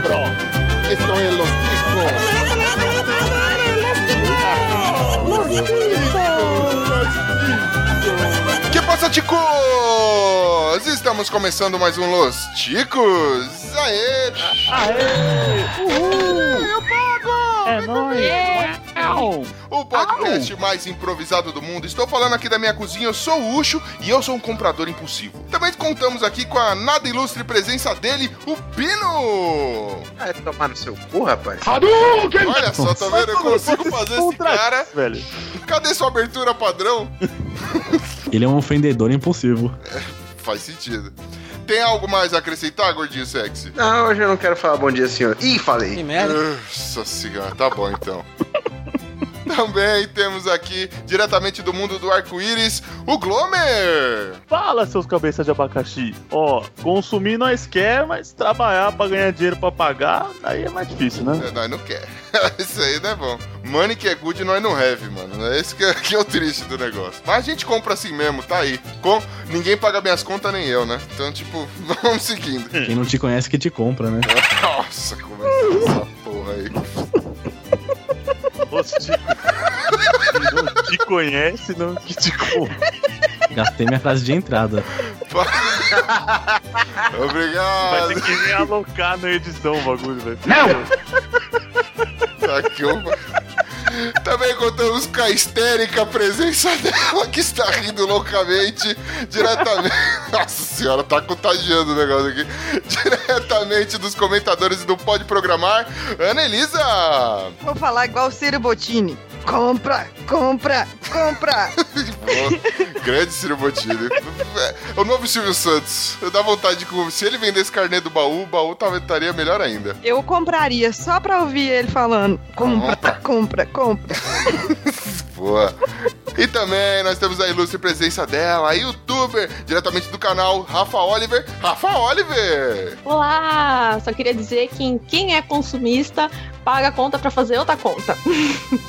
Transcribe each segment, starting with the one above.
cabrón. Esto es Los Ticos. Que passa, ticos? Estamos começando mais um Los Ticos. Aê! Aê! Uhul! Eu pago! É nóis! O podcast mais improvisado do mundo. Estou falando aqui da minha cozinha, eu sou o Ucho e eu sou um comprador impulsivo. Também contamos aqui com a nada ilustre presença dele, o Pino! Ah, é tomar no seu cu, rapaz? Olha só, tá vendo? Eu consigo fazer esse cara. velho. Cadê sua abertura padrão? Ele é um ofendedor impulsivo. Faz sentido. Tem algo mais a acrescentar, gordinho sexy? Não, hoje eu não quero falar bom dia, senhor. Ih, falei. Nossa senhora, tá bom então. Também temos aqui, diretamente do mundo do arco-íris, o Glomer! Fala, seus cabeças de abacaxi. Ó, consumir nós quer, mas trabalhar pra ganhar dinheiro pra pagar, aí é mais difícil, né? É, nós não quer. Isso aí não é bom. Money que é good, nós não have, mano. É esse que é, que é o triste do negócio. Mas a gente compra assim mesmo, tá aí. Com... Ninguém paga minhas contas, nem eu, né? Então, tipo, vamos seguindo. Quem não te conhece que te compra, né? Nossa, começou essa porra aí. Te... não te conhece, não que te. Gastei minha frase de entrada. Vai Obrigado. ter que realocar na edição o bagulho, velho. Tá aqui. Também contamos com a histérica presença dela, que está rindo loucamente, diretamente. Nossa senhora, tá contagiando o negócio aqui. Diretamente dos comentadores do Pode Programar, Ana Elisa! Vou falar igual o Ciro Bottini. Compra, compra, compra. Pô, grande Ciro Bottini. É o novo Silvio Santos. Eu dá vontade de. Se ele vendesse carnê do baú, o baú talvez estaria melhor ainda. Eu compraria só pra ouvir ele falando. Compra, compra, compra. Boa. E também nós temos a ilustre presença dela, a youtuber, diretamente do canal Rafa Oliver. Rafa Oliver! Olá! Só queria dizer que quem é consumista paga a conta pra fazer outra conta.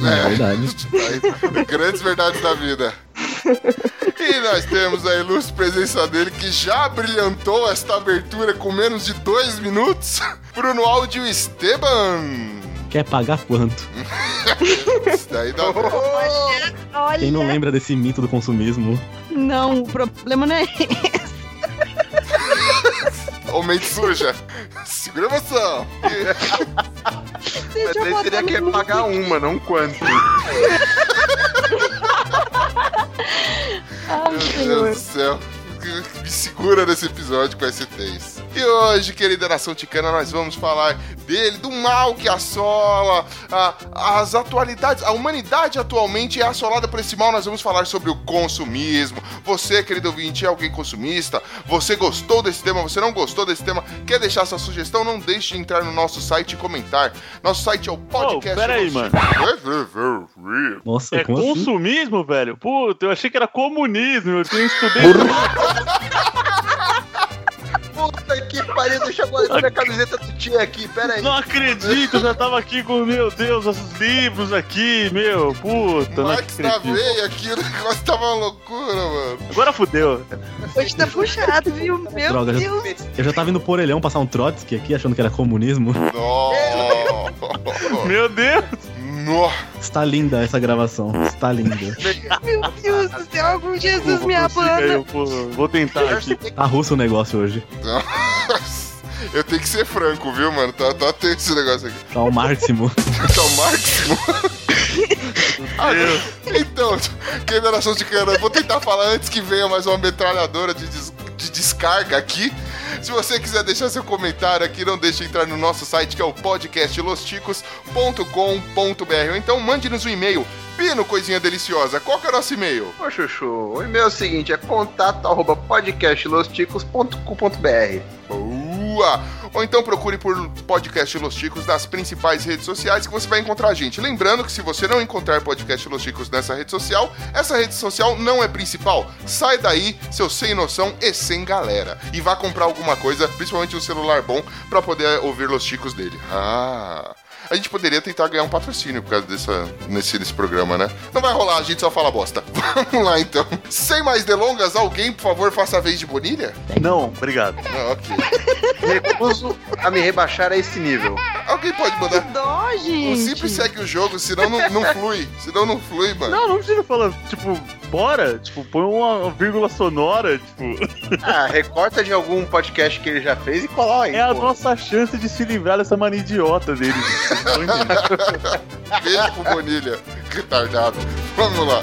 É verdade. Grandes verdades da vida. E nós temos a ilustre presença dele que já brilhantou esta abertura com menos de dois minutos. Bruno Áudio Esteban. Quer pagar quanto? Isso daí dá. Olha, olha. Quem não lembra desse mito do consumismo? Não, o problema não é esse. Ô, mente suja. Segura a emoção. Mas Deixa eu aí botar teria que pagar uma, não quanto. Ai, Meu senhor. Deus do céu. Me segura nesse episódio que ser tenso. E hoje, querida nação ticana, nós vamos falar dele, do mal que assola, a- as atualidades. A humanidade atualmente é assolada por esse mal. Nós vamos falar sobre o consumismo. Você, querido ouvinte, é alguém consumista? Você gostou desse tema? Você não gostou desse tema? Quer deixar sua sugestão? Não deixe de entrar no nosso site e comentar. Nosso site é o podcast. pera aí, mano. Nossa, É como assim? consumismo, velho? Puta, eu achei que era comunismo. Eu tinha estudei. Pariu, deixa eu guardar minha camiseta do tia aqui, pera aí. Não acredito, eu já tava aqui com, meu Deus, os livros aqui, meu, puta, não Marx na acredito. veia aqui, o negócio tava uma loucura, mano. Agora fudeu. Hoje tá puxado, viu? Meu Droga, já- Deus. Eu já tava indo pro orelhão passar um Trotsky aqui, achando que era comunismo. Nossa. Meu Deus. Nossa. Está linda essa gravação. Está linda. Meu Deus do céu, algum Jesus me aí, eu vou, vou tentar aqui. Tá russo o negócio hoje. Eu tenho que ser franco, viu, mano? Tá, tá tenso esse negócio aqui. Tá ao máximo. Tá o máximo. Ah, então, querida nação de cana, vou tentar falar antes que venha mais uma metralhadora de, des- de descarga aqui. Se você quiser deixar seu comentário aqui, não deixe de entrar no nosso site que é o podcastlosticos.com.br ou então mande-nos um e-mail. Pino, coisinha deliciosa, qual que é o nosso e-mail? Ô, Chuchu, o e-mail é o seguinte, é contato arroba podcastlosticos.com.br Boa! Ou então procure por Podcast Los Ticos nas principais redes sociais que você vai encontrar a gente. Lembrando que se você não encontrar Podcast Los Ticos nessa rede social, essa rede social não é principal. Sai daí, seu sem noção e sem galera. E vá comprar alguma coisa, principalmente um celular bom, pra poder ouvir Los Ticos dele. Ah! A gente poderia tentar ganhar um patrocínio por causa dessa, nesse, nesse programa, né? Não vai rolar, a gente só fala bosta. Vamos lá então. Sem mais delongas, alguém, por favor, faça a vez de Bonilha? Não, obrigado. Ah, ok. Recuso a me rebaixar a esse nível. Alguém pode mandar. Dó, O gente. simples segue o jogo, senão não, não flui. Senão não flui, mano. Não, não precisa falar, tipo, bora, tipo, põe uma vírgula sonora, tipo, Ah, recorta de algum podcast que ele já fez e cola aí. é a pô. nossa chance de se livrar dessa mania idiota dele. Beijo pro Bonilha. Retardado. Vamos lá.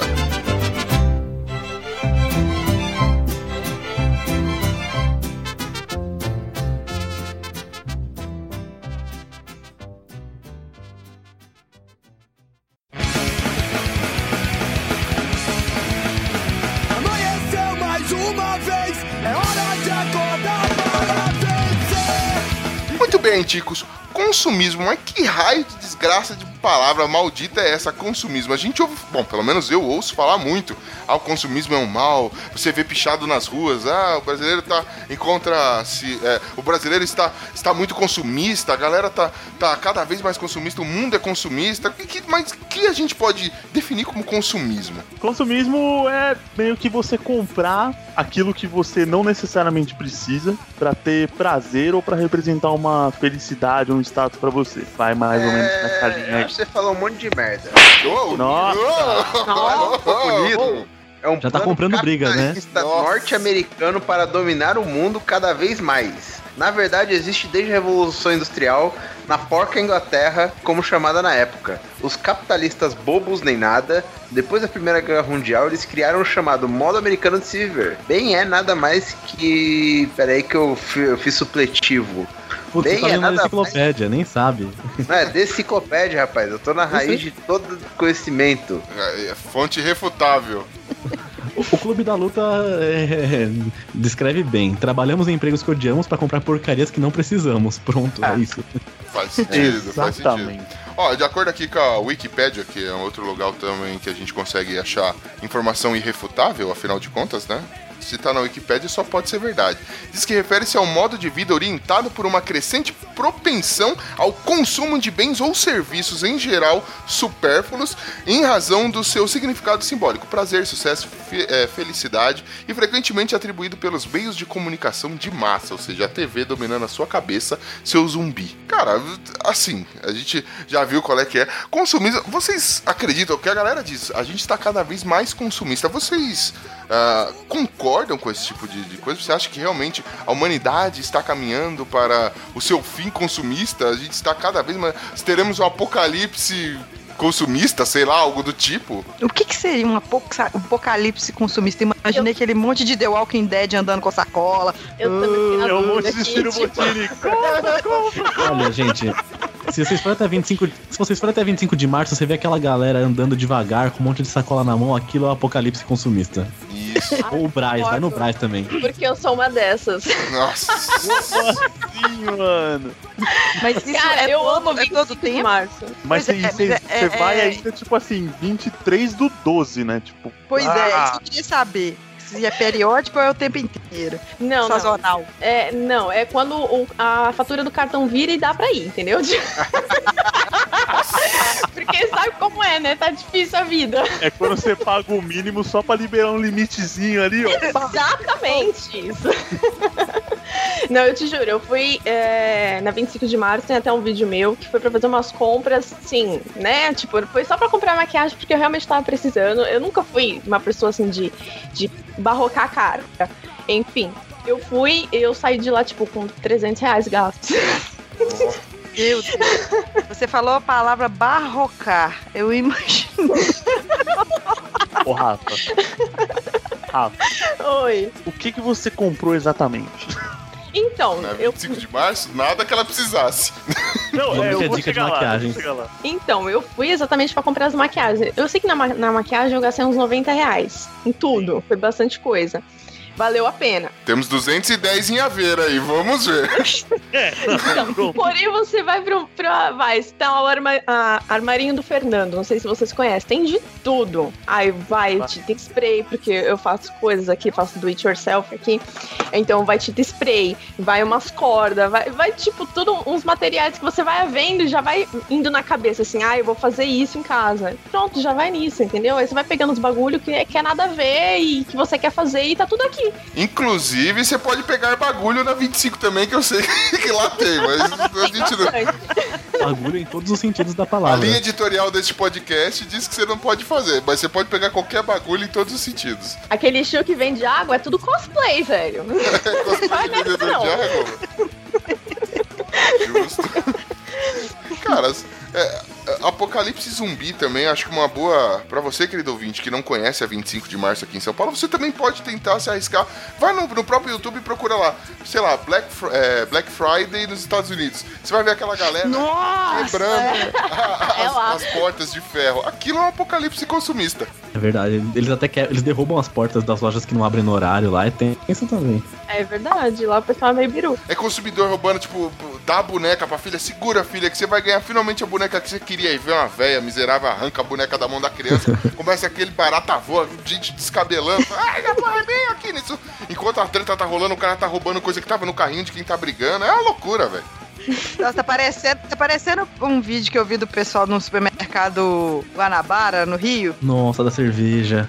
Consumismo, mas que raio de desgraça de palavra maldita é essa, consumismo? A gente ouve, bom, pelo menos eu ouço falar muito. Ah, o consumismo é um mal, você vê pichado nas ruas, ah, o brasileiro tá encontra se é, o brasileiro está, está muito consumista, a galera tá, tá cada vez mais consumista, o mundo é consumista. Que, mas o que a gente pode definir como consumismo? Consumismo é meio que você comprar aquilo que você não necessariamente precisa pra ter prazer ou pra representar uma felicidade um status pra você. Vai mais ou menos nessa linha É, aí. Você falou um monte de merda. Oh, Nossa. oh, é um Já tá comprando briga, né? norte-americano para dominar o mundo cada vez mais. Na verdade, existe desde a Revolução Industrial na porca Inglaterra, como chamada na época. Os capitalistas bobos nem nada, depois da Primeira Guerra Mundial, eles criaram o chamado modo americano de se viver. Bem é nada mais que... Peraí que eu, eu fiz supletivo. Putz, Bem, você tá é nada enciclopédia, nem sabe. Não é deciclopédia, rapaz. Eu tô na raiz de todo conhecimento. É, é fonte irrefutável. O, o Clube da Luta é, descreve bem. Trabalhamos em empregos que odiamos pra comprar porcarias que não precisamos. Pronto, Ah. é isso. Faz sentido, faz sentido. Exatamente. Ó, de acordo aqui com a Wikipedia, que é um outro lugar também que a gente consegue achar informação irrefutável, afinal de contas, né? Se tá na Wikipedia, só pode ser verdade. Diz que refere-se ao modo de vida orientado por uma crescente propensão ao consumo de bens ou serviços em geral supérfluos, em razão do seu significado simbólico, prazer, sucesso, fe- eh, felicidade, e frequentemente atribuído pelos meios de comunicação de massa, ou seja, a TV dominando a sua cabeça, seu zumbi. Cara, assim, a gente já viu qual é que é. Consumismo, vocês acreditam que a galera diz, a gente está cada vez mais consumista. Vocês ah, concordam com esse tipo de, de coisa? Você acha que realmente a humanidade está caminhando para o seu fim consumista? A gente está cada vez mais. Teremos um apocalipse consumista, sei lá, algo do tipo? O que, que seria um apoca- apocalipse consumista? Imaginei aquele monte de The Walking Dead andando com sacola. Eu também fiquei na É um monte de Ciro tipo, Bottini. Olha, gente, se vocês forem até 25, se vocês forem até 25 de março, você vê aquela galera andando devagar com um monte de sacola na mão, aquilo é o apocalipse consumista. Isso. Ou o Braz, vai no. Braz também. Porque eu sou uma dessas. Nossa. Sim, mano. Mas isso Cara, é eu todo, amo é 25 todo de tempo. março. Mas é, você mas é- vai é- ainda, tipo assim, 23 do 12, né? Tipo, Pois é, Ah. isso que eu queria saber. Se é periódico ou é o tempo inteiro? Não, não. Sazonal. É, não, é quando o- a fatura do cartão vira e dá pra ir, entendeu? Porque sabe como é, né? Tá difícil a vida. é quando você paga o mínimo só pra liberar um limitezinho ali, ó. Exatamente isso. Não, eu te juro, eu fui é, na 25 de março, tem até um vídeo meu que foi pra fazer umas compras, sim, né? Tipo, foi só pra comprar maquiagem porque eu realmente tava precisando. Eu nunca fui uma pessoa assim de, de barrocar a cara. Enfim, eu fui, eu saí de lá, tipo, com 300 reais gastos. Meu Deus. Você falou a palavra barrocar. Eu imagino. Ô, Rafa. Rafa, Oi. o que que você comprou exatamente? Então, Na eu 25 de março, nada que ela precisasse. Não, é, eu vou dica de chegar lá, vou chegar lá. Então, eu fui exatamente pra comprar as maquiagens. Eu sei que na, ma- na maquiagem eu gastei uns 90 reais em tudo. Foi bastante coisa. Valeu a pena. Temos 210 em Aveira aí, vamos ver. Então, porém você vai pro, pra, vai, tá o arma, a- armarinho do Fernando, não sei se vocês conhecem, tem de tudo. Aí vai, te- tem spray, porque eu faço coisas aqui, faço do it yourself aqui. Então vai tinta spray, vai umas cordas, vai, vai tipo tudo uns materiais que você vai vendo e já vai indo na cabeça assim, ah, eu vou fazer isso em casa. Pronto, já vai nisso, entendeu? Aí você vai pegando os bagulho que, que é nada a ver e que você quer fazer e tá tudo aqui. Inclusive, você pode pegar bagulho na 25 também, que eu sei que lá tem, mas a gente não. Bagulho em todos os sentidos da A palavra. linha editorial deste podcast diz que você não pode fazer, mas você pode pegar qualquer bagulho em todos os sentidos. Aquele show que vende água é tudo cosplay, velho. Cosplay de vendedor não. de água. Justo. Cara, é, Apocalipse Zumbi também, acho que uma boa. Pra você, querido ouvinte, que não conhece a 25 de março aqui em São Paulo, você também pode tentar se arriscar. Vai no, no próprio YouTube e procura lá, sei lá, Black, é, Black Friday nos Estados Unidos. Você vai ver aquela galera Nossa! quebrando a- É as, as portas de ferro. Aquilo é um apocalipse consumista. É verdade. Eles até querem, eles derrubam as portas das lojas que não abrem no horário lá e tem isso também. É verdade, lá o pessoal é meio biru. É consumidor roubando, tipo, dá a boneca pra filha, segura filha, que você vai ganhar finalmente a boneca que você queria. E vê uma velha miserável, arranca a boneca da mão da criança, começa aquele barata voa, gente descabelando. Ai, já porra, bem aqui nisso. Enquanto a treta tá rolando, o cara tá roubando coisa que tava no carrinho de quem tá brigando. É uma loucura, velho. Nossa, tá parecendo, tá parecendo um vídeo que eu vi do pessoal no supermercado Guanabara, no Rio. Nossa, da cerveja.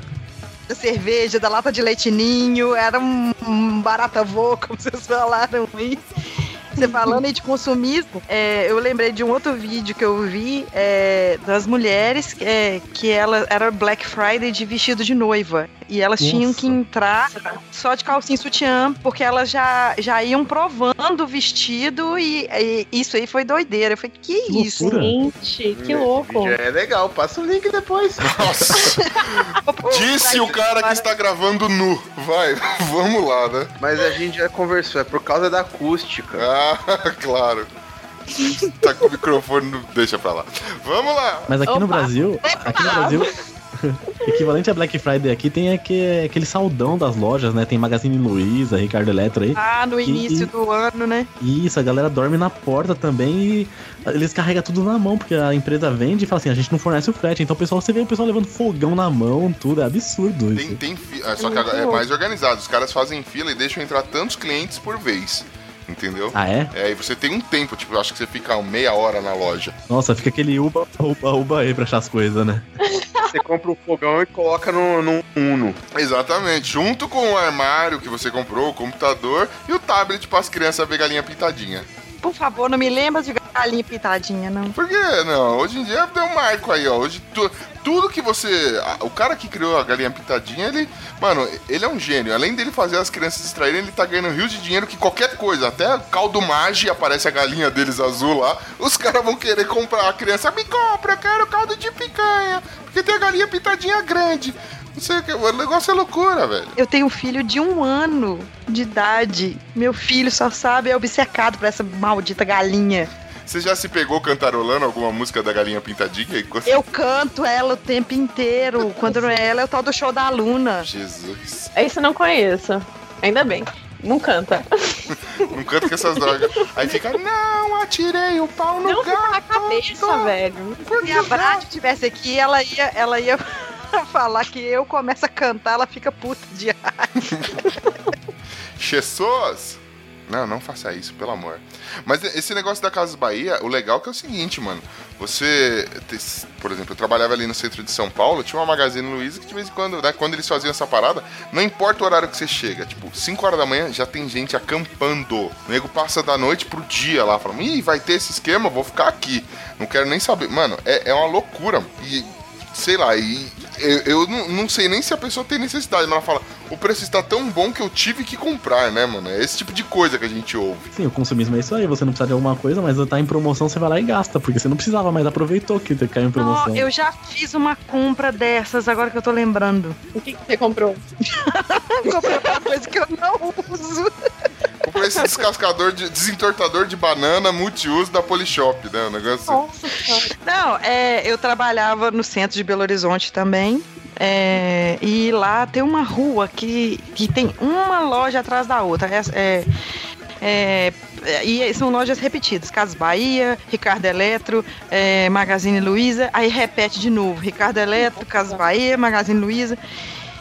Da cerveja, da lata de leitinho. Era um, um barata voa, como vocês falaram aí. Você falando aí de consumismo, é, eu lembrei de um outro vídeo que eu vi é, das mulheres é, que ela era Black Friday de vestido de noiva. E elas tinham Nossa. que entrar só de calcinha e sutiã, porque elas já, já iam provando o vestido e, e isso aí foi doideira. Eu falei, que, Que isso? loucura. Gente, que louco. Já é legal, passa o link depois. Nossa. Disse o cara que está gravando nu. Vai, vamos lá, né? Mas a gente já conversou, é por causa da acústica. Ah, claro. Tá com o microfone, no- deixa pra lá. Vamos lá. Mas aqui no Opa. Brasil, aqui no Brasil, equivalente a Black Friday aqui tem aque- aquele saldão das lojas, né? Tem Magazine Luiza, Ricardo Eletro aí. Ah, no Que- início do ano, né? Isso, a galera dorme na porta também e eles carregam tudo na mão, porque a empresa vende e fala assim, a gente não fornece o frete. Então o pessoal, você vê o pessoal levando fogão na mão, tudo, é absurdo Tem, isso. tem fi- ah, Só que agora é mais organizado. Os caras fazem fila e deixam entrar tantos clientes por vez. Entendeu? Ah, é? É, e você tem um tempo, tipo, eu acho que você fica meia hora na loja. Nossa, fica aquele uba, uba, uba aí pra achar as coisas, né? Você compra um fogão e coloca no, no Uno. Exatamente. Junto com o armário que você comprou, o computador e o tablet para as crianças ver galinha pintadinha. Por favor, não me lembra de galinha pitadinha, não. Por que não? Hoje em dia deu um marco aí, ó. Hoje tu- tudo que você. a- O cara que criou a galinha pintadinha, ele. Mano, ele é um gênio. Além dele fazer as crianças distraírem, ele tá ganhando rios de dinheiro que qualquer coisa. Até caldo mage aparece a galinha deles azul lá. Os caras vão querer comprar. A criança me compra, eu quero caldo de picanha. Porque tem a galinha pintadinha grande. Não sei o que. O negócio é loucura, velho. Eu tenho um filho de um ano de idade. Meu filho só sabe, é obcecado por essa maldita galinha. Você já se pegou cantarolando alguma música da galinha pintadinha? E Eu canto ela o tempo inteiro. Quando não é ela, é o tal do show da Luna. Jesus. Esse eu não conheço. Ainda bem. Não canta. Não canta com essas drogas. Aí fica, não, atirei o pau no Não fica na gato. cabeça, velho. Se a Brad tivesse aqui, ela ia, ela ia falar que eu começo a cantar, ela fica puta de raiva. Jesus! Não, não faça isso, pelo amor. Mas esse negócio da Casas Bahia, o legal é que é o seguinte, mano. Você, por exemplo, eu trabalhava ali no centro de São Paulo, tinha uma Magazine Luiza que de vez em quando, né, quando eles faziam essa parada, não importa o horário que você chega, tipo, 5 horas da manhã já tem gente acampando. O nego passa da noite pro dia lá, falando, ih, vai ter esse esquema, vou ficar aqui. Não quero nem saber. Mano, é, é uma loucura. E, sei lá, e eu, eu não, não sei nem se a pessoa tem necessidade, mas ela fala, o preço está tão bom que eu tive que comprar, né, mano? É esse tipo de coisa que a gente ouve. Sim, o consumismo é isso aí, você não precisa de alguma coisa, mas tá em promoção, você vai lá e gasta, porque você não precisava, mas aproveitou que caiu em promoção. Não, eu já fiz uma compra dessas, agora que eu tô lembrando. O que, que você comprou? Comprei uma coisa que eu não uso. Comprei esse descascador, de, desentortador de banana multiuso da Polishop, né? Negócio. Nossa senhora. Não, é, eu trabalhava no centro de Belo Horizonte também. É, e lá tem uma rua que, que tem uma loja atrás da outra. É, é, e são lojas repetidas: Casas Bahia, Ricardo Eletro, é, Magazine Luiza. Aí repete de novo: Ricardo Eletro, Casas Bahia, Magazine Luiza.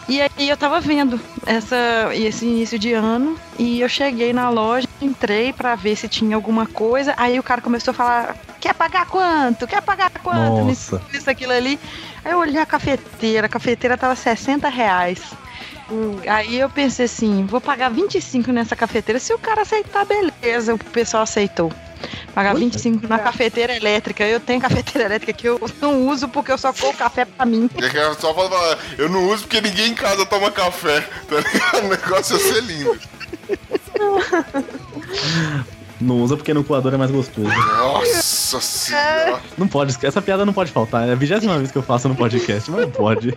E aí eu tava vendo essa, esse início de ano e eu cheguei na loja, entrei pra ver se tinha alguma coisa. Aí o cara começou a falar: quer pagar quanto? Quer pagar quanto? Nossa. Isso, isso, aquilo ali. Aí eu olhei a cafeteira, a cafeteira tava 60 reais. Aí eu pensei assim, vou pagar 25 nessa cafeteira. Se o cara aceitar, beleza. O pessoal aceitou. Pagar 25 na cafeteira elétrica. Eu tenho cafeteira elétrica que eu não uso porque eu só colo café pra mim. É eu só falo, eu não uso porque ninguém em casa toma café. Tá ligado? O negócio ia ser lindo. Não usa porque no coador é mais gostoso. Nossa senhora. Não pode, essa piada não pode faltar. É a vigésima vez que eu faço no podcast, mas não pode.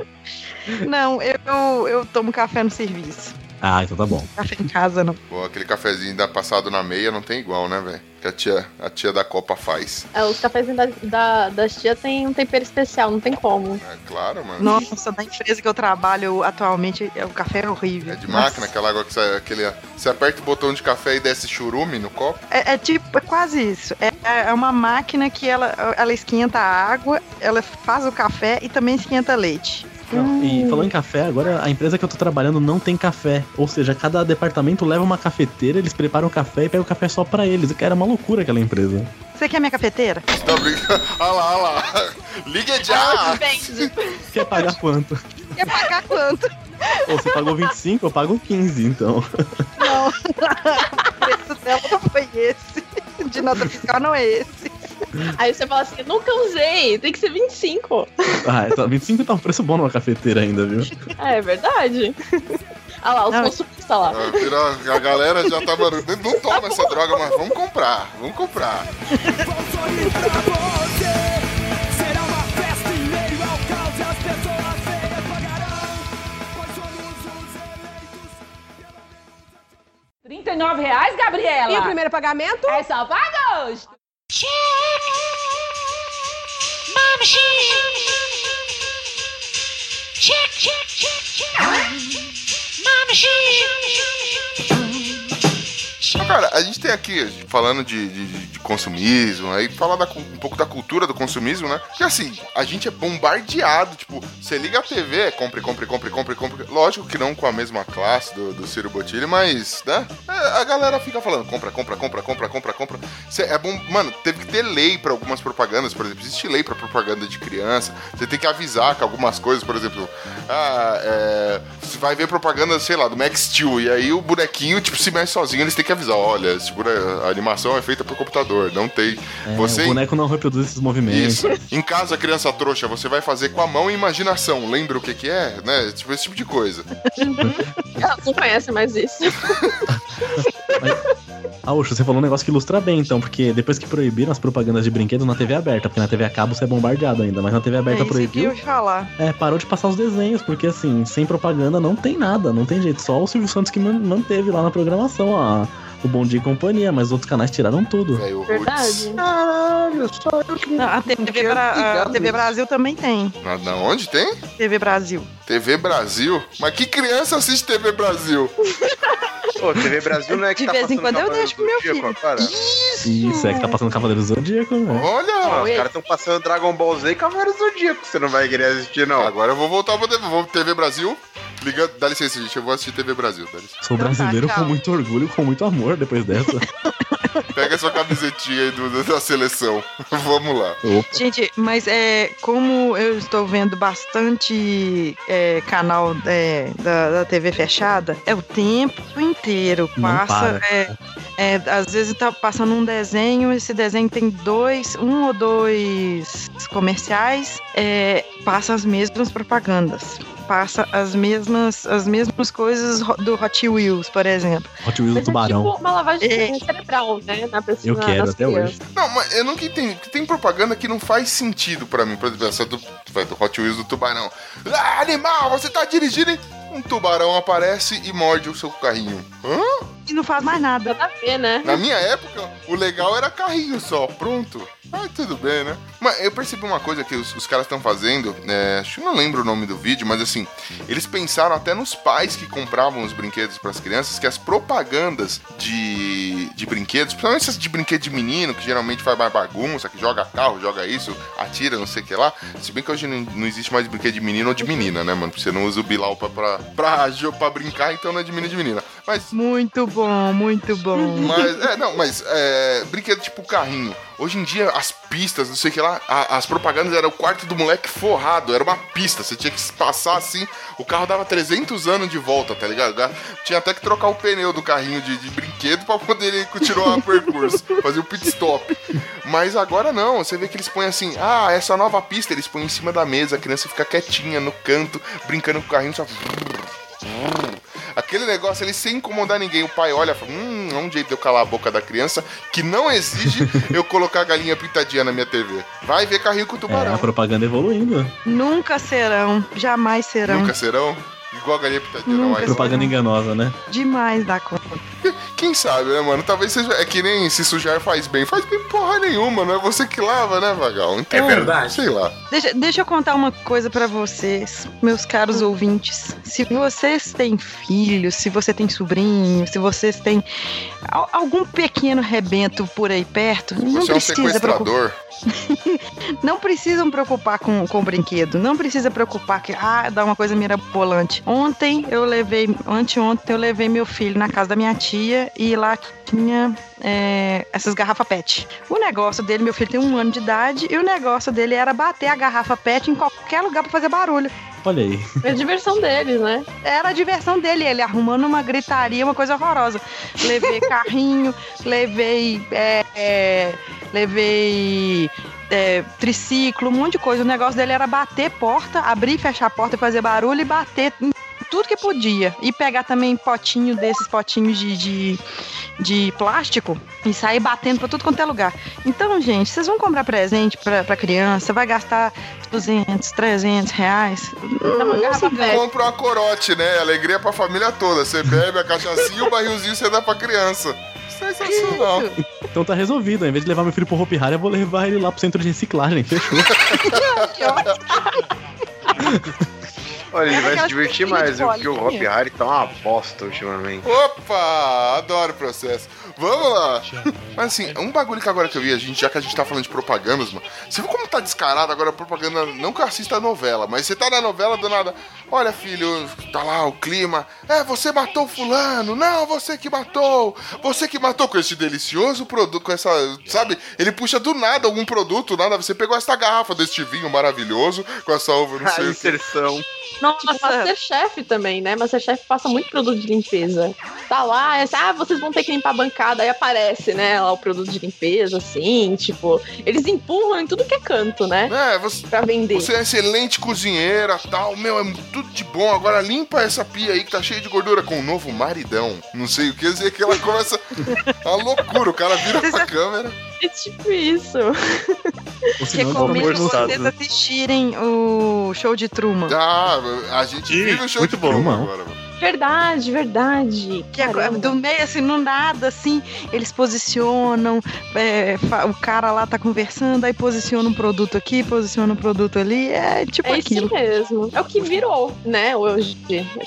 Não, eu, eu tomo café no serviço. Ah, então tá bom. Café em casa não. Pô, aquele cafezinho da passado na meia não tem igual, né, velho? Que a tia, a tia da Copa faz. É, os cafezinhos da, da, das tias tem um tempero especial, não tem como. É claro, mano. Nossa, na empresa que eu trabalho atualmente, o café é horrível. É de máquina, aquela água que você, aquele, você aperta o botão de café e desce churume no copo. É, é tipo, é quase isso. É, é uma máquina que ela, ela esquenta a água, ela faz o café e também esquenta leite. Não, E falando em café, agora a empresa que eu tô trabalhando não tem café. Ou seja, cada departamento leva uma cafeteira, eles preparam o café e pegam o café só pra eles. Era uma loucura aquela empresa. Você quer minha cafeteira? Tá brincando? Olha lá, olha lá. Liga já! Quer pagar quanto? Quer pagar quanto? Ou você pagou 25, eu pago 15, então. Não. o preço dela não foi esse. De nota fiscal não é esse. Aí você fala assim, nunca usei, tem que ser 25. Ah, então, 25 tá um preço bom numa cafeteira ainda, viu? Ah, é verdade. Olha lá, os consumistas lá. Ah, virou- A galera já tá, mano, não toma essa droga, mas vamos comprar, vamos comprar. 39 reais, Gabriela? E o primeiro pagamento? É só pra agosto. Cara, a gente tem aqui, falando de, de, de consumismo, aí falar da, um pouco da cultura do consumismo, né? Que assim, a gente é bombardeado, tipo, você liga a TV, é compre, compre, compre, compre, compre. Lógico que não com a mesma classe do, do Ciro Botilho, mas, né? É, a galera fica falando, compra, compra, compra, compra, compra, compra. Cê, é bom, mano, teve que ter lei pra algumas propagandas, por exemplo, existe lei pra propaganda de criança, você tem que avisar que algumas coisas, por exemplo, ah, é, você vai ver propaganda, sei lá, do Max Steel, e aí o bonequinho, tipo, se mexe sozinho, eles têm que avisar, olha, esse bone- a animação é feita por computador, não tem. É, você O boneco não reproduz esses movimentos. isso. Em casa, criança trouxa, você vai fazer com a mão e imaginação. Lembra o que que é, né? Tipo, esse tipo de coisa. Ela não conhece mais isso. Ah, Oxo, você falou um negócio que ilustra bem, então, porque depois que proibiram as propagandas de brinquedos na TV aberta, porque na TV a cabo você é bombardeado ainda, mas na TV É aberta eu proibiu, ia falar. é, parou de passar os desenhos, porque assim, sem propaganda não tem nada, não tem jeito. Só o Silvio Santos que man- manteve lá na programação a, o Bom Dia e Companhia, mas os outros canais tiraram tudo. Velho. Verdade. Caralho, só eu que Não, a TV, Bra- a TV. Brasil também tem. Na, na onde tem? TV Brasil. TV Brasil? Mas que criança assiste TV Brasil? Pô, TV Brasil não é que De tá vez em passando quando eu Cavaleiros deixo pro do meu filho. agora? Isso, é que tá passando Cavaleiro do Zodíaco, né? Olha! Ah, os caras estão passando Dragon Ball Z e Cavaleiros do Zodíaco. Você não vai querer assistir, não. Agora eu vou voltar pra TV, vou TV Brasil. Liga, dá licença, gente, eu vou assistir TV Brasil. Dá licença. Sou tá, brasileiro com muito orgulho, com muito amor depois dessa. Pega essa camisetinha aí do- da seleção. Vamos lá. Gente, mas é como eu estou vendo bastante é, canal é, da, da TV fechada, é o tempo inteiro. Não Passa. para. É, é, às vezes tá passando um desenho, esse desenho tem dois, um ou dois comerciais, é, passa as mesmas propagandas. Passa as mesmas, as mesmas coisas do Hot Wheels, por exemplo. Hot Wheels do Mas é Tubarão. tipo uma lavagem É. cerebral, né? Na pessoa, Eu quero até crianças. hoje. Não, mas eu nunca entendi. que Tem propaganda que não faz sentido pra mim. Por exemplo, essa do, do Hot Wheels do tubarão. Ah, animal, você tá dirigindo e um tubarão aparece e morde o seu carrinho. Hã? E não faz mais nada. Nada a ver, né? Na minha época, o legal era carrinho só, pronto. Mas tudo bem, né? Mas eu percebi uma coisa que os, os caras estão fazendo, é, acho que eu não lembro o nome do vídeo, mas assim, eles pensaram até nos pais que compravam os brinquedos para as crianças, que as propagandas de, de brinquedos, principalmente essas de brinquedo de menino, que geralmente faz mais bagunça, que joga carro, joga isso, atira, não sei o que lá. Se bem que hoje não, não existe mais brinquedo de menino ou de menina, né, mano? Porque você não usa o Bilal pra, pra, pra, pra brincar, então não é de menino e de menina. Mas Muito bom, muito bom. mas, é, não, mas é, brinquedo tipo carrinho. Hoje em dia, as pistas, não sei o que lá, a- as propagandas eram o quarto do moleque forrado, era uma pista. Você tinha que passar assim, o carro dava 300 anos de volta, tá ligado? Ga- Tinha até que trocar o pneu do carrinho de, de brinquedo pra poder continuar o percurso, fazer o pit stop. Mas agora não, você vê que eles põem assim, ah, essa nova pista, eles põem em cima da mesa, a criança fica quietinha no canto, brincando com o carrinho, só. Aquele negócio ali sem incomodar ninguém. O pai olha e fala: Hum, é um jeito de eu calar a boca da criança que não exige eu colocar a galinha pintadinha na minha TV. Vai ver carrinho com É, tubarão. a propaganda evoluindo. Nunca serão, jamais serão. Nunca serão? Igual a galinha pintadinha, não. Nunca. Mas... Propaganda enganosa, né? Demais da conta. Quem sabe, né, mano? Talvez seja. É que nem se sujar faz bem. Faz bem porra nenhuma, não é você que lava, né, Vagal? Então, É verdade. Sei lá. Deixa, deixa eu contar uma coisa pra vocês, meus caros ouvintes. Se vocês têm filhos, se você tem sobrinho, se vocês têm al- algum pequeno rebento por aí perto, não Você é um precisa preocupar. sequestrador. Não precisam preocupar com, com o brinquedo. Não precisa preocupar que, ah, dá uma coisa mirabolante. Ontem eu levei, anteontem eu levei meu filho na casa da minha tia e lá tinha é, essas garrafas PET. O negócio dele, meu filho tem um ano de idade, e o negócio dele era bater a garrafa PET em qualquer lugar pra fazer barulho. Olha aí. É a diversão deles, né? Era a diversão dele, ele arrumando uma gritaria, uma coisa horrorosa. Levei carrinho, levei. é, é, levei. É, triciclo, um monte de coisa. O negócio dele era bater porta, abrir e fechar a porta, fazer barulho e bater em tudo que podia. E pegar também potinho desses potinhos de, de, de plástico e sair batendo pra tudo quanto é lugar. Então, gente, vocês vão comprar presente pra, pra criança, vai gastar 200, 300 reais. PET. Compra uma corote, né? Alegria pra família toda. Você bebe a cachaçinha e o barrilzinho você dá pra criança. Sensacional. Então tá resolvido. Ao invés de levar meu filho pro Hopi Hari, eu vou levar ele lá pro centro de reciclagem. Fechou. Olha, ele vai se divertir mais, viu? Porque o Hop bolinha. Harry tá uma bosta ultimamente. Opa! Adoro o processo. Vamos lá. Mas assim, um bagulho que agora que eu vi, a gente, já que a gente tá falando de propagandas, mano. Você viu como tá descarado agora a propaganda? Não que eu assista a novela, mas você tá na novela do nada. Olha, filho, tá lá o clima. É, você matou fulano. Não, você que matou. Você que matou com esse delicioso produto, com essa. Sabe? Ele puxa do nada algum produto, nada. Você pegou essa garrafa deste vinho maravilhoso com essa uva, não A sei que. inserção. Tipo, Masterchef também, né? Masterchef passa muito produto de limpeza. Tá lá, é assim, ah, vocês vão ter que limpar a bancada. Aí aparece, né, lá o produto de limpeza, assim, tipo, eles empurram em tudo que é canto, né? É, você. Pra vender. Você é excelente cozinheira, tal, meu, é tudo de bom. Agora limpa essa pia aí que tá cheia de gordura com um novo maridão. Não sei o que dizer que ela começa a loucura. O cara vira pra câmera. É tipo isso. Recomendo vocês assistirem o show de Truman. Ah, a gente Ih, vive o show muito de bom. Truman agora, mano. Verdade, verdade. Que é Caramba. do meio, assim, no nada, assim, eles posicionam, é, o cara lá tá conversando, aí posiciona um produto aqui, posiciona um produto ali, é tipo É aquilo. isso mesmo. É o que virou, né, hoje.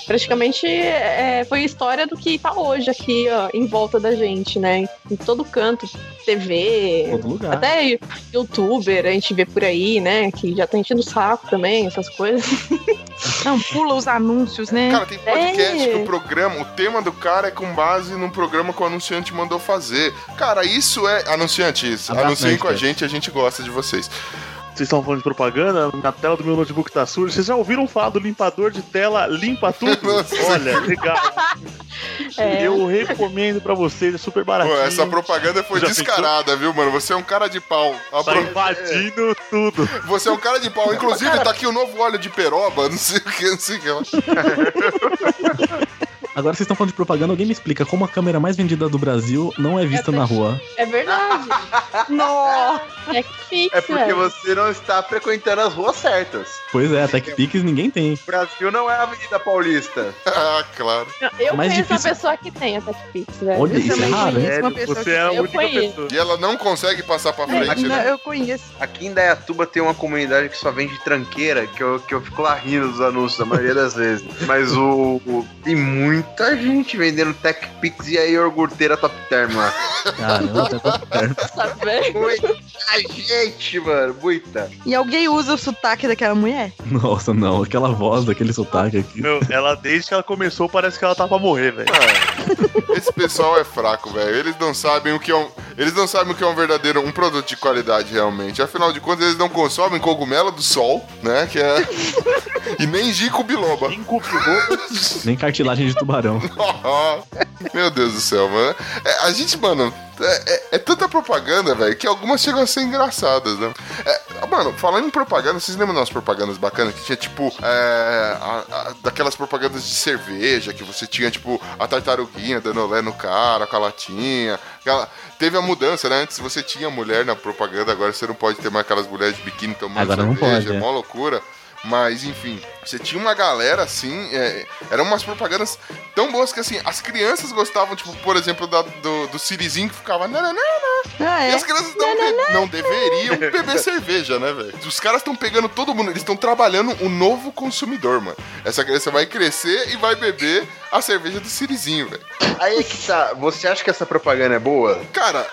Praticamente é, foi a história do que tá hoje aqui, ó, em volta da gente, né? Em todo canto, TV, Todo lugar. até youtuber, a gente vê por aí, né? Que já tá enchendo o saco também, essas coisas. Não, pula os anúncios, né? Cara, tem podcast É. que o programa, o tema do cara é com base num programa que o anunciante mandou fazer. Cara, isso é. Anunciantes, Abraço, anunciem com a gente, a gente gosta de vocês. Vocês estão falando de propaganda, na tela do meu notebook tá suja. Vocês já ouviram falar do limpador de tela limpa tudo? Olha, legal. É. Eu recomendo pra vocês, é super Pô, baratinho. essa propaganda foi Já descarada, viu, mano? Você é um cara de pau. Tá Apro- invadindo tudo. Você é um cara de pau. Inclusive, tá aqui o novo óleo de peroba, não sei o que, não sei o que. Agora vocês estão falando de propaganda, alguém me explica como a câmera mais vendida do Brasil não é vista É na rua. É verdade. Nossa! É fixa. É porque você não está frequentando as ruas certas. Pois é, TechPix ninguém tem. O Brasil não é a Avenida Paulista. Ah, claro. Eu mais conheço difícil- uma pessoa que tem a TechPix, velho. Olha, isso é raro, É, você é a única conheço. pessoa. E ela não consegue passar pra frente, Não, né? eu conheço. Aqui em Dayatuba tem uma comunidade que só vende tranqueira, que eu, que eu fico lá rindo dos anúncios a maioria das vezes. Mas o, o- tem muita gente vendendo Tech Pix e a iogurteira Top Term lá. Caramba, tá perto. Nossa, velho. Muita gente, mano, muita. E alguém usa o sotaque daquela mulher? Nossa, não, aquela voz daquele sotaque aqui. Meu, ela, desde que ela começou, parece que ela tá pra morrer, velho. Esse pessoal é fraco, velho. Eles não sabem o que é um. Eles não sabem o que é um verdadeiro um produto de qualidade realmente. Afinal de contas, eles não consomem cogumelo do sol, né? Que é. e nem gico biloba. Nem cartilagem de tubarão. Meu Deus do céu, mano. É, a gente, mano, é, é- é tanta propaganda, velho, que algumas chegam a ser engraçadas, né? É, mano, falando em propaganda, vocês lembram das propagandas bacanas que tinha, tipo, é, a- a- daquelas propagandas de cerveja, que você tinha, tipo, a tartaruguinha dando olé no cara com a latinha. aquela- Teve a mudança, né? Antes você tinha mulher na propaganda, agora você não pode ter mais aquelas mulheres de biquíni tomando Agora não cerveja, pode, é é. mó loucura. Mas, enfim, você tinha uma galera assim, é, eram umas propagandas tão boas que assim, as crianças gostavam, tipo, por exemplo, da- do, do Sirizinho que ficava. Nananana, Ah, e é? as crianças não, de- não deveriam beber cerveja, né, velho? Os caras estão pegando todo mundo, eles estão trabalhando o novo consumidor, mano. Essa criança vai crescer e vai beber a cerveja do Sirizinho, velho. Aí é que tá. Você acha que essa propaganda é boa? Cara,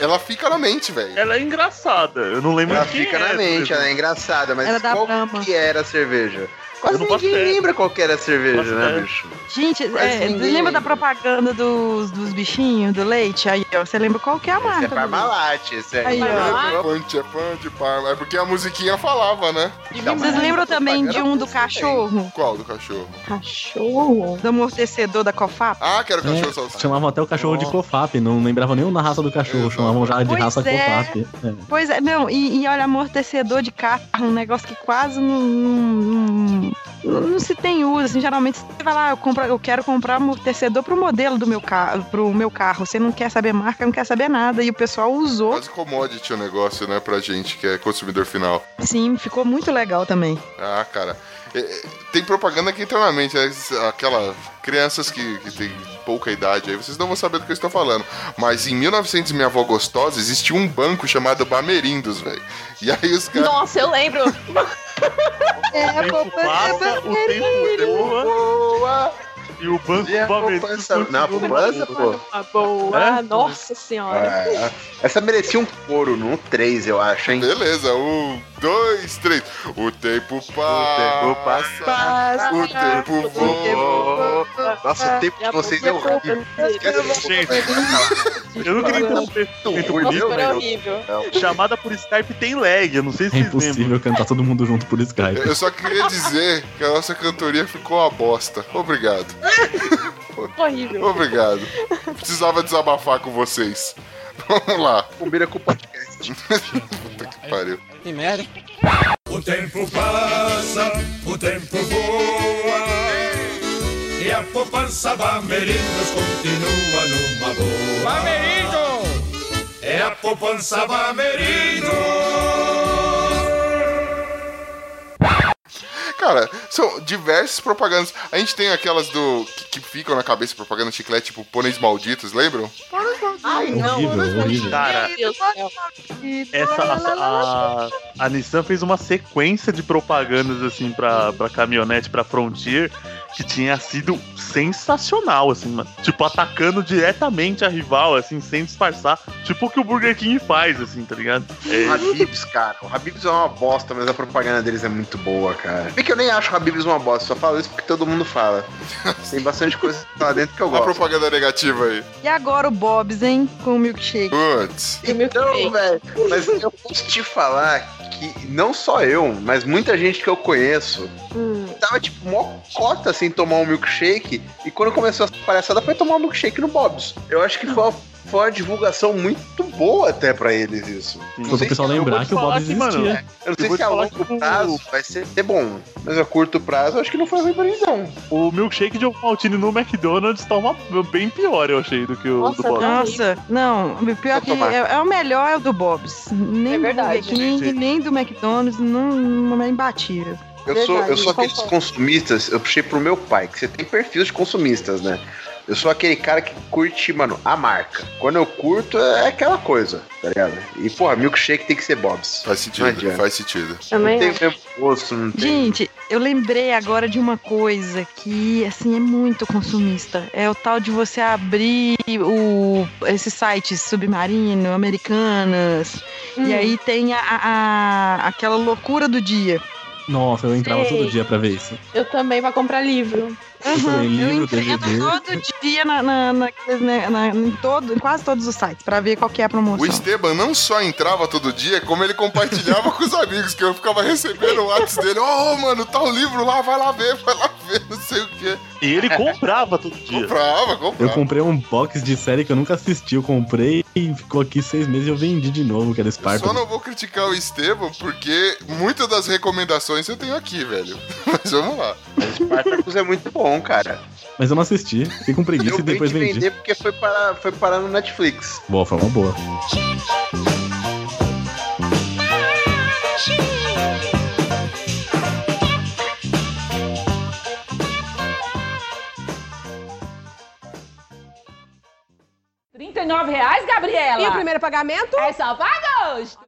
ela fica na mente, velho. Ela é engraçada. Eu não lembro Ela quem fica é, na mente, ela é engraçada, mas Ela qual que era a cerveja? Quase Eu não faço ninguém lembra qual que era a cerveja, né, bicho? Gente, Quase é, ninguém lembra da propaganda dos, dos bichinhos, do leite? Aí, ó, você lembra qual que é a Esse é marca? do leite? Parmalat, esse é. Aí, ó. Parmalat. Punch é punch, parma. É porque a musiquinha falava, né? Então, Vocês lembram também de um do cachorro? Qual do cachorro? Cachorro? Do amortecedor da Cofap? Ah, que era o cachorro É, salsicha. chamavam até o cachorro de Cofap, não lembravam nem na raça do cachorro, Exato. chamavam já de Pois raça é. Cofap. É. Pois é, não, e, e olha, amortecedor de carro, um negócio que quase não, não, se tem uso, assim, geralmente você vai lá, eu, compro, eu quero comprar amortecedor pro modelo do meu carro, pro meu carro, você não quer saber marca, não quer saber nada, e o pessoal usou, Quase commodity o negócio, né, pra gente que é consumidor final. sim, ficou muito legal também. Ah, cara. É, é, tem propaganda que entra na mente, né? aquela crianças que, que tem pouca idade aí, vocês não vão saber do que eu estou falando. Mas em 1900 Minha Avó Gostosa existia um banco chamado Bamerindos, velho. E aí os caras... Nossa, eu lembro. É, O tempo passa, o tempo voa Boa! e o banco E a Bamerindos poupança- continua Não, a poupança, pô. Ah, boa. É? Nossa senhora. É, essa merecia um couro, no 3, eu acho, hein? Beleza, um, dois, três. O tempo tempo passa. Passa, O tempo voa. Nossa, o tempo de vocês é horrível. Esquece Gente, eu não queria interromper. Horrível. Chamada por Skype tem lag, eu não sei se É vocês lembram. impossível cantar todo mundo junto por Skype. Eu só queria dizer que a nossa cantoria ficou uma bosta. Obrigado. Horrível. Obrigado. Precisava desabafar com vocês. Vamos lá. Combina com o podcast. Puta que pariu. O tempo passa, o tempo voa E a poupança Bamerindos continua numa boa Bamerindos! É a poupança Bamerindos! Cara, são diversas propagandas. A gente tem aquelas do. que, que ficam na cabeça propaganda chiclete, tipo pôneis malditos, lembram? Ai, não. Horrível, horrível. Cara, essa, a, a, a Nissan fez uma sequência de propagandas assim pra, pra caminhonete, pra Frontier, que tinha sido sensacional, assim, mano. Tipo, atacando diretamente a rival, assim, sem disfarçar. Tipo o que o Burger King faz, assim, tá ligado? O Habibs, cara. O Habibs é uma bosta, mas a propaganda deles é muito boa, cara. Bem que eu nem acho o Habibs uma bosta, só falo isso porque todo mundo fala. Tem bastante coisa lá dentro que eu Uma gosto. propaganda negativa aí. E agora o Bob's, hein, com o milkshake. Putz. E filho. velho, mas eu posso te falar que não só eu, mas muita gente que eu conheço Hum. tava tipo, mó cota sem tomar um milkshake. E quando começou essa palhaçada, foi tomar um milkshake no Bob's. Eu acho que foi uma, foi uma divulgação muito boa até pra eles isso. Só o pessoal lembrar que o Bob que, mano, existia. Eu não sei Eu se a longo que prazo vai ser bom. Mas a curto prazo, eu acho que não foi ruim pra eles, não. O milkshake de Maltine no McDonald's tá uma, bem pior, eu achei, do que o Nossa, do Bob. tá. Nossa, não, o pior que é, é o melhor é o do Bob's. Nem É do verdade. Burger King, Gente. nem do McDonald's, não, não é imbatível. Eu Verdade, sou, eu sou aqueles consumistas, eu puxei pro meu pai, que você tem perfil de consumistas, né? Eu sou aquele cara que curte, mano, a marca. Quando eu curto, é aquela coisa, tá ligado? E, porra, milkshake tem que ser Bob's. Faz sentido, faz sentido. Também não tem acho. o mesmo gosto, não tem. Gente, eu lembrei agora de uma coisa que, assim, é muito consumista. É o tal de você abrir o, esses sites submarino, americanas, Hum. e aí tem a, a- aquela loucura do dia. Nossa, eu entrava Sei. todo dia pra ver isso. Eu também pra comprar livro. Eu também, eu DVD. todo dia na, na, naqueles, né, na- em, todo, em quase todos os sites pra ver qual que é a O promoção. Esteban não só entrava todo dia, como ele compartilhava com os amigos, que eu ficava recebendo o WhatsApp dele. Ô, mano, tá o livro lá, vai lá ver, vai lá ver, não sei o quê. E ele comprava todo dia. Comprava, Eu comprava. comprei um box de série que eu nunca assisti. Eu comprei e ficou aqui seis meses e eu vendi de novo, que era Eu só não vou criticar o Esteban, porque muitas das recomendações eu tenho aqui, velho. Mas vamos lá. Spartacus é muito bom, cara. Mas eu não assisti. Fiquei com preguiça Eu e depois vim de vendi. vender porque foi parar, foi parar no Netflix. Boa, foi uma boa. 39 reais, Gabriela? E o primeiro pagamento? É só pra agosto.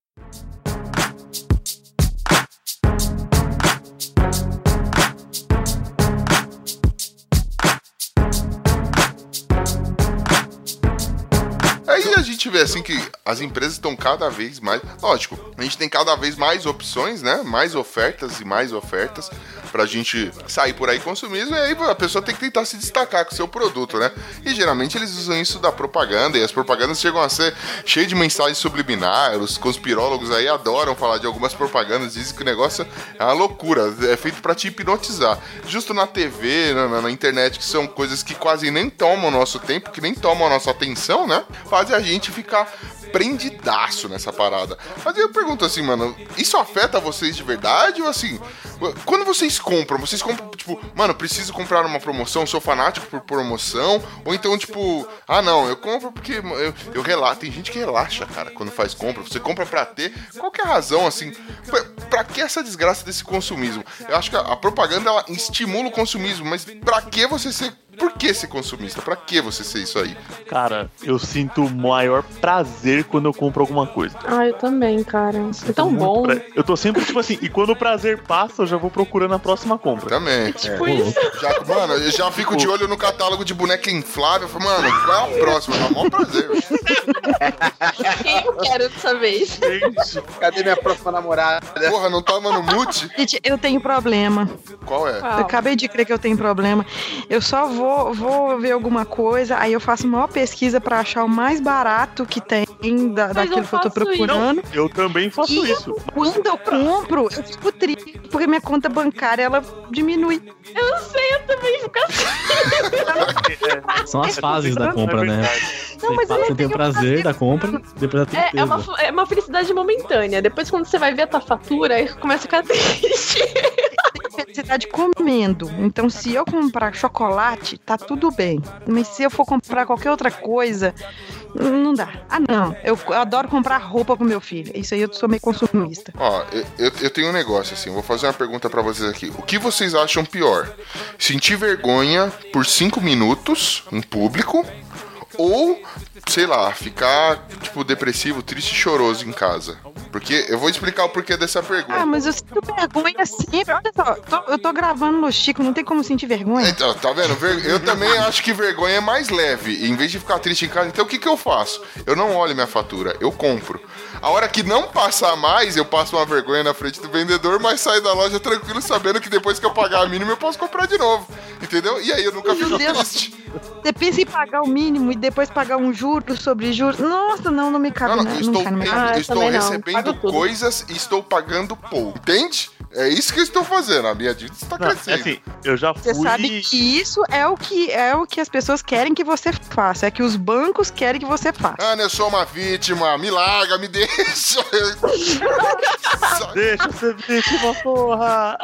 Gente vê assim que as empresas estão cada vez mais. Lógico, a gente tem cada vez mais opções, né? Mais ofertas e mais ofertas pra gente sair por aí consumismo. E aí a pessoa tem que tentar se destacar com o seu produto, né? E geralmente eles usam isso da propaganda. E as propagandas chegam a ser cheias de mensagens subliminares. Os conspirólogos aí adoram falar de algumas propagandas. Dizem que o negócio é uma loucura. É feito pra te hipnotizar. Justo na TV, na, na- na internet, que são coisas que quase nem tomam o nosso tempo, que nem tomam a nossa atenção, né? Fazem a gente ficar prendidaço nessa parada. Mas eu pergunto assim, mano, isso afeta vocês de verdade ou assim? Quando vocês compram, vocês compram, tipo, mano, preciso comprar uma promoção, sou fanático por promoção, ou então, tipo, ah não, eu compro porque eu, eu relaxo. Tem gente que relaxa, cara, quando faz compra. Você compra pra ter. Qual que é a razão, assim? Pra, pra que essa desgraça desse consumismo? Eu acho que a, a propaganda ela estimula o consumismo, mas pra que você ser. Por que ser consumista? Pra que você ser isso aí? Cara, eu sinto o maior prazer quando eu compro alguma coisa. Ah, eu também, cara. É tão bom. pra- Eu tô sempre, tipo assim, e quando o prazer passa, eu já vou procurando a próxima compra. Também. Tipo É, isso. Já, mano, eu já fico de olho no catálogo de boneca inflável. Eu falo, mano, qual é a próxima? É um maior prazer. Quem eu quero dessa vez? Gente, Cadê minha próxima namorada? Porra, não tava no mute? Gente, eu tenho problema. Qual é? Eu acabei de crer que eu tenho problema. Eu só vou, vou ver alguma coisa, aí eu faço uma pesquisa pra achar o mais barato que tem da, daquilo que eu tô procurando. eu também faço E isso. quando eu compro, eu fico triste, porque minha conta bancária ela diminui. Eu não sei, eu também fico assim. São as fases da compra, né? Não, mas eu Você tem o prazer da compra, depois a É, tristeza. é, uma, é uma felicidade momentânea. Depois, quando você vai ver a tua fatura, aí começa a ficar triste. Felicidade comendo. Então, se eu comprar chocolate, tá tudo bem. Mas se eu for comprar qualquer outra coisa, não dá. Ah, não. Eu adoro comprar roupa pro meu filho. Isso aí eu sou meio consumista. Ó, eu, eu, tenho um negócio assim, vou fazer uma pergunta pra vocês aqui. O que vocês acham pior? Sentir vergonha por cinco minutos em público ou, sei lá, ficar, tipo, depressivo, triste e choroso em casa? Porque eu vou explicar o porquê dessa pergunta. Ah, mas eu sinto vergonha sempre. Olha só, tô- eu tô gravando no Chico, não tem como sentir vergonha. Então, tá vendo? Eu também acho que vergonha é mais leve. Em vez de ficar triste em casa, então o que, que eu faço? Eu não olho minha fatura, eu compro. A hora que não passar mais, eu passo uma vergonha na frente do vendedor, mas saio da loja tranquilo, sabendo que depois que eu pagar a mínima, eu posso comprar de novo. Entendeu? E aí eu nunca fico Meu Deus. triste. Você pensa em pagar o mínimo e depois pagar um juro sobre juros. Nossa, não, não me cabe. Não, não, não, eu não estou, cai na minha eu Ah, eu estou também não. recebendo coisas e estou pagando pouco. Entende? É isso que eu estou fazendo. A minha dívida está Não, é crescendo. assim, eu já Você fui. sabe que isso é o que é o que as pessoas querem que você faça, é que os bancos querem que você faça. Ana, eu sou uma vítima. Me larga, me deixa. Deixa eu ser vítima, porra!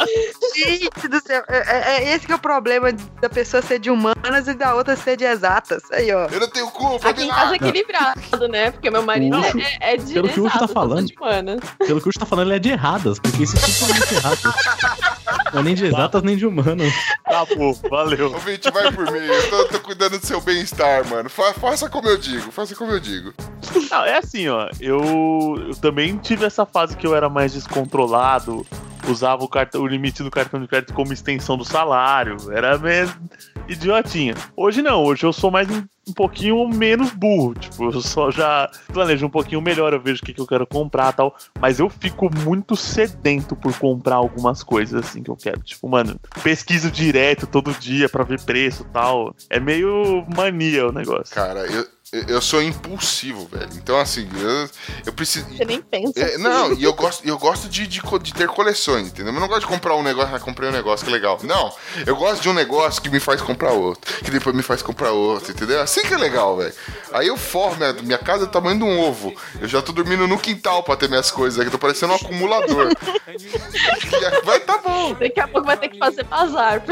Gente do céu, é, é- é esse que é o problema da pessoa ser de humanas e da outra ser de exatas. Aí, ó. Eu não tenho culpa, Aqui me em casa é equilibrado, né? Porque meu marido Não. é, é de Pelo que o Hugo tá falando. de humanas. Pelo que o Urso tá falando, ele é de erradas, porque isso é totalmente errado. Não é nem de exatas nem de humanas. Acabou, valeu. Ouvinte, vai por mim. Eu tô, tô cuidando do seu bem-estar, mano. Fa- faça como eu digo, faça como eu digo. Não, é assim, ó. Eu, eu também tive essa fase que eu era mais descontrolado, usava o, cartão, o limite do cartão de crédito como extensão do salário. Era meio idiotinha. Hoje não, hoje eu sou mais um, pouquinho menos burro. Tipo, eu só já planejo um pouquinho melhor, eu vejo o que, que eu quero comprar tal. Mas eu fico muito sedento por comprar algumas coisas assim que eu quero. Tipo, mano, pesquiso direto todo dia pra ver preço tal. É meio mania o negócio. Cara, eu, eu- eu sou impulsivo, velho. Então, assim, eu, eu preciso. Você nem pensa. É, assim. não, e eu gosto, eu gosto de, de, de ter coleções, entendeu? Eu não gosto de comprar um negócio, ah, comprei um negócio, que legal. Não, eu gosto de um negócio que me faz comprar outro, que depois me faz comprar outro, entendeu? Assim que é legal, velho. Aí eu forro, minha, minha casa é do tamanho de um ovo. Eu já tô dormindo no quintal pra ter minhas coisas aqui, tô parecendo um acumulador. Aí vai tá bom. Daqui a pouco vai ter que fazer bazar.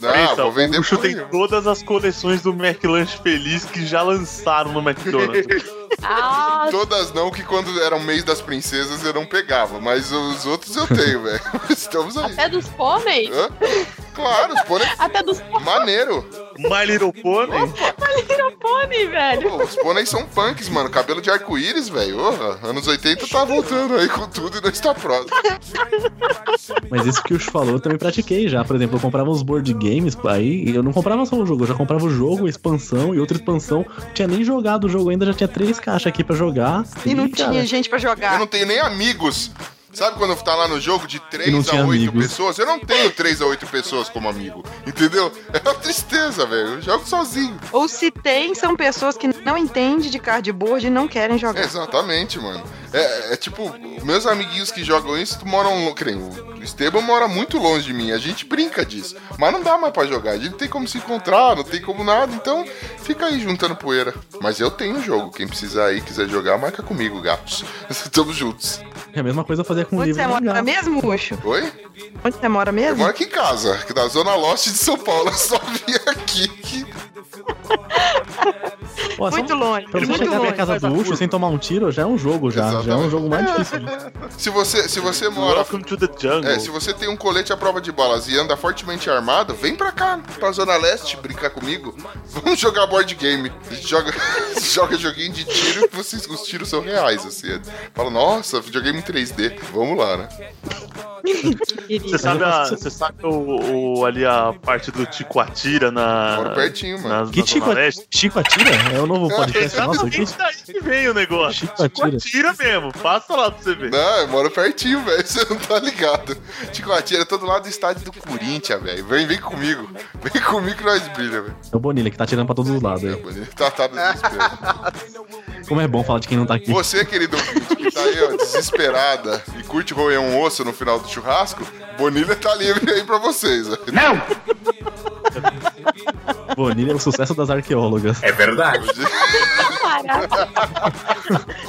Não, Pensa, vou vender o tem aí. todas as coleções do McLanche Feliz que já lançaram no McDonald's. Ah, Todas não, que quando era o mês das princesas eu não pegava, mas os outros eu tenho, velho. Estamos aí. até dos pôneis? Hã? Claro, os pônei. Até dos Maneiro. My Little Pony? pônei, velho. Pô, os pôneis são punks, mano. Cabelo de arco-íris, velho. Ô, Anos 80 tá voltando aí com tudo e não está próximo. Mas isso que o Ucho falou, eu também pratiquei já. Por exemplo, eu comprava uns board games aí, e eu não comprava só o jogo, eu já comprava o jogo, a expansão e outra expansão. Não tinha nem jogado o jogo ainda, já tinha três caixas aqui pra jogar. E não cara, tinha gente pra Eu jogar. não tenho nem amigos. Sabe quando tá lá no jogo de E não 3 tinha a 8 amigos. pessoas? Eu não tenho 3 a 8 pessoas como amigo. Entendeu? É uma tristeza, velho. Eu jogo sozinho. Ou se tem, são pessoas que não entendem de cardboard e não querem jogar. Exatamente, mano. É, é tipo, meus amiguinhos que jogam isso moram. nem O Esteban mora muito longe de mim. A gente brinca disso. Mas não dá mais pra jogar. A gente não tem como se encontrar, não tem como nada. Então fica aí juntando poeira. Mas eu tenho jogo. Quem precisar aí, quiser jogar, marca comigo, gatos. Tamo juntos. É a mesma coisa fazer com Onde livro. você mora mesmo, Ucho? Oi? Onde você mora Eu mesmo? moro aqui em casa, que da Zona Leste de São Paulo. Eu só vim aqui. que- Pô, só- Muito longe, Pra você muito chegar longe. casa do Ucho sem tomar um tiro, já é um jogo, já. Já é um Exatamente. jogo mais difícil. Se você, se você mora Welcome to the jungle. É, se você tem um colete à prova de balas e anda fortemente armado, vem pra cá, pra Zona Leste, brincar comigo. Vamos jogar board game. A gente joga, joga joguinho de tiro e vocês, os tiros são reais, assim. Fala, nossa, videogame em 3D. Vamos lá, né? Você sabe, a, você sabe o, o- ali a parte do Tico Atira na. Moro pertinho, mano. na- Que na Chico, Leste? Chico Atira? É o novo podcast nosso aqui? Exatamente daí que vem o negócio. Chico Atira. Atira mesmo, passa lá pra você ver. Não, eu moro pertinho, velho. Você não tá ligado. Tico Atira é todo lado do estádio do Corinthians, velho. Vem, vem comigo. Vem comigo que nós brilha, velho. É o Bonilha que tá atirando pra todos os lados aí. Tá, tá no desespero. Como é bom falar de quem não tá aqui. Você, querido ouvinte, que tá aí, ó, desesperada e curte roer um osso no final do churrasco, Bonilha tá livre aí pra vocês. ó. Bonilha é o sucesso das arqueólogas. É verdade.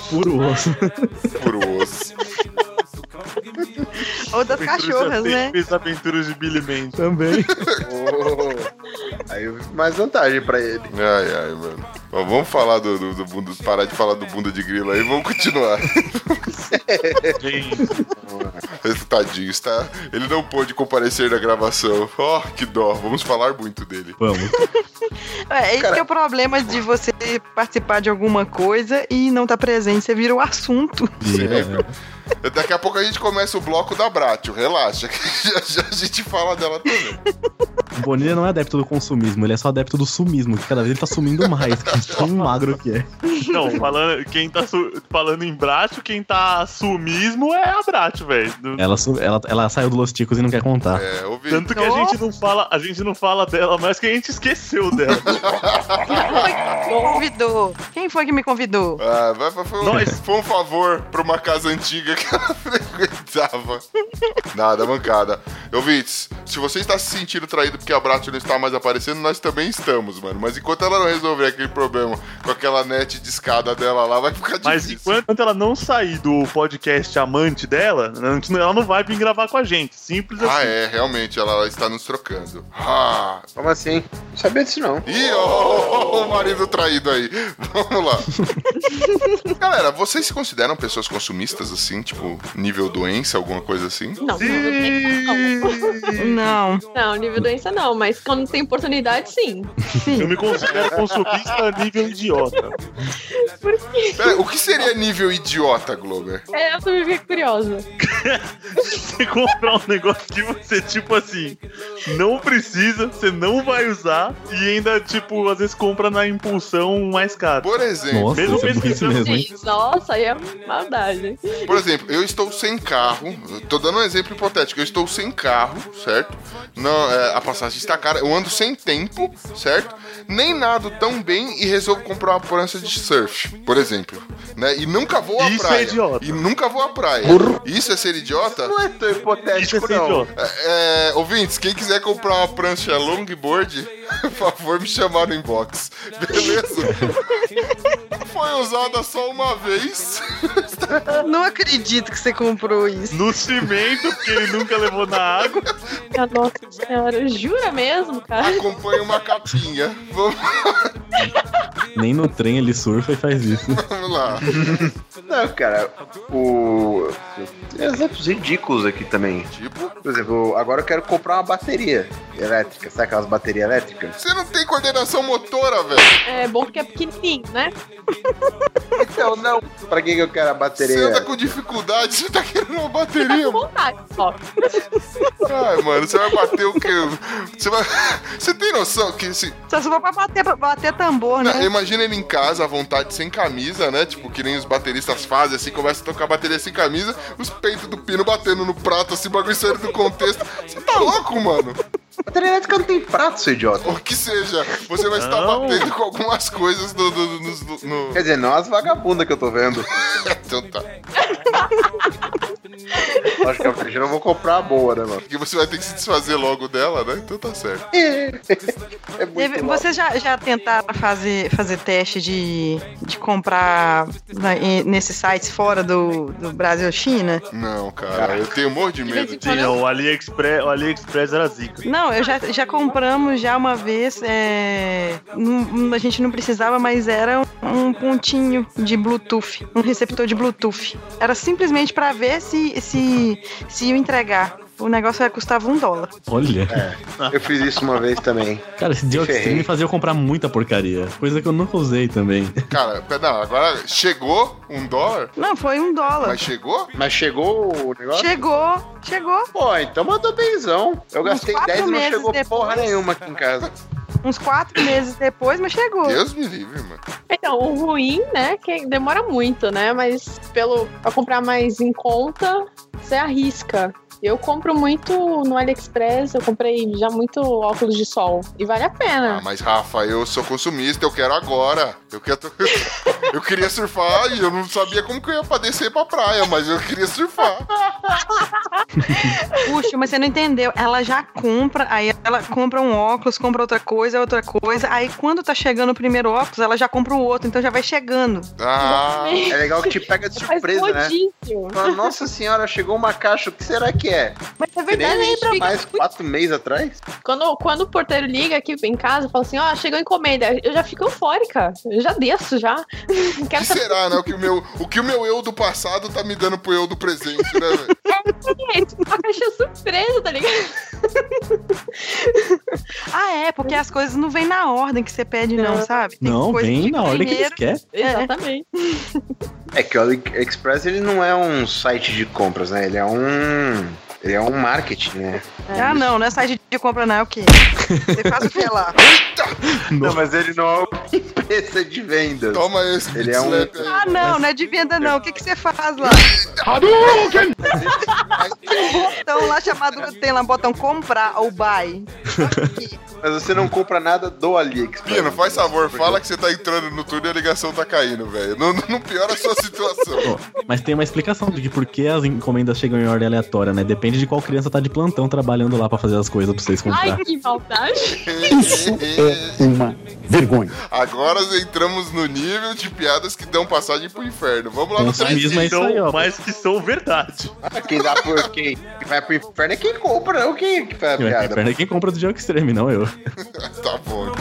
Puro osso. Puro osso. Ou das Aventuras cachorras, né? Fez aventuras de Billy Mandy. Também. Oh, aí mais vantagem pra ele. Ai, ai, mano. Bom, vamos falar do, do, do bunda, parar de falar do bunda de grilo aí, vamos continuar. Esse Tadinho, está. Ele não pôde comparecer na gravação. Oh, que dó. Vamos falar muito dele. Vamos. É, esse que é o problema de você participar de alguma coisa e não estar presente. Você vira o assunto. É, Daqui a pouco a gente começa o bloco da Bratio. Relaxa, que já, já a gente fala dela também. o Bonilha não é adepto do consumismo, ele é só adepto do sumismo, que cada vez ele tá sumindo mais, que tão magro que é. não, falando, quem tá su- falando em Bracho, quem tá sumismo é a Bracho, velho. Ela, ela, ela saiu do Los Ticos e não quer contar. É, ouvi. Tanto que a gente não fala, a gente não fala dela, mas que a gente esqueceu dela. Convidou. Quem foi que me convidou? Ah, foi, um, Nós. foi um favor pra uma casa antiga que ela frequentava. Nada, mancada. Ouvintes, se você está se sentindo traído porque a Brat não está mais aparecendo, nós também estamos, mano. Mas enquanto ela não resolver aquele problema com aquela net de escada dela lá, vai ficar Mas difícil. enquanto ela não sair do podcast amante dela, ela não vai vir gravar com a gente. Simples Ah, assim. é, realmente, ela está nos trocando. Ah. Como assim? Não sabia disso não. Ih, ó, o marido traído aí. Vamos lá. Galera, vocês se consideram pessoas consumistas, assim, tipo, nível doença, alguma coisa assim? Não, não. Não. Não, nível doença não, mas quando tem oportunidade, sim. Eu me considero consumista nível idiota. Pera, o que seria nível idiota, Glober? É, eu também fiquei curiosa. Você comprar um negócio que você, tipo assim, não precisa, você não vai usar e ainda, tipo, às vezes compra na impulsão mais caro. Por exemplo, Nossa, mesmo isso é burrice pesquisando mesmo, hein? Sim, nossa, aí é maldade. por exemplo, eu estou sem carro. Tô dando um exemplo hipotético. Eu estou sem carro, certo? Não, é, a passagem está cara. Eu ando sem tempo, certo? Nem nado tão bem e resolvo comprar uma prancha de surf, por exemplo. Né? E nunca vou à Isso é praia. idiota. E nunca vou à praia. Isso é ser idiota? Não é tão Isso hipotético, é ser não. É, é, ouvintes, quem quiser comprar uma prancha longboard, por favor, me chamar no inbox. Beleza? Foi usada só uma vez. Não acredito que você comprou isso. No cimento, porque ele nunca levou na água. Ah, Nossa senhora, jura mesmo, cara? Acompanha uma capinha. Vamos, Nem no trem ele surfa e faz isso. vamos lá. Não, cara, o. Exemplos ridículos aqui também. Tipo, Por exemplo, agora eu quero comprar uma bateria elétrica. Sabe aquelas baterias elétricas? você não tem coordenação motora, velho. É bom porque é pequenininho, né? Então, não. Pra que que eu quero a Você bateria? anda com dificuldade, você tá querendo uma Tá bateria. com vontade, ó. Ai, mano, você vai bater o quê? Você vai. Você tem noção que se. Só se for pra bater, pra bater tambor, né? Imagina ele em casa, à vontade, sem camisa, né? Tipo, que nem os bateristas fazem, assim, começa a tocar bateria sem camisa, os peitos do pino batendo no prato, assim, bagulho saindo do contexto. Você tá louco, mano? Bateria elétrica não tem prato, seu idiota. Ou que seja, você vai estar Não. batendo com algumas coisas do, do- do- no- no- Quer dizer, não as vagabundas que eu tô vendo. Então tá. Acho que a frente eu vou comprar a boa, né, mano? Porque você vai ter que se desfazer logo dela, né? Então tá certo. É muito Teve- mal. Vocês já, já tentaram fazer, fazer teste de, de comprar na- em- nesses sites fora do, do Brasil China? Não, cara, eu tenho um monte de De medo em disso. quando Tinha o AliExpress, o AliExpress era zica. Não, eu já, já compramos já uma vez. é, não- a gente não precisava, mas era um pontinho de Bluetooth, um receptor de Bluetooth. Era simplesmente pra ver se, se, se ia entregar. O negócio ia custava um dólar. Olha. Eu fiz isso uma vez também. Cara, esse me fazia eu comprar muita porcaria. Coisa que eu nunca usei também. Cara, pera- não, agora chegou um dólar, Não, foi um dólar. mas chegou? Mas chegou o negócio? Chegou, chegou. Pô, então mandou benzão. Eu gastei quatro 10 e não chegou depois. porra nenhuma aqui em casa. Uns quatro meses depois, mas chegou. Deus me livre, mano. Então, o ruim, né, que demora muito, né? Mas pelo pra comprar mais em conta, você arrisca. Eu compro muito no AliExpress, eu comprei já muito óculos de sol. E vale a Ah, pena. mas Rafa, eu sou consumista, eu quero agora. Eu, quero... eu queria surfar e eu não sabia como que eu ia pra descer pra praia, mas eu queria surfar. Puxa, mas você não entendeu. Ela já compra, aí ela compra um óculos, compra outra coisa, outra coisa. Aí quando tá chegando o primeiro óculos, ela já compra o outro, então já vai chegando. Ah, É legal que te pega de surpresa, né? Fala, Nossa senhora, chegou uma caixa, o que será que é? Mas é Que nem verdade, a gente lembra fica mais quatro meses atrás? Quando, quando o porteiro liga aqui em casa, fala assim, ó, chegou a encomenda, eu já fico eufórica. Eu já desço, já. o Quero que será, né? O que o, meu, o que o meu eu do passado tá me dando pro eu do presente, né, velho? é. Uma caixa surpresa, tá ligado? Ah, é, porque as coisas não vêm na ordem que você pede, não, Não. sabe? Tem Não, vem que na ordem que eles querem. É. Exatamente. É que o AliExpress ele não é um site de compras, né? Ele é um. Ele é um marketing, né? Ah, não, não é site de compra, não. É o quê? Você faz o que lá? Não, mas ele não é uma empresa de vendas. Toma esse Ele é um-. Ah, não, não é de venda, não. O que, que você faz lá? Botão lá chamado. Tem lá botão comprar ou buy. Mas você não compra nada do AliExpress. Pino, faz favor, fala que você tá entrando no túnel e a ligação tá caindo, velho. Não, não piora a sua situação. Mas tem uma explicação de por que as encomendas chegam em ordem aleatória, né? Depende de qual criança tá de plantão trabalhando lá pra fazer as coisas pra vocês Ai, comprar. que maldade. Isso é uma vergonha. Agora entramos no nível de piadas que dão passagem pro inferno. Vamos lá no Consumismo 3 é isso aí, ó. mas que são verdade. Ah, quem dá por quem que vai pro inferno é quem compra, não quem que faz a Quem piada. inferno é quem compra do Jogo Extreme, não eu. Tá bom.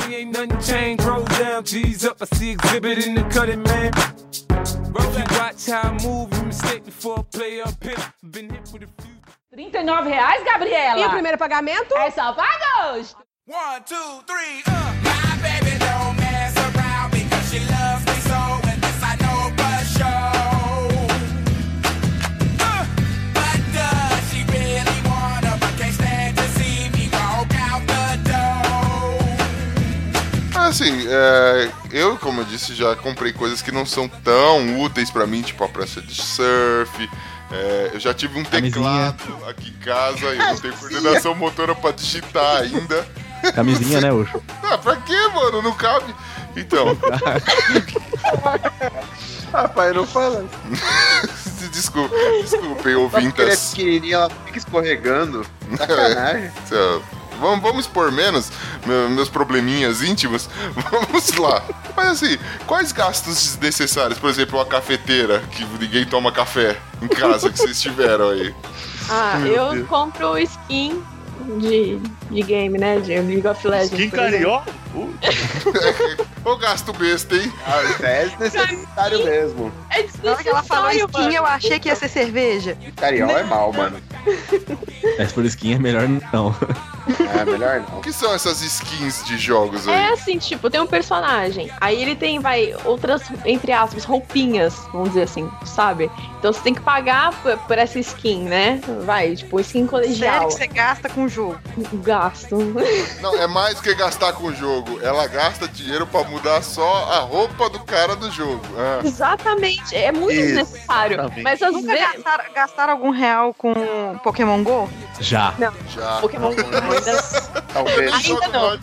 Watch how I move. Mistake before I play up here. Been hit with a few. 39 reais, Gabriela. E o primeiro pagamento? É só pra gosto. One, two, three, uh. My baby don't mess around because she loves me so, and this I know for sure. Uh, but does she really wanna? But can't stand to see me walk out the door. Assim, é, eu, como eu disse, já comprei coisas que não são tão úteis pra mim, tipo a prancha de surf. É, eu já tive um Camisinha. teclado aqui em casa e eu não tenho coordenação motora pra digitar ainda. Camisinha, né, Ucho? Ah, pra quê, mano? Não cabe. Então, Rapaz, não fala. desculpa, desculpem, Só porque ele é ouvintas. pequenininho, ela fica escorregando. Sacanagem. Então, Vamos, vamos expor menos meu- meus probleminhas íntimos? Vamos lá. Mas assim, quais gastos desnecessários? Por exemplo, uma cafeteira, que ninguém toma café em casa, que vocês tiveram aí. Ah, Meu eu Deus. compro skin de, de game, né? De League of Legends. Skin carioca? Ô gasto besta, hein? Ah, isso é desnecessário mesmo. É Na hora que ela falou desnecessário, skin, mano. eu achei que ia ser cerveja. Cariol é mal, mano. Mas por skin é melhor não. É melhor não. O que são essas skins de jogos É aí? assim, tipo, tem um personagem. Aí ele tem, vai, outras, entre aspas, roupinhas, vamos dizer assim, sabe? Então você tem que pagar por, por essa skin, né? Vai, tipo, skin Sério colegial. que você gasta com o jogo. Gasto. Não, é mais que gastar com o jogo. Ela gasta dinheiro pra mudar só a roupa do cara do jogo. Ah. Exatamente. É muito Isso, desnecessário. exatamente. Mas às Nunca vezes. gastaram, gastaram algum real com Pokémon GO? Já. Já. Pokémon Go ainda. Talvez. Ainda não.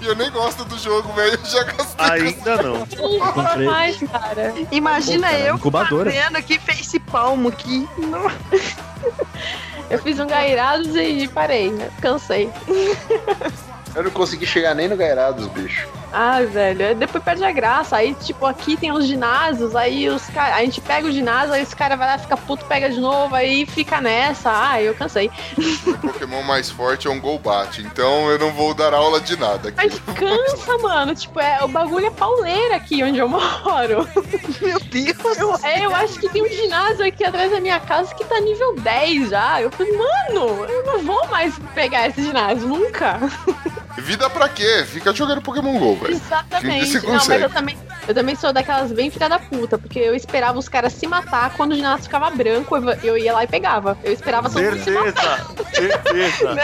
E eu nem gosto do jogo, velho. Eu já gastei. ainda não. Comprei. mais, cara. Imagina eu incubadora. fazendo aqui face palmo aqui. Não. Eu fiz um gairados e parei. né? Cansei. Eu não consegui chegar nem no Gairados, bicho. Ah, velho, depois perde a graça. Aí, tipo, aqui tem os ginásios, aí os cara, a gente pega o ginásio, aí os caras vai lá, fica puto, pega de novo, aí fica nessa. Ah, eu cansei. O Pokémon mais forte é um Golbat, então eu não vou dar aula de nada aqui. Mas cansa, mano. Tipo, é, o bagulho é pauleira aqui onde eu moro. Meu Deus. Eu, é, eu acho que tem um ginásio aqui atrás da minha casa que tá nível 10 já. Eu falei, mano, eu não vou mais pegar esse ginásio, nunca. Vida pra quê? Fica jogando Pokémon GO, velho. Exatamente. Não, mas eu também, eu também sou daquelas bem filha da puta, porque eu esperava os caras se matar quando o ginásio ficava branco, eu, ia lá e pegava. Eu esperava todo mundo se matar. Certeza,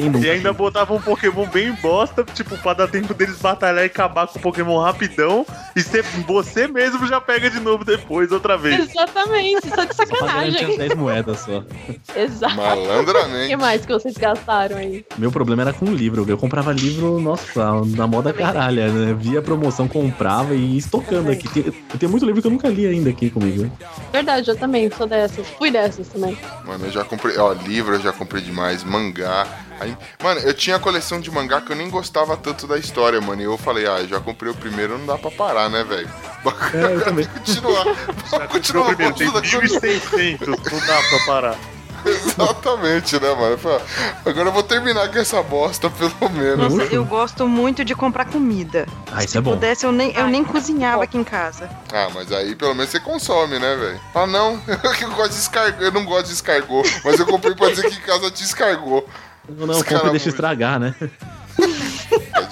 nunca? E ainda botava um Pokémon bem bosta, tipo, pra dar tempo deles batalhar e acabar com o Pokémon rapidão. E cê- você mesmo já pega de novo depois, outra vez. Exatamente, só de Só sacanagem. 10 moedas só. Exato. O Malandramente. que mais que vocês gastaram aí? Meu problema era com livro. Eu comprava livro, nossa, na moda caralha, né? Via promoção, comprava e ia estocando aqui. Tem- Eu tenho muito livro que eu nunca li ainda aqui comigo. Verdade, eu também sou dessas. Fui dessas também. Mano, eu já comprei, ó, livro eu já comprei demais, mangá. Aí, mano, eu tinha a coleção de mangá que eu nem gostava tanto da história, mano. E eu falei, ah, eu já comprei o primeiro, não dá pra parar, né, velho? É, eu também. continuar. Vamos continuar primeiro, tem falando da coisa- 1.600, não dá pra parar. Exatamente, né, mano? Eu falei, ah, Agora eu vou terminar com essa bosta, pelo menos. Nossa, eu gosto muito de comprar comida. Ah, isso Se é bom. pudesse, eu nem, eu nem que cozinhava bom. aqui em casa. Ah, mas aí pelo menos você consome, né, velho? Ah, não, eu gosto de escargot. Eu não gosto de escargot, mas eu comprei pra dizer que em casa te escargot. Não, não, compra cara e deixa muito- estragar, né?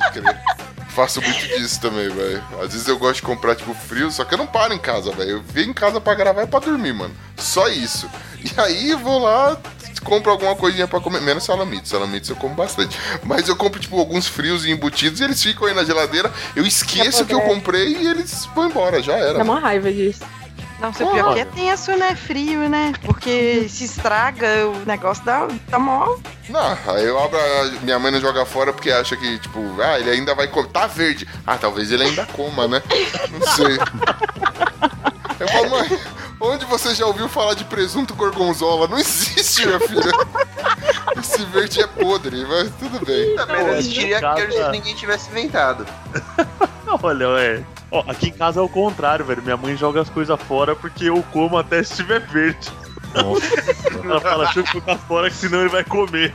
Faço muito disso também, velho. Às vezes eu gosto de comprar, tipo, frio, só que eu não paro em casa, velho. Eu venho em casa pra gravar e pra dormir, mano. Só isso. E aí eu vou lá, compro alguma coisinha pra comer, menos salamitos. Salamitos eu como bastante. Mas eu compro, tipo, alguns frios e embutidos e eles ficam aí na geladeira. Eu esqueço que eu comprei e eles vão embora, já era. Dá uma raiva disso. Não, seu pior que é tenso, né? Frio, né? Porque se estraga, o negócio dá, dá mó. Não, aí eu abro, minha mãe não joga fora porque acha que, tipo, ah, ele ainda vai comer. Tá verde. Ah, talvez ele ainda coma, né? Não sei. Eu falo, mãe, onde você já ouviu falar de presunto gorgonzola? Não existe, minha filha. Esse verde é podre, mas tudo bem. Também não existiria que ninguém tivesse inventado. Olha, é. Ó, aqui em casa é o contrário, velho. Minha mãe joga as coisas fora porque eu como até se estiver verde. Ela fala, deixa eu colocar fora que senão ele vai comer.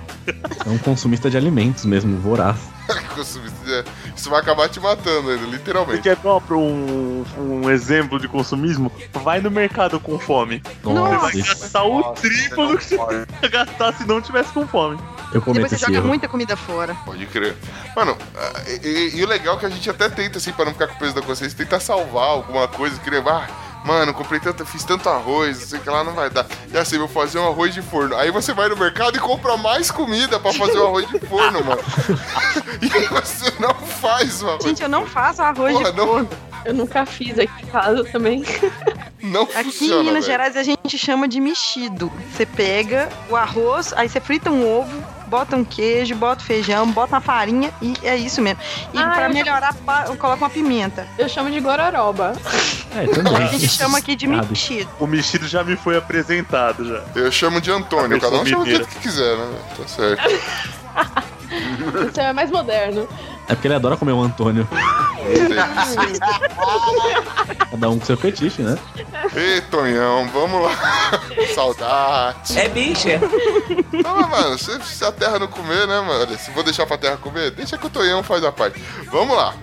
é um consumista de alimentos mesmo, voraz. Isso vai acabar te matando ainda, Você literalmente. quer próprio um, um exemplo de consumismo? Vai no mercado com fome. Você Nossa, vai gastar o triplo do que você ia gastar se não tivesse com fome. eu cometo Depois você esse joga erro. muita comida fora. Pode crer. Mano, ah, e, e- e o legal é que a gente até tenta, assim, pra não ficar com o peso da consciência, tenta salvar alguma coisa, que ah, mano, comprei tanto, fiz tanto arroz, não sei o que lá, não vai dar. E assim, vou fazer um arroz de forno. Aí você vai no mercado e compra mais comida pra fazer o arroz de forno, mano. e você não faz o arroz. Gente, eu não faço arroz Porra, de não- forno. Eu nunca fiz aqui em casa também. Não Aqui funciona, em Minas velho. Gerais a gente chama de mexido. Você pega o arroz, aí você frita um ovo, bota um queijo, bota feijão, bota uma farinha e é isso mesmo. E Ah, pra melhorar, pa- coloca uma pimenta. Eu chamo de gororoba. É, também. A gente chama aqui de mexido. O mexido já me foi apresentado já. Eu chamo de Antônio, cada um chama jeito que quiser, né? Tá certo. Isso é mais moderno. É porque ele adora comer um Antônio. Cada um com seu fetiche, né? Ei, Tonhão, vamos lá. Saudade. É bicha. Não, mas, mano, se, se a terra não comer, né, mano? Olha, Se vou deixar pra terra comer, deixa que o Tonhão faz a parte. Vamos lá.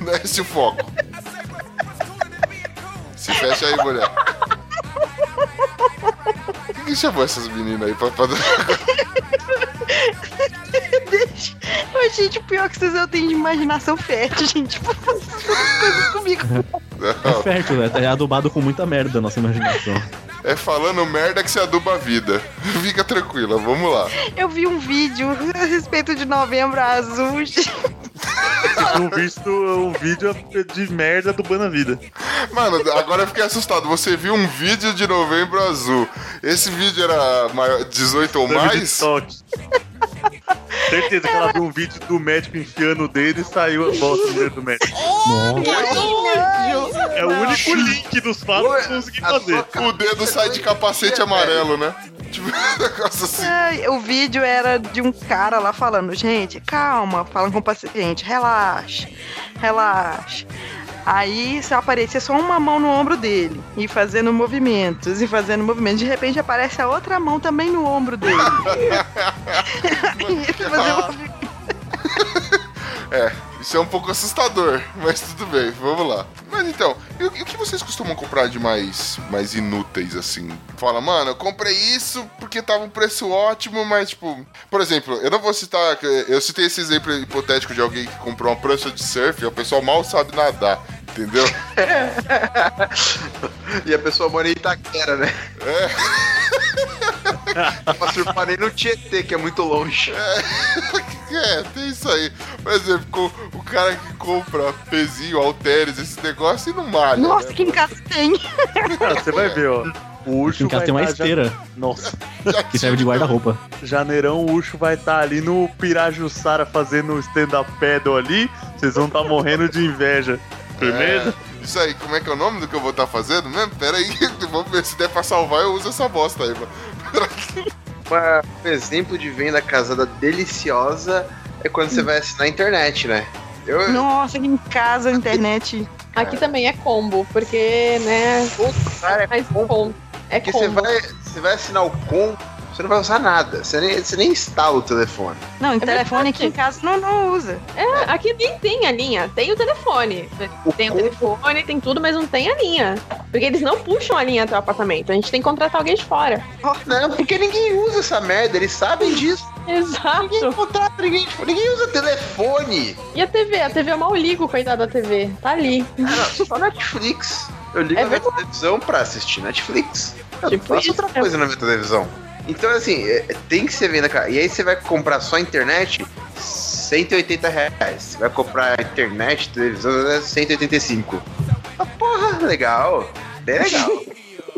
Não é esse o foco. Se fecha aí, mulher. Quem que chamou essas meninas aí pra. Deixa. Ô, gente, o pior que vocês eu tenho de imaginação fértil, gente. Coisas comigo. É Não, fértil, né? É adubado com muita merda a nossa imaginação. É falando merda que se aduba a vida. Fica tranquila, vamos lá. Eu vi um vídeo a respeito de novembro azul. Eu visto um vídeo de merda do Bana Vida. Mano, agora eu fiquei assustado. Você viu um vídeo de novembro azul. Esse vídeo era maior, 18 ou mais? Certeza que ela viu um vídeo do médico enfiando o dedo e saiu a bosta no dedo do médico. Nossa. É o único link dos fatos que eu consegui fazer. O dedo sai de capacete amarelo, né? Tipo, um negócio assim. Ai, o vídeo era de um cara lá falando, gente, calma, falando com o paciente, relaxa, relaxa. Aí só aparecia só uma mão no ombro dele, e fazendo movimentos, e fazendo movimentos. De repente aparece a outra mão também no ombro dele. E ele fazia movimento. É, isso é um pouco assustador, mas tudo bem, vamos lá. Mas então, e o que vocês costumam comprar de mais, mais inúteis, assim? Fala, mano, eu comprei isso porque tava um preço ótimo, mas, tipo... Por exemplo, eu não vou citar... Eu citei esse exemplo hipotético de alguém que comprou uma prancha de surf e o pessoal mal sabe nadar, entendeu? E a pessoa mora em Itaquera, né? É. Pra surfar nem no Tietê, que é muito longe. É, tem isso aí. Por exemplo, o cara que compra pezinho, halteres, esse negócio e não malha. Nossa, né? que em casa tem. Cara, você vai ver, ó. O Ucho Em casa vai tem uma tá já- esteira Nossa, que serve de guarda-roupa. janeirão o Ucho vai estar ali no Pirajussara fazendo stand-up paddle ali. Vocês vão estar morrendo de inveja. Firmeza? É, isso aí, como é que é o nome do que eu vou estar fazendo mesmo? Pera aí, vamos ver se der pra salvar, eu uso essa bosta aí, mano. Uma- um exemplo de venda casada deliciosa é quando você vai assinar a internet, né? Eu, Nossa, aqui em casa a internet. Aqui também é combo, porque, né, cara, é mais combo. É porque você combo. vai, você vai assinar o com, você não vai usar nada. Você nem, você nem instala o telefone. Não, É telefone verdade. aqui em casa não, não usa. É, aqui nem tem a linha, tem o telefone. O Tem o com- telefone, tem tudo, mas não tem a linha. Porque eles não puxam a linha até o apartamento. A gente tem que contratar alguém de fora. Não, porque ninguém usa essa merda, eles sabem disso. Ninguém Exato. contrata, ninguém, ninguém usa telefone. E a TV? A TV eu mal ligo, coitada da TV. Tá ali. Cara, só Netflix. Eu ligo É a minha televisão pra assistir Netflix. Eu Tipo faço isso, outra é. coisa na minha televisão. Então, assim, é, tem que ser venda, cara. E aí você vai comprar só a internet, 180 reais. Você vai comprar a internet, televisão, é 185. Ah, porra, legal. Bem legal.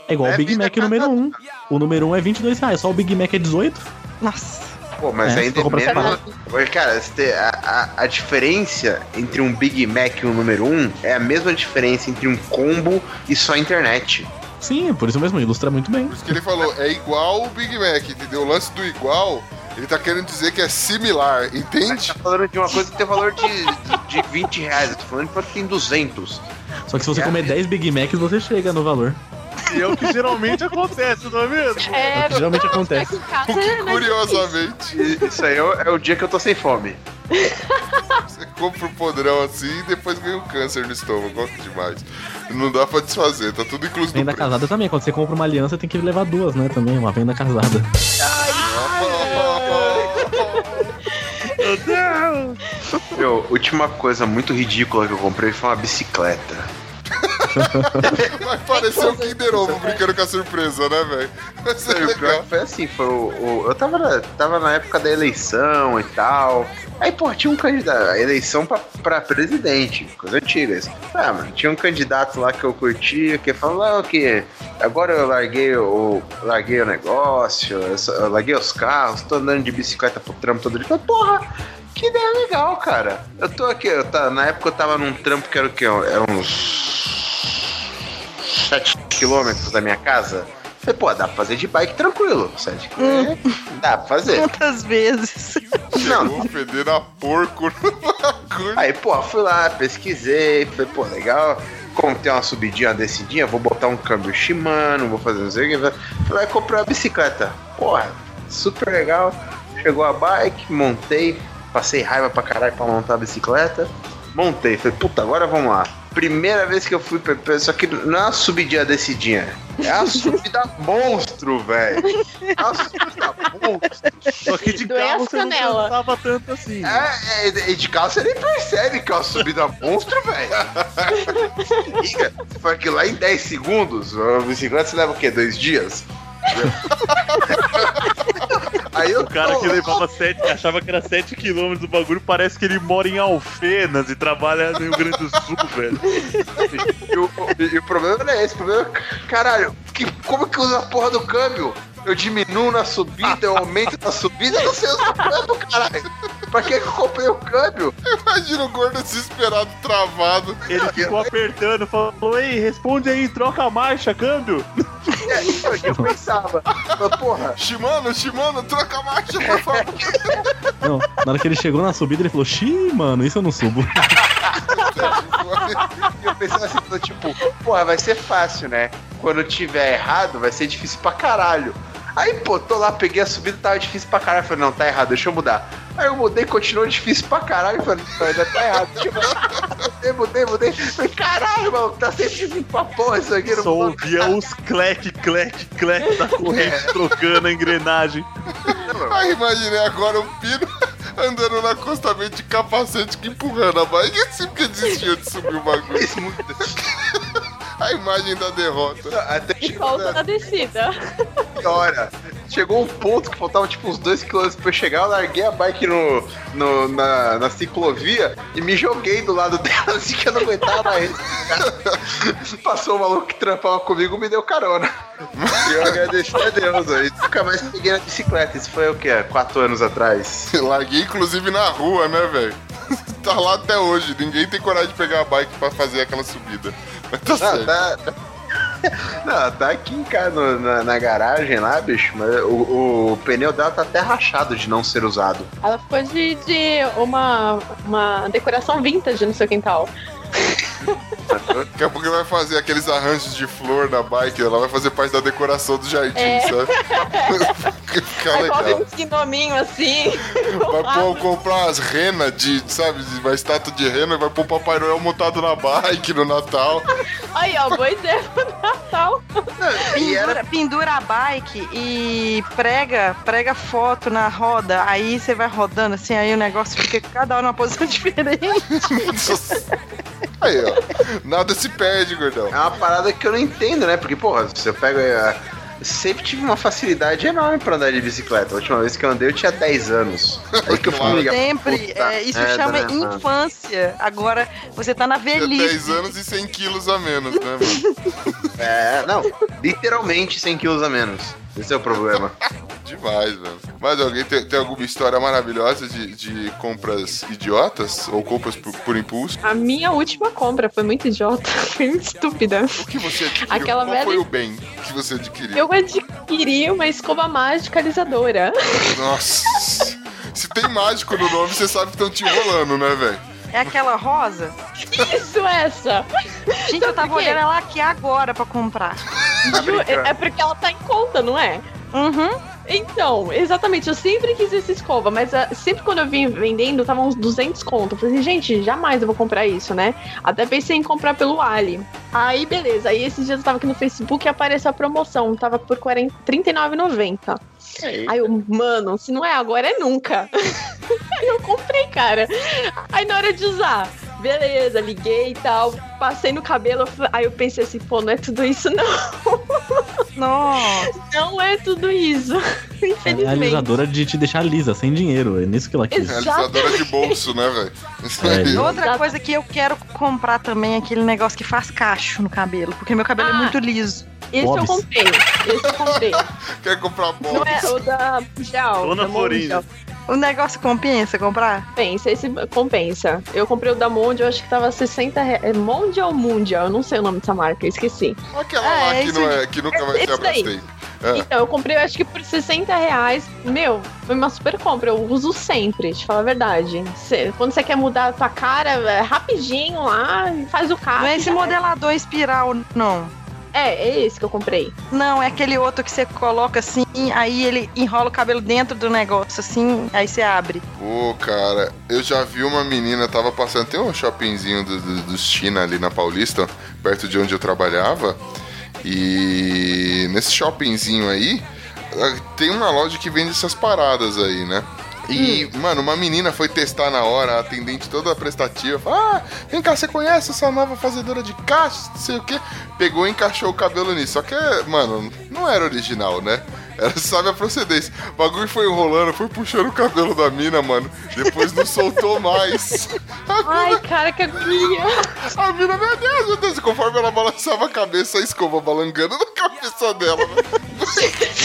É igual É o Big Mac número 1. O número 1 é 22 reais, só o Big Mac é 18. Nossa. Pô, mas É, ainda é menos. Porque, Cara, a, a, a diferença entre um Big Mac e um número 1 é a mesma diferença entre um combo e só a internet. Sim, por isso mesmo, ilustra muito bem. Por isso que ele falou, é igual o Big Mac, entendeu? O lance do igual, ele tá querendo dizer que é similar, entende? Tá falando de uma coisa que tem valor de, de 20 reais. Eu tô falando de uma que tem 200. Só que se você comer 10 Big Macs, você chega no valor. E é o que geralmente acontece, não é mesmo? É, que geralmente acontece. O né, curiosamente, E Isso aí é o, é o dia que eu tô sem fome. você compra um podrão assim e depois ganha um câncer no estômago. Que demais. Não dá pra desfazer, tá tudo incluso Venda casada também. Quando você compra uma aliança, tem que levar duas, né? Também, uma venda casada. Meu, última coisa muito ridícula que eu comprei foi uma bicicleta. Vai parecer o Kinder Ovo brincando com a surpresa, né, velho? Que foi assim, foi o, o- eu tava na, tava na época da eleição e tal. Aí, pô, tinha um candidato, a eleição pra, pra presidente, coisa antiga. Assim. Ah, mano, tinha um candidato lá que eu curtia, que falou ah, que agora eu larguei o, larguei o negócio, eu, eu larguei os carros, tô andando de bicicleta pro trampo todo dia. Falei, Porra, que ideia legal, cara. Eu tô aqui, eu tá, na época eu tava num trampo que era o quê? Era uns 7 quilômetros da minha casa. Falei, pô, dá pra fazer de bike tranquilo. 7 quilômetros. Dá pra fazer. Quantas vezes? Não, Chegou fedendo a porco no bagulho. Aí, pô, fui lá, pesquisei, falei, pô, legal. Como tem uma subidinha, uma descidinha, vou botar um câmbio Shimano, vou fazer não sei o que. Fui lá e comprei uma bicicleta. Porra, super legal. Chegou a bike, montei, passei raiva pra caralho pra montar a bicicleta. Montei, falei, puta, agora vamos lá. Primeira vez que eu fui, pra- só que não é uma subidinha descidinha, é uma subida monstro, velho. É uma subida monstro. Só que de Doeu carro você não cansava tanto assim. É, é, e de carro você nem percebe que é uma subida monstro, velho. Liga, foi que lá em 10 segundos, a bicicleta você leva o quê? Dois dias? Aí O cara que levava 7, achava que era 7 km do bagulho, parece que ele mora em Alfenas e trabalha no Rio Grande do Sul, velho. E o, e o problema não é esse, o problema é, caralho, que, como que usa a porra do câmbio? Eu diminuo na subida, eu aumento na subida, eu não sei usar o câmbio, caralho. Pra que que eu comprei o câmbio? Imagina o gordo desesperado, travado. Ele ficou apertando, falou: Ei, responde aí, troca a marcha, câmbio. É, isso que eu pensava. Mas, porra, Shimano, Shimano, troca a marcha, por favor. Não, na hora que ele chegou na subida, ele falou: Xiii, mano, isso eu não subo. E eu pensava assim, tipo, porra, vai ser fácil, né? Quando tiver errado, vai ser difícil pra caralho. Aí, pô, tô lá, peguei a subida, tava difícil pra caralho. Falei, não, tá errado, deixa eu mudar. Aí eu mudei, continuou difícil pra caralho. Falei, não, ainda tá errado, deixa eu mudar. Mudei, mudei, mudei. Falei, caralho, mano, tá sempre difícil pra porra isso aqui. Não Só ouvia os clec, clec, clec da corrente trocando a engrenagem. Aí imaginei agora o Pino andando no acostamento de capacete que empurrando a bike assim porque desistiu de subir o bagulho. A imagem da derrota. Até E chegou solta na na descida. hora. Chegou um ponto que faltava tipo uns 2km pra eu chegar, eu larguei a bike no, no- na, na ciclovia e me joguei do lado dela assim que eu não aguentava mais. Passou o maluco que trampava comigo me deu carona. E eu agradeci a Deus, aí nunca mais peguei na bicicleta. Isso foi o quê? Quatro anos atrás. Larguei inclusive na rua, né, velho? Tá lá até hoje. Ninguém tem coragem de pegar a bike pra fazer aquela subida. Tá Não, certo. tá, não, tá aqui em casa, no- na, na garagem lá, bicho, mas o, o pneu dela tá até rachado de não ser usado. Ela ficou de, de uma, uma decoração vintage no seu quintal. Daqui a pouco ele vai fazer aqueles arranjos de flor na bike. Ela vai fazer parte da decoração do jardim, É. sabe? Coloca legal. uns quinominhos assim. Vai pôr, comprar as renas de, sabe, uma estátua de rena e vai pôr o Papai Noel montado na bike no Natal. Aí, ó, boa ideia pro Natal. Era Pendura, pendura a bike e prega, prega foto na roda. Aí você vai rodando assim, aí o negócio fica cada hora numa posição diferente. Aí, ó. Nada se perde, gordão. É uma parada que eu não entendo, né? Porque, porra, se eu pego. é, sempre tive uma facilidade enorme pra andar de bicicleta. A última vez que eu andei eu tinha 10 anos. Aí que eu fui me ligar. Sempre. Puta é, isso merda, chama né, mano? infância. Agora você tá na velhice. 10 anos e 100 quilos a menos, né, mano? É, não, literalmente 100 quilos a menos. Esse é o problema. Demais, mano. Mas alguém tem, tem alguma história maravilhosa de, de compras idiotas? Ou compras por, por impulso? A minha última compra foi muito idiota, foi muito estúpida. O que você adquiriu? Aquela Qual velha- foi o bem que você adquiriu? Eu adquiri uma escova mágica alisadora. Nossa. Se tem mágico no nome, você sabe que estão te enrolando, né, velho? É aquela rosa? Isso, essa! Gente, eu tava olhando ela aqui agora pra comprar. Ju, é é porque ela tá em conta, não é? Uhum. Então, exatamente, eu sempre quis essa escova, mas ah, sempre quando eu vim vendendo, tava uns 200 conto. Eu falei assim, gente, jamais eu vou comprar isso, né? Até pensei em comprar pelo Ali. Aí, beleza. Aí, esses dias eu tava aqui no Facebook e apareceu a promoção. Tava por 40 R$39,90. Aí eu, mano, se não é agora, é nunca. Aí eu comprei, cara. Aí na hora de usar, beleza, liguei e tal, passei no cabelo. Aí eu pensei assim, pô, não é tudo isso, não. Nossa. Não é tudo isso. É a Infelizmente. alisadora de te deixar lisa, sem dinheiro. É nisso que ela quis. É alisadora de bolso, né, velho? Isso aí. É. Outra Exato. coisa que eu quero comprar também é aquele negócio que faz cacho no cabelo, porque meu cabelo é Ah. muito liso. Esse eu Bobs. comprei. Esse eu comprei. Quer comprar Não bola? é o da Gel. Dona da Florinda. O negócio compensa comprar? Compensa, esse compensa. Eu comprei o da Mondial, acho que tava 60 reais. É Mondial ou Mundial? Eu não sei o nome dessa marca, eu esqueci. Aquela lá É, que, esse- não é, que nunca vai ser. É. Então, eu comprei, acho que por 60 reais. Meu, foi uma super compra. Eu uso sempre, te falar a verdade. Cê- quando você quer mudar a tua cara, é rapidinho lá, faz o carro. não é esse modelador espiral, não. É, é esse que eu comprei. Não, é aquele outro que você coloca assim, aí ele enrola o cabelo dentro do negócio, assim, aí você abre. Pô, cara, eu já vi uma menina, tava passando, tem um shoppingzinho do, do, do China ali na Paulista, perto de onde eu trabalhava, e nesse shoppingzinho aí, eh, tem uma loja que vende essas paradas aí, né? E, mano, uma menina foi testar na hora, a atendente toda prestativa, falou, ah, vem cá, você conhece essa nova fazedora de caixas, não sei o quê. Pegou e encaixou o cabelo nisso. Só que, mano, não era original, né? Ela sabe a procedência. O bagulho foi enrolando, foi puxando o cabelo da mina, mano. Depois não soltou mais. A Ai, mina, cara, que agonia. a mina, meu Deus, meu Deus. Conforme ela balançava a cabeça, a escova balangando na cabeça dela.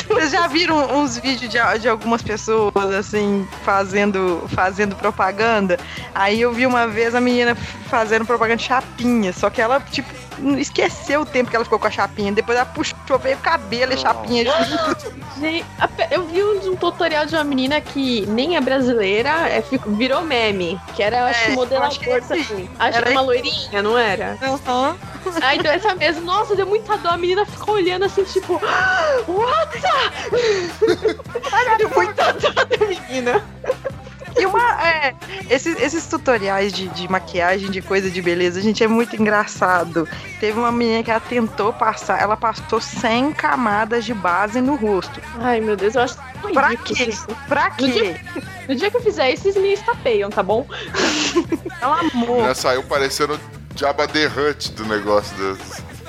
Vocês já viram uns vídeos de, de algumas pessoas, assim, fazendo, fazendo propaganda? Aí eu vi uma vez a menina fazendo propaganda de chapinha, só que ela, tipo, esqueceu o tempo que ela ficou com a chapinha. Depois ela puxou, veio o cabelo e chapinha junto. Gente, eu vi um, tutorial de uma menina que nem é brasileira, é, ficou- virou meme. Que era, acho que É, modelador acho que esse. também. Acho que Era uma loirinha, não era? Aham. Ah, então essa mesmo. Nossa, deu muita dó. A menina ficou olhando assim, tipo, "Ah, what? deu muita dó da menina. E uma. É, esses, esses tutoriais de, de maquiagem, de coisa de beleza, gente, é muito engraçado. Teve uma menina que ela tentou passar, ela passou 100 camadas de base no rosto. Ai, meu Deus, eu acho Pra ridículo quê? isso. Pra No quê? dia, no dia que eu fizer isso, vocês me estapeiam, tá bom? Ela amou. Já saiu parecendo Jabba the Hutt do negócio do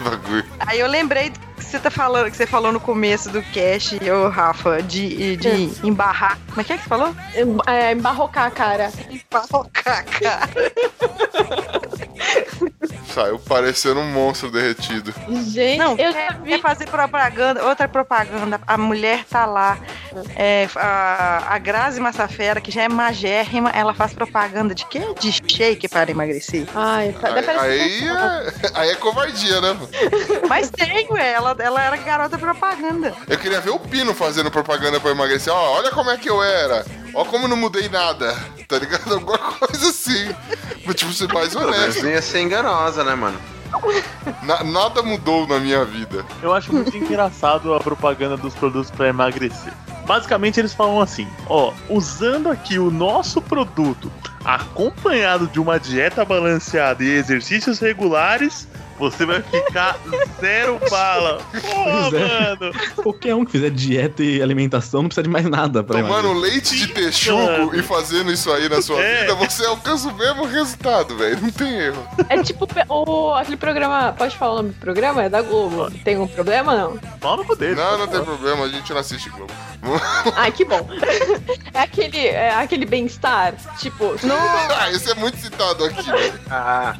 bagulho. Aí eu lembrei que você tá falando, que você falou no começo do cast, ô Rafa, de, de embarrar. Como é que é que você falou? É, embarrocar a cara. Embarrocar, cara. Saiu parecendo um monstro derretido. Gente, Não, eu quer, vi. quer fazer propaganda, outra propaganda. A mulher tá lá. É, a, a Grazi Massafera, que já é magérrima, ela faz propaganda de quê? De shake para emagrecer. Ai, tá, Aí, aí, é, aí é covardia, né? Mas tem, ué, ela, ela era garota propaganda. Eu queria ver o Pino fazendo propaganda pra emagrecer. Ó, olha como é que eu era. Ó como não mudei nada. Tá ligado? Alguma coisa assim. Tipo, ser mais Mas honesto. ia ser enganosa, né, mano? Na- nada mudou na minha vida. Eu acho muito engraçado a propaganda dos produtos para emagrecer. Basicamente eles falam assim, ó, usando aqui o nosso produto, acompanhado de uma dieta balanceada e exercícios regulares, você vai ficar zero bala. Pô, Pois é. mano. Qualquer um que fizer dieta e alimentação não precisa de mais nada pra Tomando emagrecer. leite de texugo e fazendo isso aí na sua É. vida, você alcança o mesmo resultado, velho. Não tem erro. É tipo o, aquele programa. Pode falar o nome do programa? É da Globo. Tem um problema não? Pau no dele. Não, não tem problema, a gente não assiste Globo. Ai, que bom. É aquele, é aquele bem-estar. Tipo, não. Ah, esse é muito citado aqui, velho. Ah,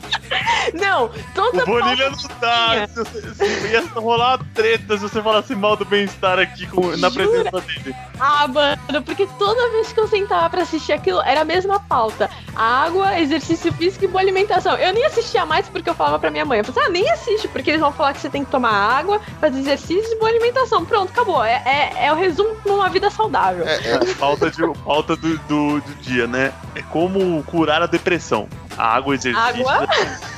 Não, toda O Pauta não dá. Se, você- se ia rolar uma treta se você falasse mal do bem-estar aqui com- na Jura? presença dele. Ah, mano, porque toda vez que eu sentava pra assistir aquilo, era a mesma pauta. Água, exercício físico e boa alimentação. Eu nem assistia mais porque eu falava pra minha mãe. Eu falei, ah, nem assiste, porque eles vão falar que você tem que tomar água, fazer exercício e boa alimentação. Pronto, acabou. É, é, é o resumo pra uma vida saudável. É, é, Pauta, de, pauta do, do, do dia, né? É como curar a depressão. Água, exercício. Água?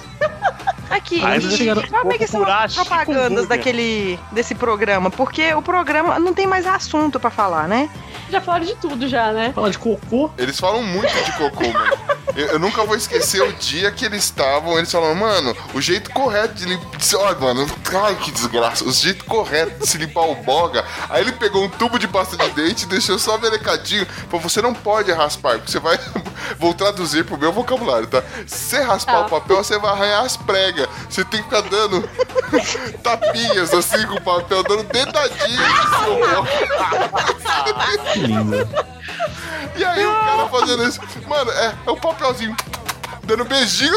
Aqui, Aí e vocês chegaram- como é que são procurar as propagandas chikungunya. daquele, desse programa? Porque o programa não tem mais assunto pra falar, né? Já falaram de tudo já, né? Fala de cocô. eles falam muito de cocô, mano. Eu, eu nunca vou esquecer o dia que eles estavam, eles falaram, mano, o jeito correto de limpar. Olha, mano, ai que desgraça. O jeito correto de se limpar o boga. Aí ele pegou um tubo de pasta de dente e deixou só melecadinho. Falou, você não pode raspar, porque você vai. Vou traduzir pro meu vocabulário, tá? Se você raspar Tá. o papel, você vai arranhar as pregas. Você tem que ficar dando tapinhas assim com o papel, dando dedadinhos no seu boga. Que lindo. E aí o cara fazendo isso. Mano, é, é o papelzinho dando beijinho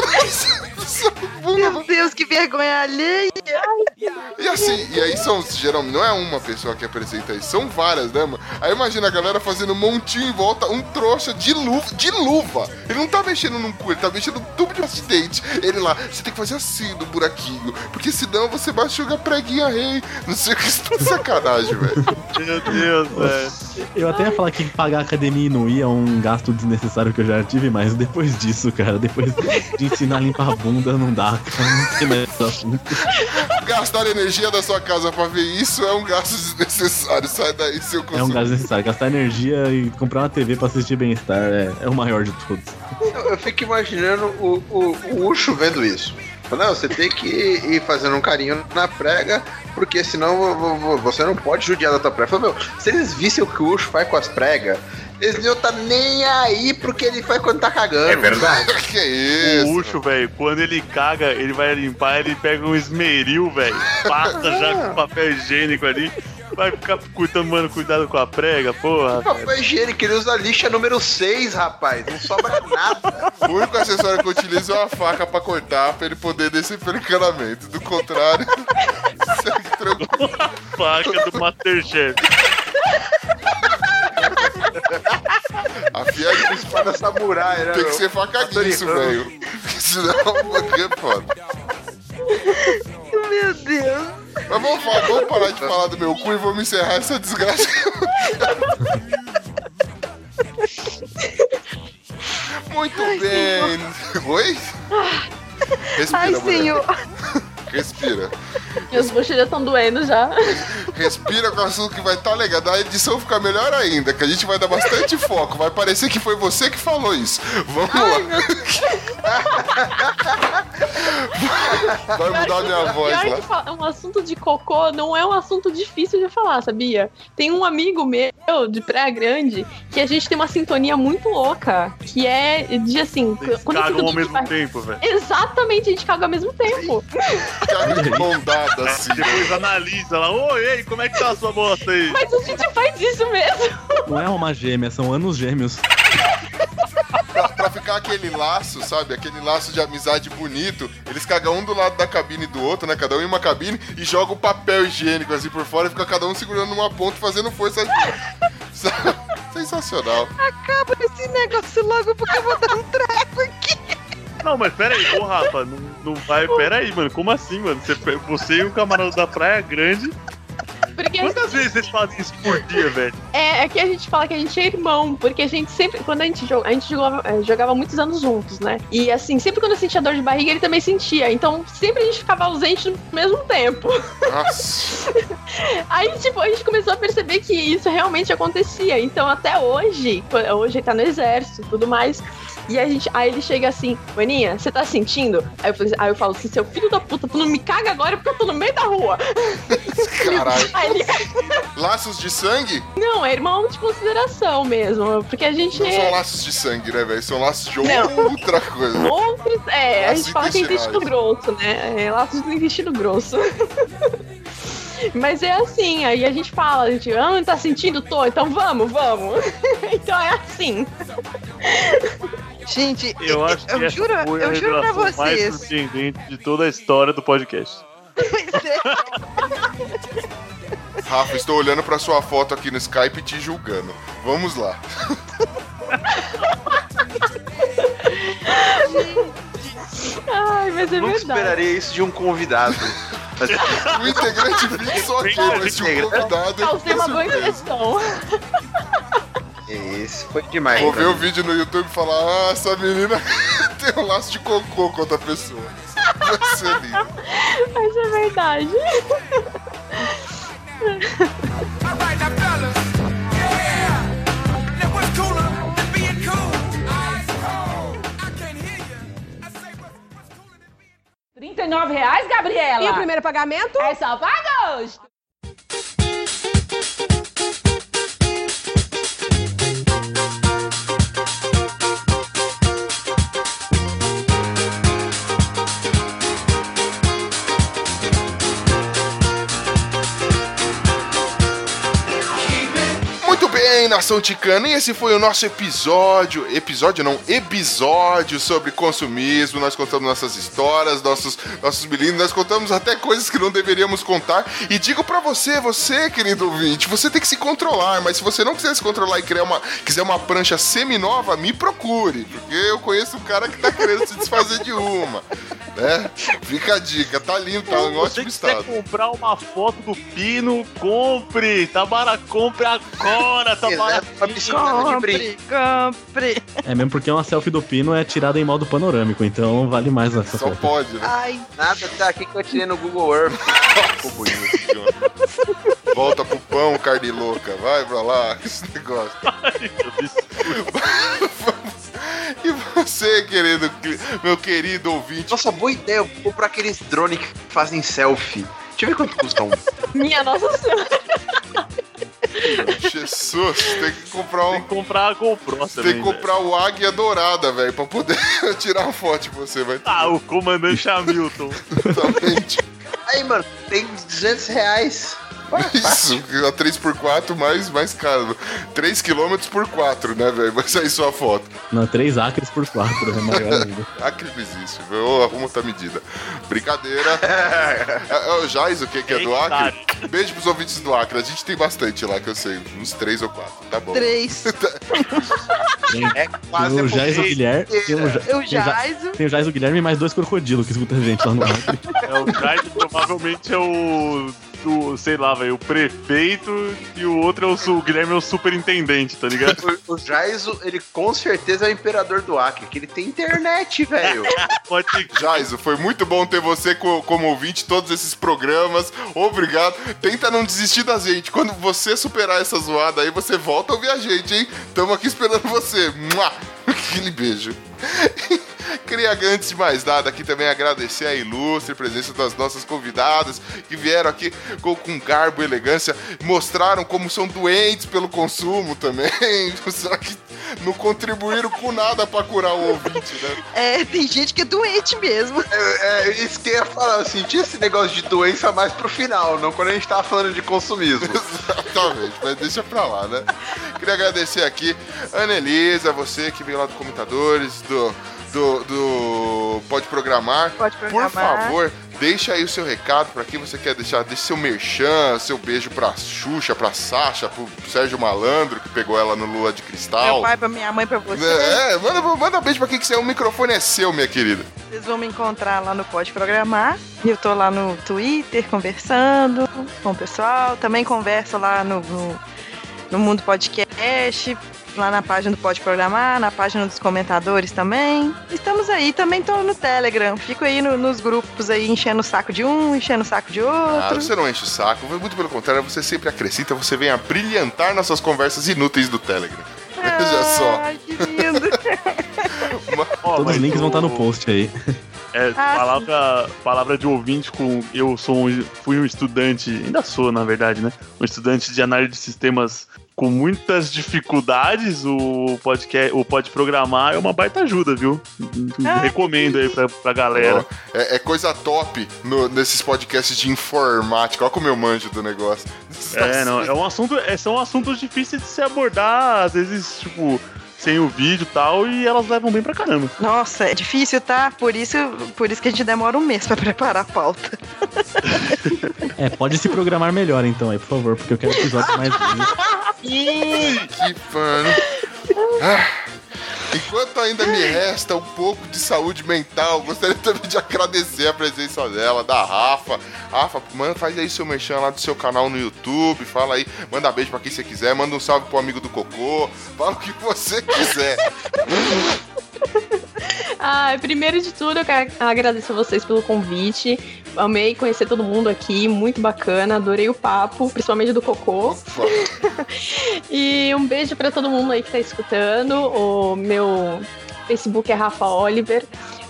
Meu. Deus, que vergonha alheia! E assim, e aí são, geralmente, não é uma pessoa que apresenta isso, são várias, né, mano? Aí imagina a galera fazendo um montinho em volta, um trouxa de luva, de luva. Ele não tá mexendo num cu, ele tá mexendo num tubo de pasta de dente. Ele lá, você tem que fazer assim no buraquinho, porque senão você machuca a preguinha rei. Não sei o que, isso é sacanagem, velho. Meu Deus, velho. Eu até ia falar que pagar academia e não ir é um gasto desnecessário que eu já tive, mas depois disso, cara, depois de ensinar a limpar a bunda, não dá, cara. Não tem mais assunto. Gastar energia da sua casa pra ver isso é um gasto desnecessário. Sai daí, seu É um consumo. gasto necessário. Gastar energia e comprar uma TV pra assistir bem-estar é, é o maior de todos. eu, eu fico imaginando o, o, o Ucho vendo isso. Não, você tem que ir fazendo um carinho na prega, porque senão vo- vo- vo- você não pode judiar da tua prega. Fala, meu, se eles vissem o que o Ucho faz com as pregas, eles não tá nem aí pro que ele faz quando tá cagando. É verdade. que isso? O Ucho, velho, quando ele caga, ele vai limpar, ele pega um esmeril, velho, passa já com papel higiênico ali, vai ficar cuidando, mano, cuidado com a prega, porra. Papel higiênico, ele usa lixa número 6, rapaz. Não sobra nada. O único acessório que eu utilizo é uma faca pra cortar, pra ele poder descer pelo encanamento. Do contrário, segue tranquilo. Faca do Masterchef. Afia de Espada samurai, né? Tem que ser faca guinso, velho. Senão, é foda. Meu Deus! Mas vamos, falar, vamos parar de falar do meu cu e vamos encerrar essa desgraça. Muito bem. Oi? Respira, Ai, mulher. senhor! Respira. Meus bochechas estão doendo já. Respira com o assunto que vai estar legal. Da edição ficar melhor ainda, que a gente vai dar bastante foco. Vai parecer que foi você que falou isso. Vamos lá. Vai mudar minha voz Pior lá. que fa- um assunto de cocô não é um assunto difícil de falar, sabia? Tem um amigo meu de Praia Grande que a gente tem uma sintonia muito louca, que é de assim, quando eu cagam ao mesmo tempo, velho. Exatamente, a gente caga ao mesmo tempo. Cara de bondada, assim. Depois analisa lá, oi, ei, como é que tá a sua bosta aí? Mas a gente faz isso mesmo. Não é uma gêmea, são anos gêmeos. Pra, pra ficar aquele laço, sabe? Aquele laço de amizade bonito. Eles cagam um do lado da cabine do outro, né? Cada um em uma cabine e jogam papel higiênico assim por fora e fica cada um segurando uma ponta e fazendo força. Sabe? Sensacional. Acaba esse negócio logo porque eu vou dar um treco aqui. Não, mas pera aí, ô Rafa, não, não vai, pera aí, mano, como assim, mano? Você, você e o camarada da Praia Grande, Porque quantas vezes vocês fazem isso por dia, velho? é, é que a gente fala que a gente é irmão, porque a gente sempre, quando a gente joga, a gente jogava, é, jogava muitos anos juntos, né? E assim, sempre quando eu sentia dor de barriga, ele também sentia. Então sempre a gente ficava ausente no mesmo tempo. Nossa. Aí, tipo, a gente começou a perceber que isso realmente acontecia. Então, até hoje, hoje ele tá no exército e tudo mais. E a gente, aí ele chega assim, Aninha, você tá sentindo? Aí eu, falei, aí eu falo assim, seu filho da puta, tu não me caga agora porque eu tô no meio da rua. Caralho. Ele, Laços de sangue? não, é irmão de consideração mesmo, porque a gente Não são é laços de sangue, né, velho? São laços de Não. outra coisa. outros, é, a gente fala que é intestino grosso, né? É laços do intestino grosso. Mas é assim, aí a gente fala, a gente, ah, não tá sentindo? Tô, então vamos, vamos. então é assim. Gente, Eu acho que eu essa juro, foi a eu juro pra revelação mais vocês. surpreendente de toda a história do podcast. Rafa, estou olhando pra sua foto aqui no Skype e te julgando. Vamos lá. Ai, mas é Nunca verdade. esperaria isso de um convidado. O integrante fixo ok, mas tinha um convidado. eu Causei uma boa impressão. Esse foi demais. Vou ver o vídeo no YouTube e falar: Ah, essa menina tem um laço de cocô com outra pessoa. Vai ser lindo. Mas é verdade. Alright, now fellas. Yeah. Now what's cooler than being cool? Ice cold. I can't hear you. I say what, what's cooler than being 39 reais, Gabriela? E o primeiro pagamento? É só pra bem, nação ticana, e esse foi o nosso episódio. Episódio não, episódio sobre consumismo. Nós contamos nossas histórias, nossos, nossos milindros, nós contamos até coisas que não deveríamos contar. E digo pra você, você, querido ouvinte, você tem que se controlar, mas se você não quiser se controlar e criar uma, quiser uma prancha semi-nova, me procure, porque eu conheço um cara que tá querendo se desfazer de uma. Né? Fica a dica, tá lindo, tá em Se ótimo você quiser estado. comprar uma foto do Pino, compre! Tá barato, compre agora, tá brinde. Compre, compre. É mesmo porque uma selfie do Pino é tirada em modo panorâmico, então vale mais essa Só foto. pode, né? Ai, Nada tá aqui que eu tirei no Google Earth. Ficou bonito, senhor. Volta pro pão, carne louca. Vai pra lá, esse negócio. E você, querido, meu querido ouvinte, Nossa, boa ideia. Eu vou comprar aqueles drones que fazem selfie. Deixa eu ver quanto custa um. Minha nossa senhora. Jesus, tem que comprar Tem um. que comprar a GoPro Tem também. que comprar o Águia Dourada, velho, pra poder tirar uma foto de você, vai. Ah, o comandante Hamilton. Exatamente. Aí, mano, tem 200 reais. Isso, a 3x4 mais, mais caro. 3 km por 4, né, velho? Vai sair sua foto. Não, 3 acres por 4, é maior ainda. Acre não existe, eu arrumo outra medida. Brincadeira. é, é o Jais, o que, que é do Acre? Beijo pros ouvintes do Acre. A gente tem bastante lá, que eu sei. Uns 3 ou 4, tá bom. três. Tem, É quase tem o Jais, o Guilherme. Tem o, Ja- Eu tem o tem Jais, o Guilherme e mais dois crocodilos que escutam a gente lá no Acre. É, o Jair provavelmente é o. Do, sei lá, velho, o prefeito e o outro é o, o Guilherme é o superintendente, tá ligado? O, o Jaiso, ele com certeza é o imperador do Acre, que ele tem internet, velho. Jaiso, foi muito bom ter você co- como ouvinte todos esses programas. Obrigado. Tenta não desistir da gente. Quando você superar essa zoada aí, você volta a ouvir a gente, hein? Tamo aqui esperando você. Mua! Aquele beijo. Queria, antes de mais nada, aqui também agradecer a ilustre presença das nossas convidadas que vieram aqui com, com garbo e elegância, mostraram como são doentes pelo consumo também. Será que não contribuíram com nada pra curar o ouvinte, né? É, tem gente que é doente mesmo. É, é isso que eu ia falar, eu senti esse negócio de doença mais pro final, não quando a gente tava falando de consumismo. Exatamente, mas deixa pra lá, né? Queria agradecer aqui a Anelisa, você que veio lá do Comentadores, do, do, do Pode Programar. Pode Por programar. favor, deixa aí o seu recado pra quem você quer deixar. Deixa seu merchan, seu beijo pra Xuxa, pra Sasha, pro Sérgio Malandro, que pegou ela no Lua de Meu Cristal. pai, pra minha mãe, pra você. É, manda, manda beijo pra quem quiser. O microfone é seu, minha querida. Vocês vão me encontrar lá no Pode Programar. Eu tô lá no Twitter conversando com o pessoal. Também converso lá no, no, no Mundo Podcast, lá na página do Pode Programar, na página dos comentadores também. Estamos aí, também tô no Telegram. Fico aí no- nos grupos aí, enchendo o saco de um, enchendo o saco de Ah, outro. você não enche o saco, muito pelo contrário, você sempre acrescenta, você vem a brilhantar nossas conversas inúteis do Telegram. Veja só. Ai, que lindo. Todos mas os links vão estar no o- post aí. É, Ah, palavra, palavra de ouvinte com. Eu sou um, fui um estudante, ainda sou, na verdade, né? Um estudante de análise de sistemas com muitas dificuldades. O podcast, o Pode Programar é uma baita ajuda, viu? Ah, Recomendo aí pra, pra galera. É, é coisa top no- nesses podcasts de informática. Olha como eu manjo do negócio. É, não, é um assunto, é, são assuntos difíceis de se abordar, às vezes, tipo, sem o vídeo e tal, e elas levam bem pra caramba. Nossa, é difícil, tá? Por isso, por isso que a gente demora um mês pra preparar a pauta. É, pode se programar melhor então aí, por favor, porque eu quero episódios mais. Ih, que pano. Ah, enquanto ainda me resta um pouco de saúde mental, gostaria também de agradecer a presença dela, da Rafa. Rafa, manda, faz aí seu merchan lá do seu canal no YouTube, fala aí, manda beijo pra quem você quiser, manda um salve pro amigo do Cocô, fala o que você quiser. Ah, primeiro de tudo, eu agradecer a vocês pelo convite. Amei conhecer todo mundo aqui, muito bacana. Adorei o papo, principalmente do Cocô. E um beijo pra todo mundo aí que tá escutando. O meu Facebook é Rafa Oliver.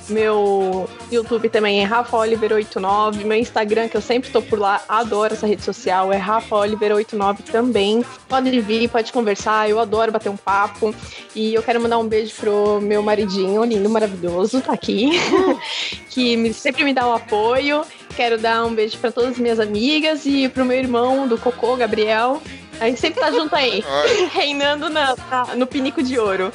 Meu YouTube também é Rafa Oliver89. Meu Instagram, que eu sempre tô por lá, adoro essa rede social, é Rafa Oliver89 também. Pode vir, pode conversar, eu adoro bater um papo. E eu quero mandar um beijo pro meu maridinho, lindo, maravilhoso, tá aqui, que me- sempre me dá um apoio. Quero dar um beijo pra todas as minhas amigas e pro meu irmão do Cocô, Gabriel. A gente sempre tá junto aí, reinando na- na- no pinico de ouro.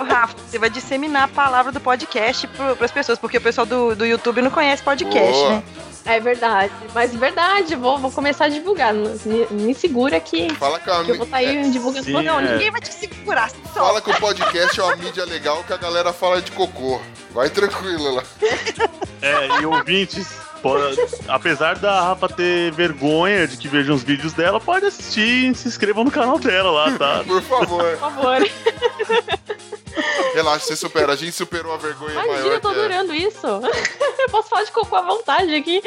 Ô, Rafa, você vai disseminar a palavra do podcast pro, pras pessoas, porque o pessoal do, do YouTube não conhece podcast, boa. né? É verdade, mas verdade, vou, vou começar a divulgar. Me, me segura que, Fala com a que eu vou estar aí é, divulgando. sim, Não, é. ninguém vai te segurar. Só. Fala que o podcast é uma mídia legal que a galera fala de cocô. Vai tranquilo lá. É, e ouvintes, pode- apesar da Rafa ter vergonha de que vejam os vídeos dela, pode assistir e se inscrevam no canal dela lá, tá? Por favor. Por favor. Relaxa, você supera. A gente superou a vergonha Imagina, maior eu tô que é. adorando isso. Eu posso falar de cocô à vontade aqui.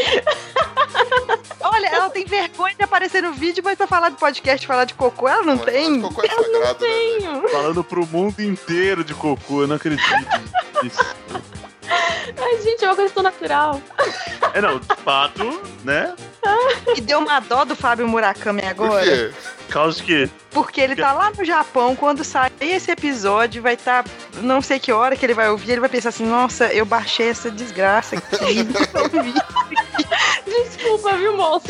Olha, ela tem vergonha de aparecer no vídeo, mas pra falar de podcast, falar de cocô, ela não Mas tem. Cocô é sagrado, né? velho? Tenho. Falando pro mundo inteiro de cocô, eu não acredito nisso. Ai, gente, é uma coisa tão natural. É, não, de fato, né? E deu uma dó do Fábio Murakami Por agora. quê? Causa de quê? Porque ele tá lá no Japão, quando sair esse episódio, vai estar. não sei que hora que ele vai ouvir, ele vai pensar assim, nossa, eu baixei essa desgraça aqui. não vi." Desculpa, viu, moço?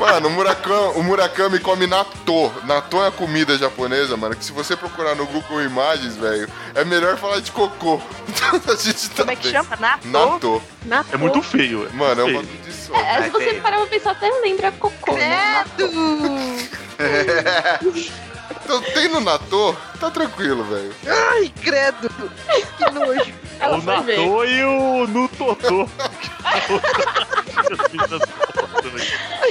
Mano, o Murakami, o Murakami come natô. Natô é a comida japonesa, mano, que se você procurar no Google Imagens, velho, é melhor falar de cocô. A gente tá Como é que bem. chama? Nato? Natô. Na É muito feio. é Mano, é muito uma feio. de só. É, se você parar pra pensar, até lembra cocô. né? Então tem no natô, tá tranquilo, velho. Ai, credo! Que nojo. Ela o ver. Natô e o Nutotô.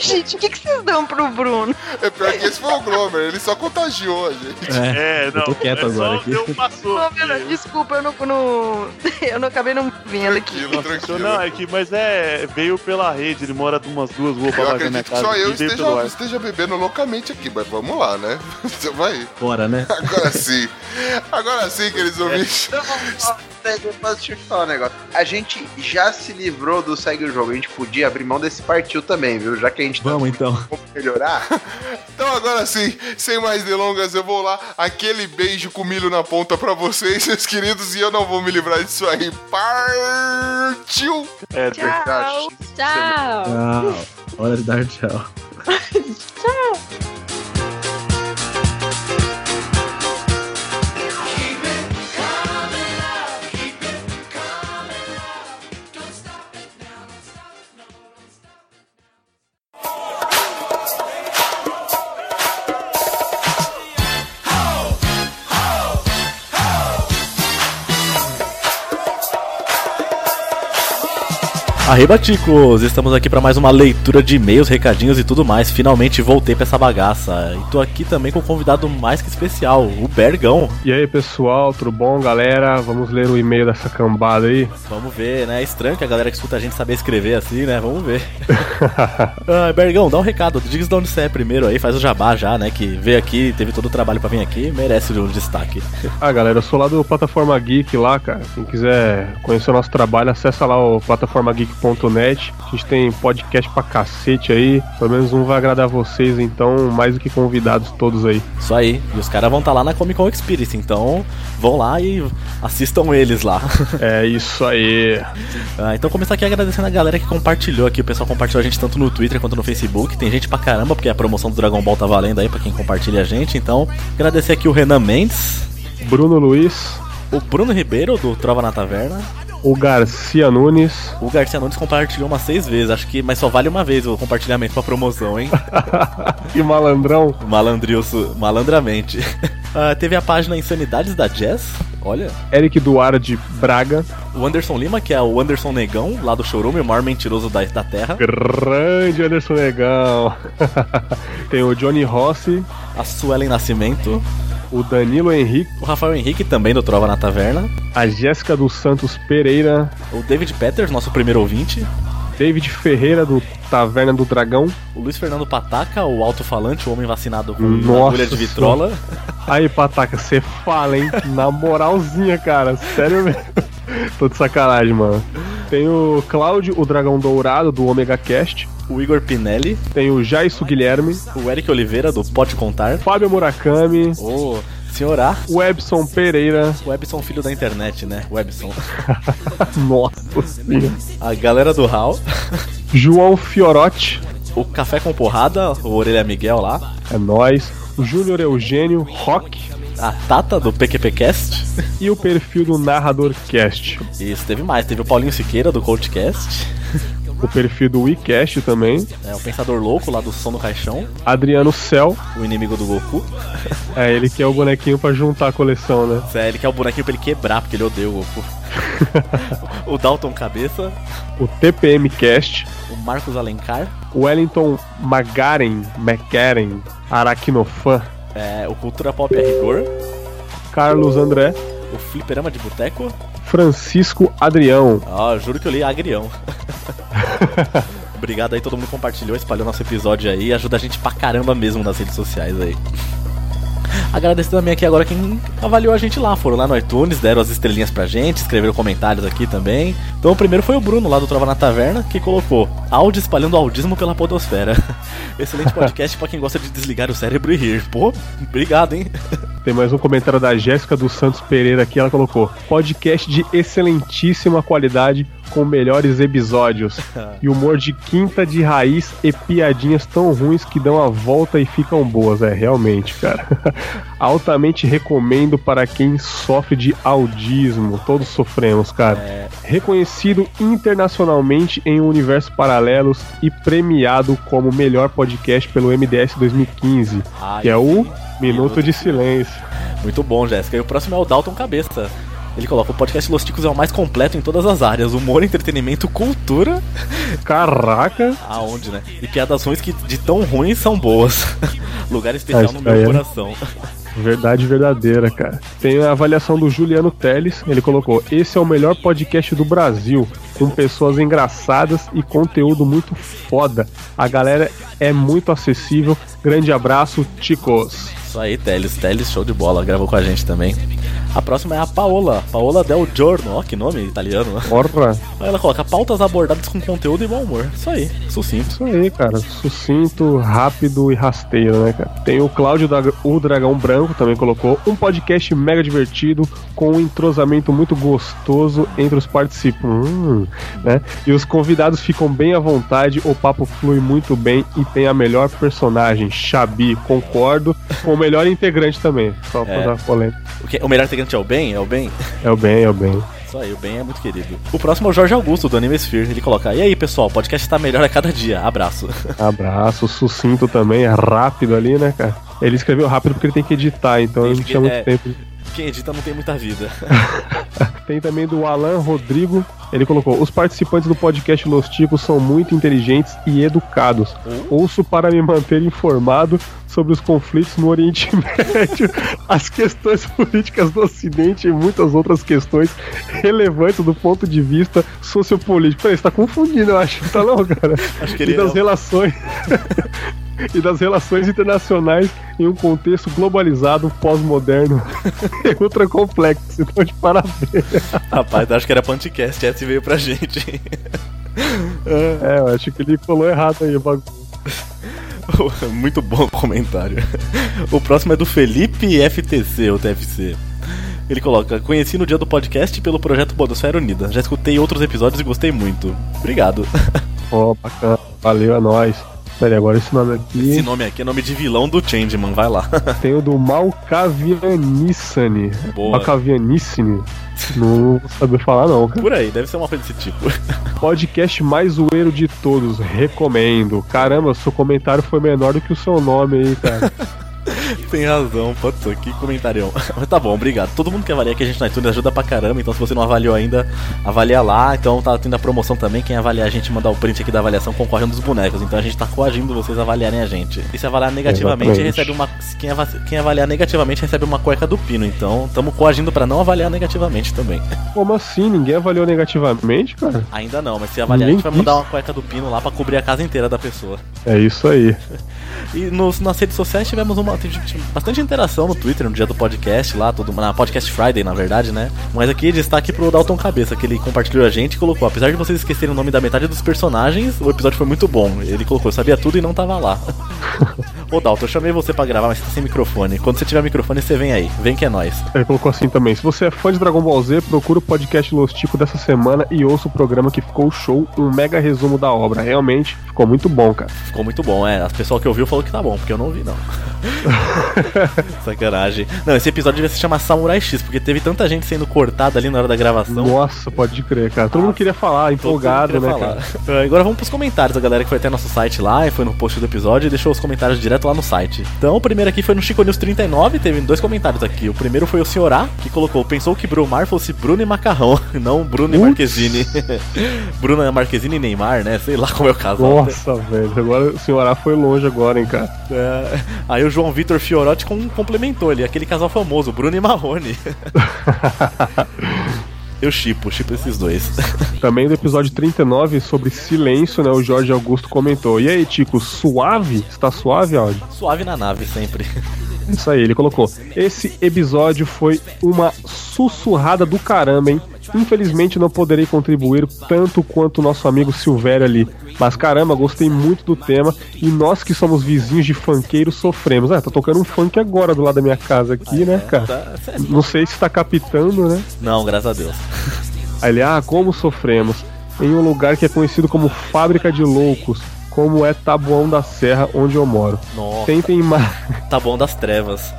Gente, o que, que vocês dão pro Bruno? É pior que esse foi o Glomer, ele só contagiou a gente. É, É, não. tô quieto é agora só aqui. Deu, passou. Ô, meu, desculpa, eu não, não- Eu não acabei não vendo aqui. Tranquilo, tranquilo. não, é que, mas é, veio pela rede, ele mora umas duas ruas pra Eu baixo da minha casa. só eu e esteja, esteja bebendo loucamente aqui, mas vamos lá, né? Você vai. Bora, né? Agora sim. Agora sim, queridos ouvintes. Então, Deixa eu te falar um negócio. A gente já se livrou do segue o jogo. A gente podia abrir mão desse partiu também, viu? Já que a gente Vamos então. tá melhorar. Então agora sim, sem mais delongas, eu vou lá. Aquele beijo com milho na ponta pra vocês, meus queridos, e eu não vou me livrar disso aí. Partiu! É, Tchau. Tchau. Tchau. Hora de dar tchau. Arriba, ticos! Estamos aqui para mais uma leitura de e-mails, recadinhos e tudo mais. Finalmente voltei pra essa bagaça. E tô aqui também com um convidado mais que especial, o Bergão. E aí, pessoal, tudo bom, galera? Vamos ler o e-mail dessa cambada aí. Vamos ver, né? É estranho que a galera que escuta a gente saber escrever assim, né? Vamos ver. ah, Bergão, dá um recado. Diz de onde você é primeiro aí, faz o jabá já, né? Que veio aqui, teve todo o trabalho pra vir aqui, merece um destaque. ah, galera, eu sou lá do Plataforma Geek lá, cara. Quem quiser conhecer o nosso trabalho, acessa lá o A gente tem podcast pra cacete aí. Pelo menos um vai agradar vocês, então, mais do que convidados todos aí. Isso aí. E os caras vão estar lá na Comic Con Experience, então vão lá e assistam eles lá. É isso aí. Ah, então começar aqui agradecendo a galera que compartilhou aqui. O pessoal compartilhou a gente tanto no Twitter quanto no Facebook. Tem gente pra caramba, porque a promoção do Dragon Ball tá valendo aí pra quem compartilha a gente. Então, agradecer aqui o Renan Mendes, Bruno Luiz, o Bruno Ribeiro do Trova na Taverna. O Garcia Nunes, O Garcia Nunes compartilhou umas seis vezes, acho que, mas só vale uma vez o compartilhamento pra promoção, hein? e Malandrão, Malandrilso, malandramente. Ah, teve a página Insanidades da Jazz, olha. Eric Duarte Braga, O Anderson Lima, que é o Anderson Negão, lá do Chorume, o maior mentiroso da, da Terra. grande Anderson Negão. Tem o Johnny Rossi, A Suelen Nascimento. O Danilo Henrique, O Rafael Henrique, também do Trova na Taverna. a Jéssica dos Santos Pereira, O David Peters, nosso primeiro ouvinte. David Ferreira do Taverna do Dragão. O Luiz Fernando Pataca, o alto-falante, o homem vacinado com Nossa agulha de vitrola. Aí, Pataca, você fala, hein? Na moralzinha, cara. Sério mesmo. Tô de sacanagem, mano. Tem o Cláudio, o Dragão Dourado, do Omega Cast. O Igor Pinelli. Tem o Jaisso Guilherme. O Eric Oliveira, do Pode Contar. Fábio Murakami. O Senhor A. O Ebson Pereira. O Webson, filho da internet, né? Webson. Nossa senhora. A galera do HAL. João Fiorotti. O Café com Porrada, o Orelha Miguel lá. É nóis. O Júnior Eugênio Rock. A Tata, do PQPcast. E o perfil do Narrador Cast. Isso, teve mais. Teve o Paulinho Siqueira, do Coachcast. O perfil do WeCast também. É, o Pensador Louco, lá do Som no Caixão. Adriano Cel. O inimigo do Goku. É, ele que é o bonequinho pra juntar a coleção, né? É, ele quer o bonequinho pra ele quebrar, porque ele odeia o Goku. o Dalton Cabeça. O TPM Cast. O Marcos Alencar. O Wellington Magaren, McCaren, Aracnofan, É, o Cultura Pop a Rigor. Carlos André, O Fliperama de Boteco. Francisco Adrião. Ah, juro que eu li Agrião. Obrigado aí, todo mundo compartilhou, espalhou nosso episódio aí. Ajuda a gente pra caramba mesmo nas redes sociais aí. Agradecer também aqui agora quem avaliou a gente lá. Foram lá no iTunes, deram as estrelinhas pra gente, escreveram comentários aqui também. Então o primeiro foi o Bruno, lá do Trova na Taverna, que colocou áudio espalhando audismo pela podosfera. Excelente podcast pra quem gosta de desligar o cérebro e rir. Pô, obrigado, hein? Tem mais um comentário da Jéssica dos Santos Pereira aqui, ela colocou: podcast de excelentíssima qualidade com melhores episódios e humor de quinta de raiz e piadinhas tão ruins que dão a volta e ficam boas. É, realmente, cara. Altamente recomendo para quem sofre de audismo. Todos sofremos, cara. Reconhecido internacionalmente em universos paralelos e premiado como melhor podcast pelo MDS 2015, Ai, que é o Minuto Minuto de de Silêncio. Muito bom, Jéssica. E o próximo é o Dalton Cabeça. Ele coloca: o podcast Los Ticos é o mais completo em todas as áreas: humor, entretenimento, cultura. Caraca! Aonde, né? E piadas ruins que de tão ruins são boas. Lugar especial Ah, no isso aí meu é- coração. Verdade verdadeira, cara. Tem a avaliação do Juliano Teles. Ele colocou: Esse é o melhor podcast do Brasil, com pessoas engraçadas e conteúdo muito foda. A galera é muito acessível. Grande abraço, Ticos. Isso aí, Teles. Teles, show de bola. Gravou com a gente também. A próxima é a Paola. Paola Del Giorno. Ó, que nome italiano. né? Porra, Aí Ela coloca pautas abordadas com conteúdo e bom humor. Isso aí, sucinto. isso aí, cara. Sucinto, rápido e rasteiro, né, cara? Tem o Cláudio da o Dragão Branco também colocou um podcast mega divertido com um entrosamento muito gostoso entre os participantes, Hum, né? E os convidados ficam bem à vontade, o papo flui muito bem e tem a melhor personagem, Xabi, concordo, com melhor integrante também, só pra É. dar polêmica. O, que, o melhor integrante é o Ben? É o Ben? É o bem, é o bem. Isso aí, o Ben é muito querido. O próximo é o Jorge Augusto, do Anime Sphere. Ele coloca: E aí, pessoal, o podcast tá melhor a cada dia. Abraço. Abraço, sucinto também, é rápido ali, né, cara? Ele escreveu rápido porque ele tem que editar, então ele não tinha muito É, tempo. Quem edita não tem muita vida. Tem também do Alan Rodrigo. Ele colocou: Os participantes do podcast Los Ticos são muito inteligentes e educados. Ouço para me manter informado sobre os conflitos no Oriente Médio, as questões políticas do Ocidente e muitas outras questões relevantes do ponto de vista sociopolítico. Peraí, você tá confundindo, eu acho. Tá não, cara? Acho que e ele das é- relações. e das relações internacionais em um contexto globalizado, pós-moderno e ultra complexo. Então, de parabéns. Rapaz, acho que era podcast, esse veio pra gente. É, eu acho que ele falou errado aí o bagulho. Muito bom o comentário. O próximo é do Felipe FTC, ou TFC. Ele coloca: Conheci no dia do podcast pelo projeto Podosfera Unida. Já escutei outros episódios e gostei muito. Obrigado. Ó, bacana. Valeu, é nóis. Pera aí, agora esse nome aqui. Esse nome aqui é nome de vilão do Changeman, vai lá. Tem o do Malcavianissane. Boa. Não vou saber falar, não, cara. Por aí, deve ser uma coisa desse tipo. Podcast mais zoeiro de todos. Recomendo. Caramba, seu comentário foi menor do que o seu nome aí, cara. Tem razão, putz, que comentarião. Mas tá bom, obrigado. Todo mundo que avalia aqui a gente no iTunes ajuda pra caramba, então se você não avaliou ainda, avalia lá. Então tá tendo a promoção também. Quem avaliar a gente mandar o print aqui da avaliação concorre um dos bonecos. Então a gente tá coagindo vocês a avaliarem a gente. E se avaliar negativamente, Exatamente. recebe uma. Quem, ava- quem avaliar negativamente recebe uma cueca do pino. Então estamos coagindo pra não avaliar negativamente também. Como assim? Ninguém avaliou negativamente, cara? Ainda não, mas se avaliar, a gente vai Ninguém mandar uma cueca do pino lá pra cobrir a casa inteira da pessoa. É isso aí. E nos, nas redes sociais tivemos uma, tive- tive bastante interação no Twitter no dia do podcast lá, todo, na Podcast Friday, na verdade, né? Mas aqui destaque pro Dalton Cabeça, que ele compartilhou a gente e colocou: apesar de vocês esquecerem o nome da metade dos personagens, o episódio foi muito bom. Ele colocou, sabia tudo e não tava lá. Ô Dalton, eu chamei você pra gravar, mas você tá sem microfone. Quando você tiver microfone, você vem aí. Vem que é nóis. Ele colocou assim também. Se você é fã de Dragon Ball Z, procura o podcast Los Tico dessa semana e ouça o programa que ficou show, um mega resumo da obra. Realmente ficou muito bom, cara. Ficou muito bom, é. As pessoas que ouviu falou que tá bom, porque eu não ouvi, não. Sacanagem. Não, esse episódio devia se chamar Samurai X, porque teve tanta gente sendo cortada ali na hora da gravação. Nossa, pode crer, cara. Todo mundo queria falar, empolgado, Todo né, queria cara? falar. Ah, Agora vamos pros comentários. A galera que foi até nosso site lá e foi no post do episódio e deixou os comentários direto lá no site. Então, o primeiro aqui foi no Chico News 39. Teve dois comentários aqui. O primeiro foi o Sr. A, que colocou: pensou que Brumar fosse Bruno e Macarrão, não Bruno e Putz. Marquezine. Bruno Marquezine e Neymar, né? Sei lá como é o né? Nossa, velho. Agora o senhor A foi longe agora, hein, cara. É. Aí o João Vitor Fiorotti com- complementou ali, aquele casal famoso, Bruno e Marrone. Eu chipo, chipo esses dois. Também do episódio 39 sobre silêncio, né? O Jorge Augusto comentou. E aí, Tico, suave? Está suave, áudio? Suave na nave sempre. Isso aí, ele colocou. Esse episódio foi uma sussurrada do caramba, hein? Infelizmente não poderei contribuir tanto quanto o nosso amigo Silvério ali. Mas caramba, gostei muito do tema e nós que somos vizinhos de funkeiros sofremos. Ah, tá tocando um funk agora do lado da minha casa aqui, né, cara? Tá, sério. Não sei se tá captando, né? Não, graças a Deus. Aí ele, ah, como sofremos. Em um lugar que é conhecido como Fábrica de Loucos, como é Tabuão da Serra, onde eu moro. Nossa, Tentem, ima tá bom das trevas.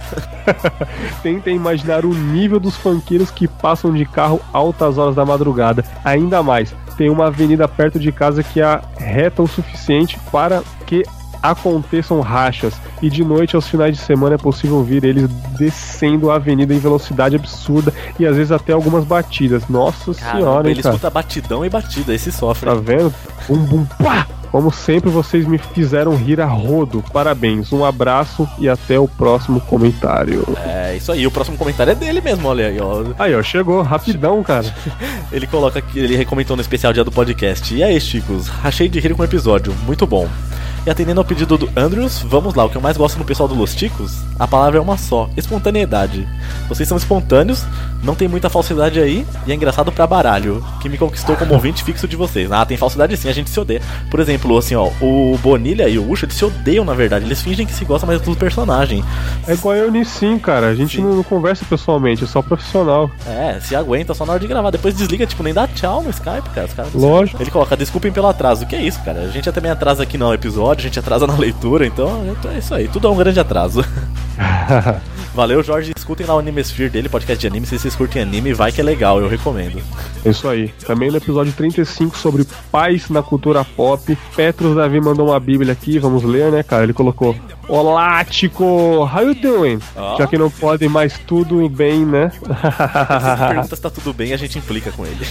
Tentem imaginar o nível dos funkeiros que passam de carro altas horas da madrugada. Ainda mais, tem uma avenida perto de casa que é reta o suficiente para que aconteçam rachas. E de noite, aos finais de semana, é possível ouvir eles descendo a avenida em velocidade absurda e às vezes até algumas batidas. Nossa Caramba, senhora, hein, ele cara. escuta batidão e batida, esse sofre. Tá vendo? Bum bum pá! Como sempre, vocês me fizeram rir a rodo. Parabéns, um abraço e até o próximo comentário. É, isso aí, o próximo comentário é dele mesmo, olha aí, ó. Aí, ó, chegou, rapidão, cara. Ele coloca aqui, ele recomendou no especial dia do podcast. E aí, Chicos, rachei de rir com o episódio, muito bom. E atendendo ao pedido do Andrews, vamos lá, o que eu mais gosto no pessoal do Los Ticos, a palavra é uma só, espontaneidade. Vocês são espontâneos, não tem muita falsidade aí, e é engraçado pra baralho, que me conquistou como ouvinte fixo de vocês. Ah, tem falsidade sim, a gente se odeia. Por exemplo, assim, ó, o Bonilha e o Ucho, eles se odeiam na verdade, eles fingem que se gostam mais do personagem. É igual eu e sim, cara. A gente não, não conversa pessoalmente, é só profissional. É, se aguenta só na hora de gravar. Depois desliga, tipo, nem dá tchau no Skype, cara. Os caras Lógico. Ele coloca, desculpem pelo atraso. O que é isso, cara? A gente também atrasa aqui no episódio, a gente atrasa na leitura, então é isso aí. Tudo é um grande atraso. Valeu, Jorge. Escutem lá o Animesphere dele, podcast de anime. Se vocês curtem anime, vai que é legal, eu recomendo. É isso aí. Também no episódio 35 sobre paz na cultura pop, Petros Davi mandou uma bíblia aqui, vamos ler, né, cara? Ele colocou: Olá, Tico, how you doing? Ó. Já que não pode mais tudo bem, né? Se pergunta se tá tudo bem, a gente implica com ele.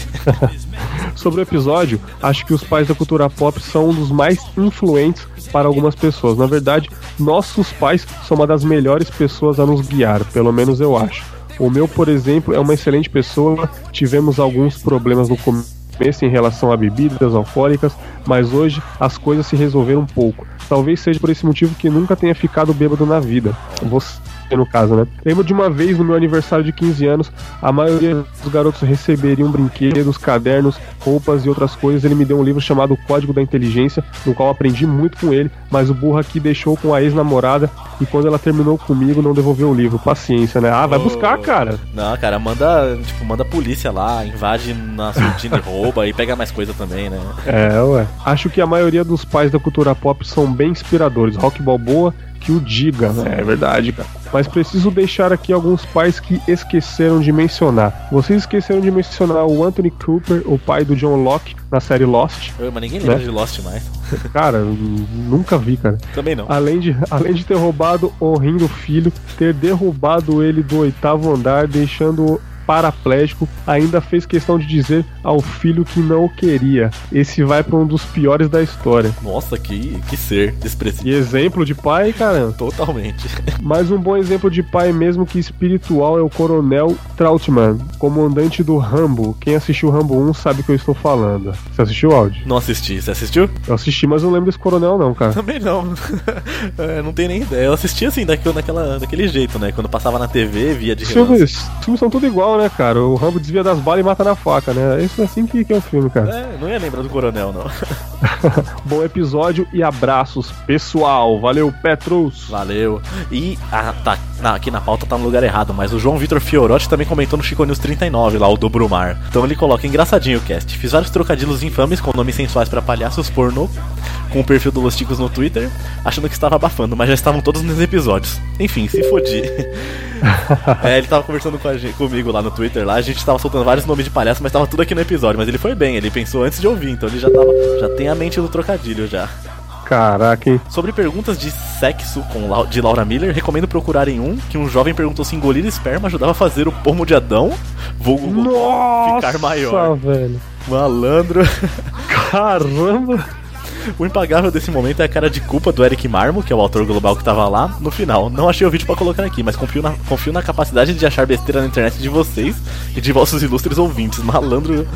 Sobre o episódio, acho que os pais da cultura pop são um dos mais influentes para algumas pessoas. Na verdade, nossos pais são uma das melhores pessoas a nos guiar, pelo menos eu acho. O meu, por exemplo, é uma excelente pessoa. Tivemos alguns problemas no começo em relação a bebidas alcoólicas, mas hoje as coisas se resolveram um pouco. Talvez seja por esse motivo que nunca tenha ficado bêbado na vida. Você, no caso, né? Lembro de uma vez no meu aniversário de 15 anos, a maioria dos garotos receberiam brinquedos, cadernos, roupas e outras coisas. Ele me deu um livro chamado Código da Inteligência, no qual aprendi muito com ele, mas o burro aqui deixou com a ex-namorada e quando ela terminou comigo não devolveu o livro. Paciência, né? Ah, vai buscar, cara. Não, cara, manda, tipo, manda a polícia lá, invade na surdina e rouba e pega mais coisa também, né? É, ué. Acho que a maioria dos pais da cultura pop são bem inspiradores. Rock Balboa, que o diga, né? É verdade, cara. Mas preciso deixar aqui alguns pais que esqueceram de mencionar. Vocês esqueceram de mencionar o Anthony Cooper, o pai do John Locke, na série Lost. Ô, Mas ninguém lembra Né? de Lost mais. Cara, nunca vi, cara. Também não. Além de, além de ter roubado o rim do filho, ter derrubado ele do oitavo andar, deixando-o paraplégico, ainda fez questão de dizer ao filho que não o queria. Esse vai pra um dos piores da história. Nossa, que, que ser expressivo. E exemplo de pai, caramba. Totalmente. Mas um bom exemplo de pai, mesmo que espiritual, é o Coronel Trautmann, comandante do Rambo. Quem assistiu Rambo 1 sabe o que eu estou falando. Você assistiu o áudio? Não assisti. Você assistiu? Eu assisti, mas não lembro desse coronel, não, cara. Também não. É, não tenho nem ideia. Eu assisti assim, daquele, daquela, daquele jeito, né? Quando passava na TV, via de Os filmes, os filmes são tudo igual, né, cara? O Rambo desvia das balas e mata na faca, né? Isso é assim que, que é o filme, cara. É, não ia lembrar do coronel, não. Bom episódio e abraços, pessoal. Valeu, Petrus. Valeu. E ah, tá, na- aqui na pauta tá no lugar errado, mas o João Vitor Fiorotti também comentou no Chico News 39, lá, o do Brumar. Então ele coloca engraçadinho o cast. Fiz vários trocadilhos infames com nomes sensuais pra palhaços pornô, com o perfil do Los Ticos no Twitter, achando que estava abafando, mas já estavam todos nos episódios. Enfim, se fodi. é, ele tava conversando com gente- comigo lá no Twitter, lá, a gente tava soltando vários nomes de palhaço, mas tava tudo aqui no episódio. Mas ele foi bem, ele pensou antes de ouvir, então ele já tava. Já tem a mente do trocadilho já. Caraca, hein? Sobre perguntas de sexo com Lau- de Laura Miller, recomendo procurarem um que um jovem perguntou se engolir esperma ajudava a fazer o pomo de Adão, vulgo Gogol, ficar maior. velho. Malandro. Caramba. O impagável desse momento é a cara de culpa do Eric Marmo, que é o autor global que tava lá, no final. Não achei o vídeo pra colocar aqui, mas confio na, confio na capacidade de achar besteira na internet de vocês e de vossos ilustres ouvintes. Malandro,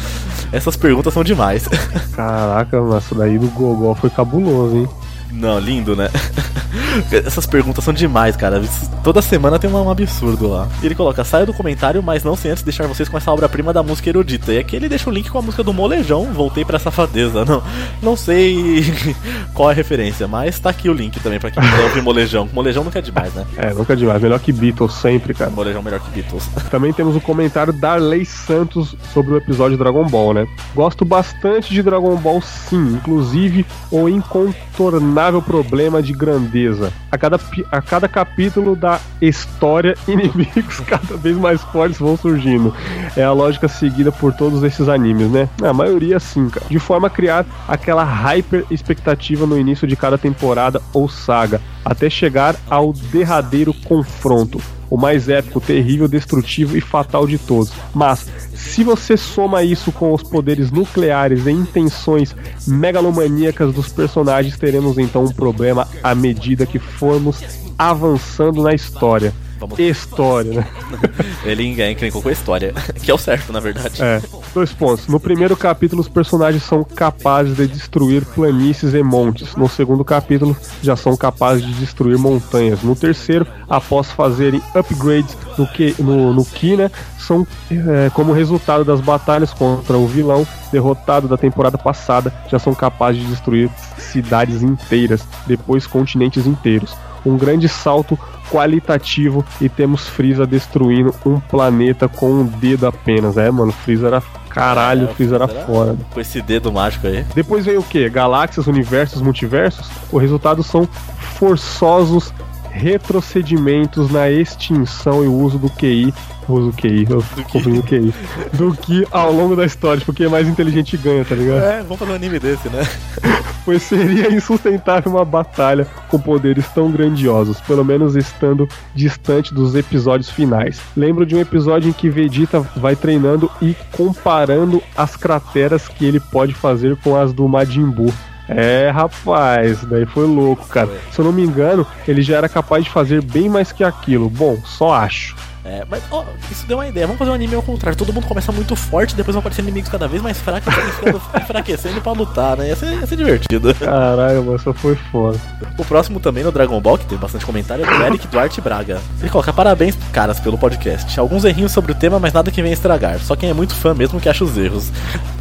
essas perguntas são demais. Caraca, mas isso daí do Gogol foi cabuloso, hein? Não, lindo, né? Essas perguntas são demais, cara. Toda semana tem um, um absurdo lá. Ele coloca, saia do comentário, mas não sem antes deixar vocês com essa obra-prima da música erudita. E aqui ele deixa o link com a música do Molejão, Voltei pra Safadeza. Não, não sei qual é a referência, mas tá aqui o link também pra quem quiser ouvir Molejão. Molejão nunca é demais, né? É, nunca demais. Melhor que Beatles sempre, cara. Molejão melhor que Beatles. Também temos o comentário da Lei Santos sobre o episódio Dragon Ball, né? Gosto bastante de Dragon Ball, sim, inclusive o incontornável problema de grandeza. A cada, a cada capítulo da história, inimigos cada vez mais fortes vão surgindo. É a lógica seguida por todos esses animes, né? A maioria sim, cara. De forma a criar aquela hyper expectativa no início de cada temporada ou saga, até chegar ao derradeiro confronto o mais épico, terrível, destrutivo e fatal de todos. Mas, se você soma isso com os poderes nucleares e intenções megalomaníacas dos personagens, teremos então um problema à medida que formos avançando na história. Vamos- História, né? Ele encrencou com a história, que é o certo, na verdade. É. Dois pontos. No primeiro capítulo, os personagens são capazes de destruir planícies e montes. No segundo capítulo, já são capazes de destruir montanhas. No terceiro, após fazerem upgrades no Ki, no, no Ki, né, são é, como resultado das batalhas contra o vilão derrotado da temporada passada, já são capazes de destruir cidades inteiras, depois continentes inteiros. Um grande salto qualitativo e temos Freeza destruindo um planeta com um dedo apenas. É, mano, Freeza era caralho, É, Freeza era fora. Com esse dedo mágico aí. Depois veio o que? Galáxias, universos, multiversos? O resultado são forçosos retrocedimentos na extinção e o uso do QI. Uso do QI, eu confundi o QI. Do que ao longo da história, porque é mais inteligente ganha, tá ligado? É, vamos fazer um anime desse, né? pois seria insustentável uma batalha com poderes tão grandiosos, pelo menos estando distante dos episódios finais. Lembro de um episódio em que Vegeta vai treinando e comparando as crateras que ele pode fazer com as do Majin Buu. É, rapaz, daí foi louco, cara. Se eu não me engano, ele já era capaz de fazer bem mais que aquilo. Bom, só acho. É, mas ó, isso deu uma ideia. Vamos fazer um anime ao contrário. Todo mundo começa muito forte, depois vão aparecer inimigos cada vez mais fracos, enfraquecendo pra lutar, né? Ia ser, ia ser divertido. Caralho, mas só foi foda. O próximo também no Dragon Ball, que tem bastante comentário, é do Eric Duarte Braga. Ele coloca parabéns, caras, pelo podcast. Alguns errinhos sobre o tema, mas nada que venha estragar. Só quem é muito fã mesmo que acha os erros.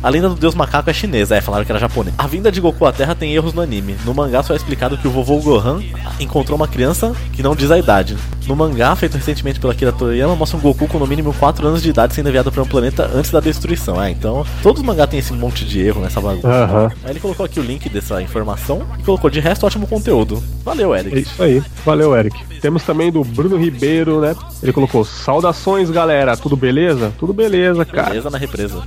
A lenda do deus macaco é chinesa, é, falaram que era japonês. A vinda de Goku à Terra tem erros no anime. No mangá só é explicado que o vovô Gohan encontrou uma criança que não diz a idade. No mangá, feito recentemente pela Akira Toriyama, mostra um Goku com no mínimo 4 anos de idade sendo enviado para um planeta antes da destruição. É, então, todos os mangá tem esse monte de erro nessa bagunça. Aham. Aí ele colocou aqui o link dessa informação e colocou de resto ótimo conteúdo. Valeu, Eric. É isso aí. Valeu, Eric. Temos também do Bruno Ribeiro, né? Ele colocou: Saudações, galera. Tudo beleza? Tudo beleza, cara. Beleza na represa.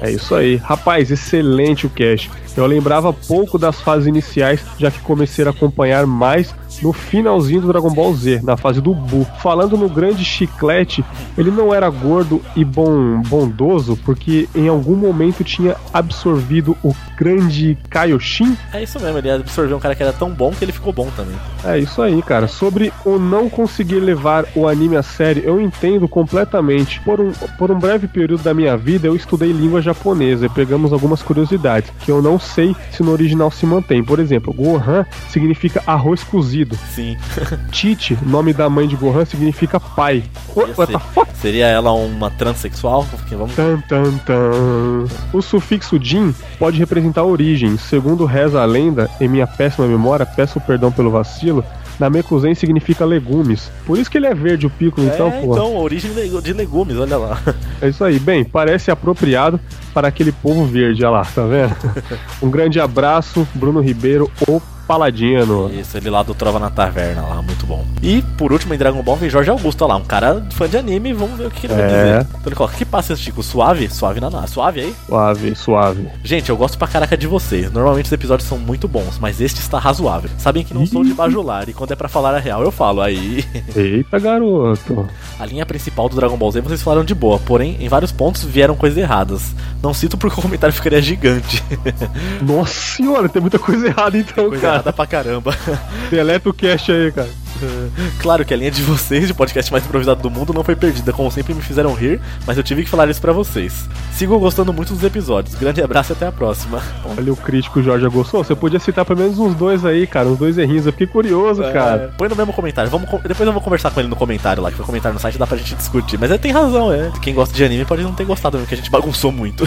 É isso aí. Rapaz, excelente o cast. Eu lembrava pouco das fases iniciais, já que comecei a acompanhar mais no finalzinho do Dragon Ball Z, na fase do Buu. Falando no grande chiclete, ele não era gordo e bom, bondoso, porque em algum momento tinha absorvido o grande Kaioshin. É isso mesmo, ele absorveu um cara que era tão bom que ele ficou bom também. É isso aí, cara. Sobre o não conseguir levar o anime a sério, eu entendo completamente. Por um, por um breve período da minha vida, eu estudei língua japonesa e pegamos algumas curiosidades que eu não sei se no original se mantém. Por exemplo, Gohan significa arroz cozido. Sim. Tite, nome da mãe de Gohan, significa pai. What, what the fuck? Seria ela uma transexual? Porque vamos. Tan, tan, tan. O sufixo Jin pode representar origem. Segundo reza a lenda, em minha péssima memória, peço perdão pelo vacilo, Namekuzen significa legumes. Por isso que ele é verde, o Piccolo, então, é, pô. então, origem de de legumes, olha lá. É isso aí. Bem, parece apropriado para aquele povo verde, olha lá, tá vendo? um grande abraço, Bruno Ribeiro, o Paladino. Isso, ele lá do Trova na Taverna lá, muito bom. E por último, em Dragon Ball vem Jorge Augusto lá, um cara fã de anime, vamos ver o que ele vai É. dizer. Então ele coloca, que passa, Chico? Suave? Suave na na. Suave aí? Suave, suave. Gente, eu gosto pra caraca de vocês. Normalmente os episódios são muito bons, mas este está razoável. Sabem que não sou de bajular, e quando é pra falar a real, eu falo. Aí. Eita, garoto. A linha principal do Dragon Ball Z vocês falaram de boa, porém, em vários pontos vieram coisas erradas. Não cito porque o comentário ficaria gigante. Nossa senhora, tem muita coisa errada então, cara. Errada pra caramba. Deleta o cast aí, cara. Claro que a linha de vocês, de podcast mais improvisado do mundo, não foi perdida, como sempre me fizeram rir, mas eu tive que falar isso pra vocês. Sigo gostando muito dos episódios. Grande abraço e até a próxima. Olha o crítico Jorge Agostou. Você podia citar pelo menos uns dois aí, cara. Uns dois errinhos. Eu fiquei curioso, cara. É, põe no mesmo comentário. Vamos, depois eu vou conversar com ele no comentário lá, que foi comentário no site, dá pra gente discutir. Mas ele tem razão, é. Quem gosta de anime pode não ter gostado mesmo, que a gente bagunçou muito.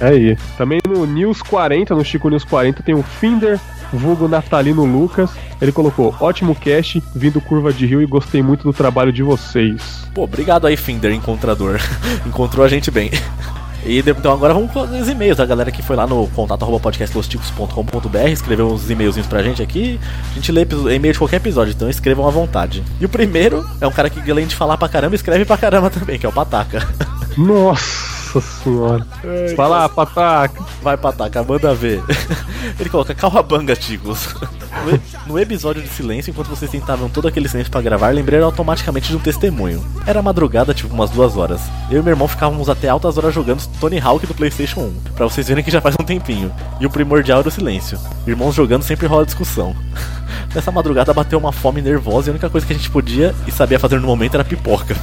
É aí. Também no News 40, no Chico News 40, tem o Finder, vulgo Natalino Lucas. Ele colocou, ótimo cast, vindo curva de rio e gostei muito do trabalho de vocês. Pô, obrigado aí, Finder, encontrador. Encontrou a gente bem. E então agora vamos com os e-mails. A galera que foi lá no contato arroba podcastlosticos.com.br escreveu uns e-mailzinhos pra gente aqui. A gente lê e-mail de qualquer episódio, então escrevam à vontade. E o primeiro é um cara que, além de falar pra caramba, escreve pra caramba também, que é o Pataca. Nossa senhora. Vai lá, pataca. Vai, Pataca, manda ver. Ele coloca Cauabanga, ticos. No, no episódio de silêncio, enquanto vocês tentavam todo aquele silêncio pra gravar, lembrei automaticamente de um testemunho. Era madrugada, tipo umas duas horas. Eu e meu irmão ficávamos até altas horas jogando Tony Hawk do PlayStation 1, pra vocês verem que já faz um tempinho. E o primordial era o silêncio. Irmãos jogando sempre rola discussão. Nessa madrugada bateu uma fome nervosa e a única coisa que a gente podia e sabia fazer no momento era pipoca.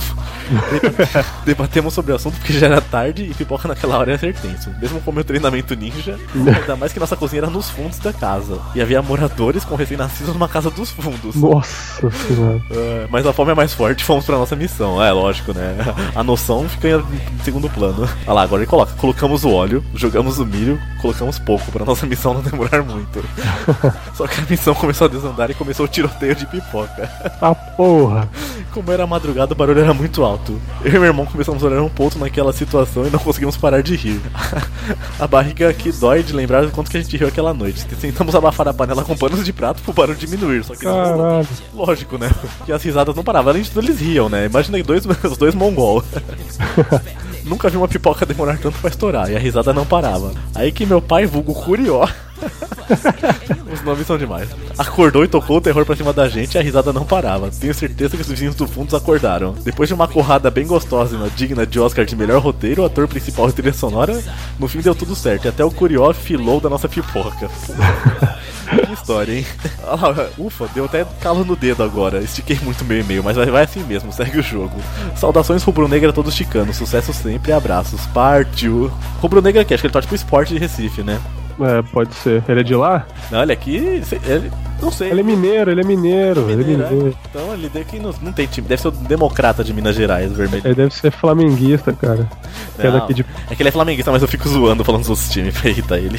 Deba- Debatemos sobre o assunto porque já era tarde e pipoca naquela hora ia ser tenso. Mesmo com o meu treinamento ninja, ainda mais que nossa cozinha era nos fundos da casa. E havia moradores com recém-nascidos numa casa dos fundos. Nossa senhora. É, mas a fome é mais forte, fomos pra nossa missão. É, lógico, né? A noção fica em segundo plano. Olha lá, agora ele coloca. Colocamos o óleo, jogamos o milho, colocamos pouco pra nossa missão não demorar muito. Só que a missão começou a cenário e começou o tiroteio de pipoca. Ah, porra. Como era madrugada, o barulho era muito alto. Eu e meu irmão começamos a olhar um ponto naquela situação e não conseguimos parar de rir. A barriga aqui dói de lembrar do quanto que a gente riu aquela noite. Tentamos abafar a panela com panos de prato pro barulho diminuir, só que Caralho. Lógico, né? Que as risadas não paravam. Além de tudo, eles riam, né? Imagina aí dois, os dois mongol. Nunca vi uma pipoca demorar tanto pra estourar e a risada não parava. Aí que meu pai, vulgo Curió. Os nomes são demais. Acordou e tocou o terror pra cima da gente e a risada não parava. Tenho certeza que os vizinhos do fundo acordaram. Depois de uma corrada bem gostosa digna de Oscar de melhor roteiro, ator principal e trilha sonora, no fim deu tudo certo. E até o Curió filou da nossa pipoca. Que história, hein? Ufa, deu até calo no dedo agora. Estiquei muito meu e-mail, mas vai, assim mesmo, segue o jogo. Saudações rubro-negra todos chicanos, sucesso sempre abraços. Partiu. Rubro-negra aqui, acho que ele tá tipo esporte de Recife, né? É, pode ser. Ele é de lá? Não, ele aqui. Ele, não sei. Ele é mineiro, ele é mineiro, ele é Mineiro, mineiro. é. Então ele daqui não, não tem time. Deve ser o democrata de Minas Gerais, vermelho. Ele deve ser flamenguista, cara. É daqui de. é que ele é flamenguista, mas eu fico zoando falando dos outros times pra irritar ele.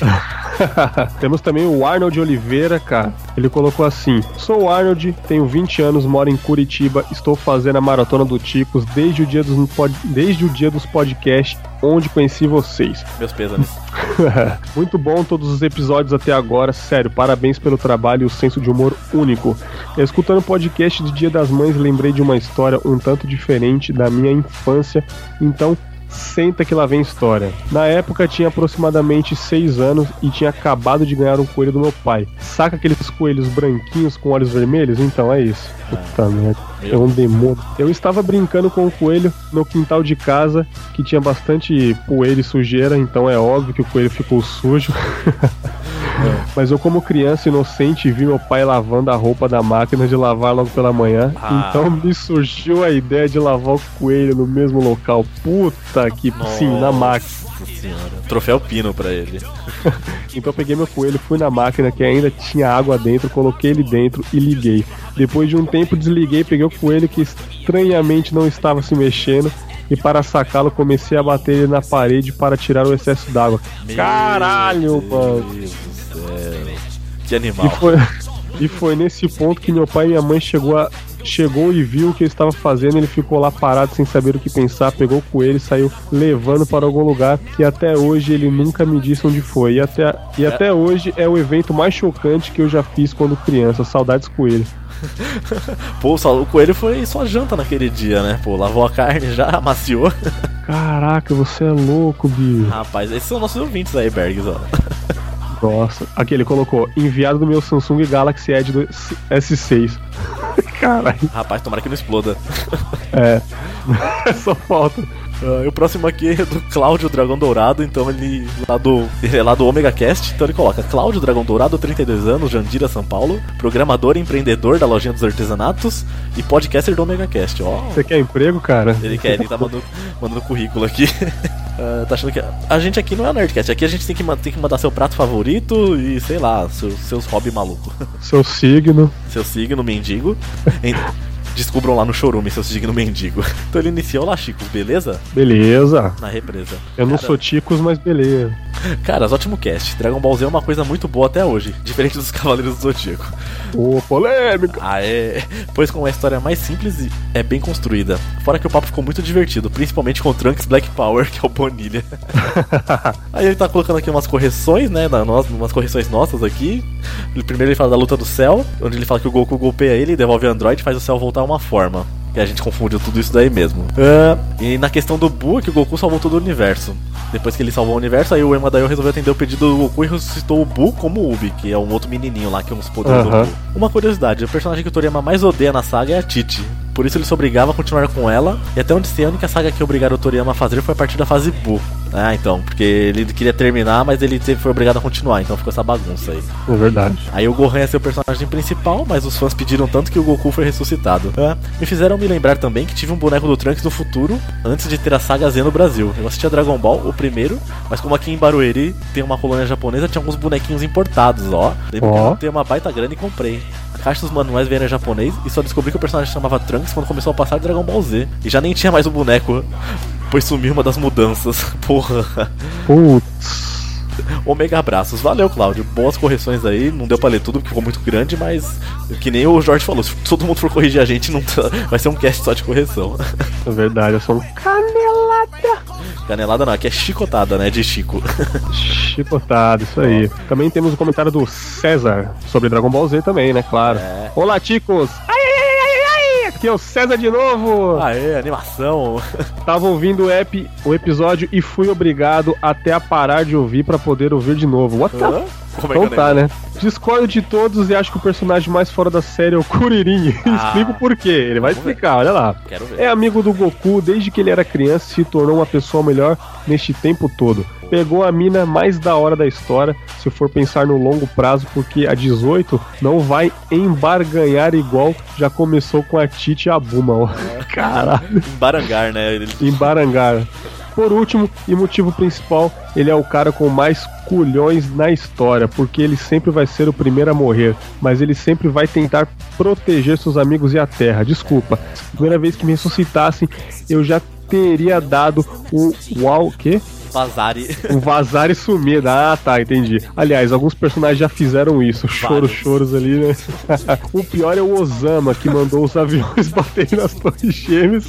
Temos também o Arnold Oliveira, cara. Ele colocou assim: Sou o Arnold, tenho 20 anos, moro em Curitiba, estou fazendo a maratona do Ticos desde o dia dos, pod... desde o dia dos podcasts, onde conheci vocês. Meus pêsames. Muito bom todos os episódios até agora, sério, parabéns pelo trabalho e o senso de humor único. Escutando o podcast de Dia das Mães, lembrei de uma história um tanto diferente da minha infância, então senta que lá vem história. Na época tinha aproximadamente 6 anos e tinha acabado de ganhar um coelho do meu pai. Saca aqueles coelhos branquinhos com olhos vermelhos? Então é isso. Puta merda. É um demônio. Eu estava brincando com o coelho no quintal de casa, que tinha bastante poeira e sujeira, então é óbvio que o coelho ficou sujo. Mas eu, como criança inocente, vi meu pai lavando a roupa da máquina de lavar logo pela manhã. Ah. Então me surgiu a ideia de lavar o coelho no mesmo local. Puta que. Sim, na máquina. Nossa senhora. Troféu pino pra ele. Então eu peguei meu coelho, fui na máquina que ainda tinha água dentro, coloquei ele dentro e liguei. Depois de um tempo desliguei, peguei o coelho que estranhamente não estava se mexendo e para sacá-lo comecei a bater ele na parede para tirar o excesso d'água. Caralho, mano. Deus do céu. Que animal. E foi, e foi nesse ponto que meu pai e minha mãe chegou, a, chegou e viu o que eu estava fazendo. Ele ficou lá parado sem saber o que pensar, pegou o coelho e saiu levando para algum lugar que até hoje ele nunca me disse onde foi. E até, e até hoje é o evento mais chocante que eu já fiz quando criança. Saudades coelho. Pô, o coelho foi só janta naquele dia, né? Pô, lavou a carne já, amaciou. Caraca, você é louco, bicho. Rapaz, esses são nossos ouvintes aí, Bergs, ó. Nossa. Aqui ele colocou: enviado do meu Samsung Galaxy Edge do S6. Caralho. Rapaz, tomara que não exploda. É. Só falta. E o próximo aqui é do Cláudio Dragão Dourado, então ele lá do, ele é lá do Omega Cast, então ele coloca Cláudio Dragão Dourado, 32 anos, Jandira, São Paulo, programador e empreendedor da lojinha dos artesanatos e podcaster do Omega Cast, ó. Você quer emprego, cara? Ele quer, ele tá mandando, mandando currículo aqui. Ah, tá achando que. A gente aqui não é Nerdcast, aqui a gente tem que, tem que mandar seu prato favorito e, sei lá, seus, seus hobby maluco. Seu signo. Seu signo mendigo. Descubram lá no chorume seu signo mendigo. Então ele iniciou lá, Chicos, beleza? Beleza. Na represa. Eu não Cara, sou Ticos, mas beleza. Caras, ótimo cast. Dragon Ball Z é uma coisa muito boa até hoje, diferente dos Cavaleiros do Zodíaco. Ô, polêmica. Ah, é. Pois com uma história mais simples e é bem construída. Fora que o papo ficou muito divertido, principalmente com o Trunks Black Power, que é o Bonilha. Aí ele tá colocando aqui umas correções, né? Nós, umas correções nossas aqui. Primeiro ele fala da luta do céu, onde ele fala que o Goku golpeia ele devolve o Android faz o céu voltar uma forma. E a gente confundiu tudo isso daí mesmo. Ah, e na questão do Buu, é que o Goku salvou todo o universo. Depois que ele salvou o universo, aí o Ema Daio resolveu atender o pedido do Goku e ressuscitou o Buu como o Ubi, que é um outro menininho lá que é uns poderes do. Buu. Uma curiosidade, o personagem que o Toriyama mais odeia na saga é a Titi. Por isso ele se obrigava a continuar com ela, e até onde sei, a única saga que obrigaram o Toriyama a fazer foi a partir da fase Buu. Ah, então, porque ele queria terminar, mas ele sempre foi obrigado a continuar, então ficou essa bagunça aí. É verdade. Aí o Gohan é seu personagem principal, mas os fãs pediram tanto que o Goku foi ressuscitado. Ah, me fizeram me lembrar também que tive um boneco do Trunks no futuro, antes de ter a saga Z no Brasil. Eu assistia Dragon Ball, o primeiro, mas como aqui em Barueri tem uma colônia japonesa, tinha alguns bonequinhos importados, ó. Lembro que Ó. eu tenho uma baita grana e comprei. A caixa dos manuais vieram em japonês e só descobri que o personagem chamava Trunks quando começou a passar Dragon Ball Z. E já nem tinha mais o boneco, pois sumiu uma das mudanças. Porra. Putz. Omega abraços. Valeu, Cláudio. Boas correções aí. Não deu pra ler tudo porque ficou muito grande, mas que nem o Jorge falou, se todo mundo for corrigir a gente, não tá- vai ser um cast só de correção. É verdade, eu sou um Canelada não, aqui é chicotada, né? De Chico. chipotado, isso aí. Também temos o comentário do César sobre Dragon Ball Z também, né? Claro. É. Olá, ticos! Aqui é o César de novo! Aê, animação. Tava ouvindo o, ep, o episódio e fui obrigado até a parar de ouvir pra poder ouvir de novo. What the Hã? Como é Então eu tá, né? Discordo de todos e acho que o personagem mais fora da série é o Kuririn. Ah. Explico por quê. Ele vai Vamos ver. explicar, olha lá. Quero ver. É amigo do Goku desde que ele era criança e se tornou uma pessoa melhor neste tempo todo. Pegou a mina mais da hora da história, se for pensar no longo prazo, porque a 18 não vai embarganhar igual já começou com a Tite e a Buma. ó. Caralho. Em Barangar, né? Ele... Em Barangar. Por último, e motivo principal, ele é o cara com mais culhões na história, porque ele sempre vai ser o primeiro a morrer, mas ele sempre vai tentar proteger seus amigos e a terra. Desculpa, primeira vez que me ressuscitassem, eu já teria dado o uau, quê? Vazari. Um vazar e sumir. Ah, tá, entendi. Aliás, alguns personagens já fizeram isso. Choros, choros ali, né? o pior é o Osama, que mandou os aviões baterem nas torres gêmeas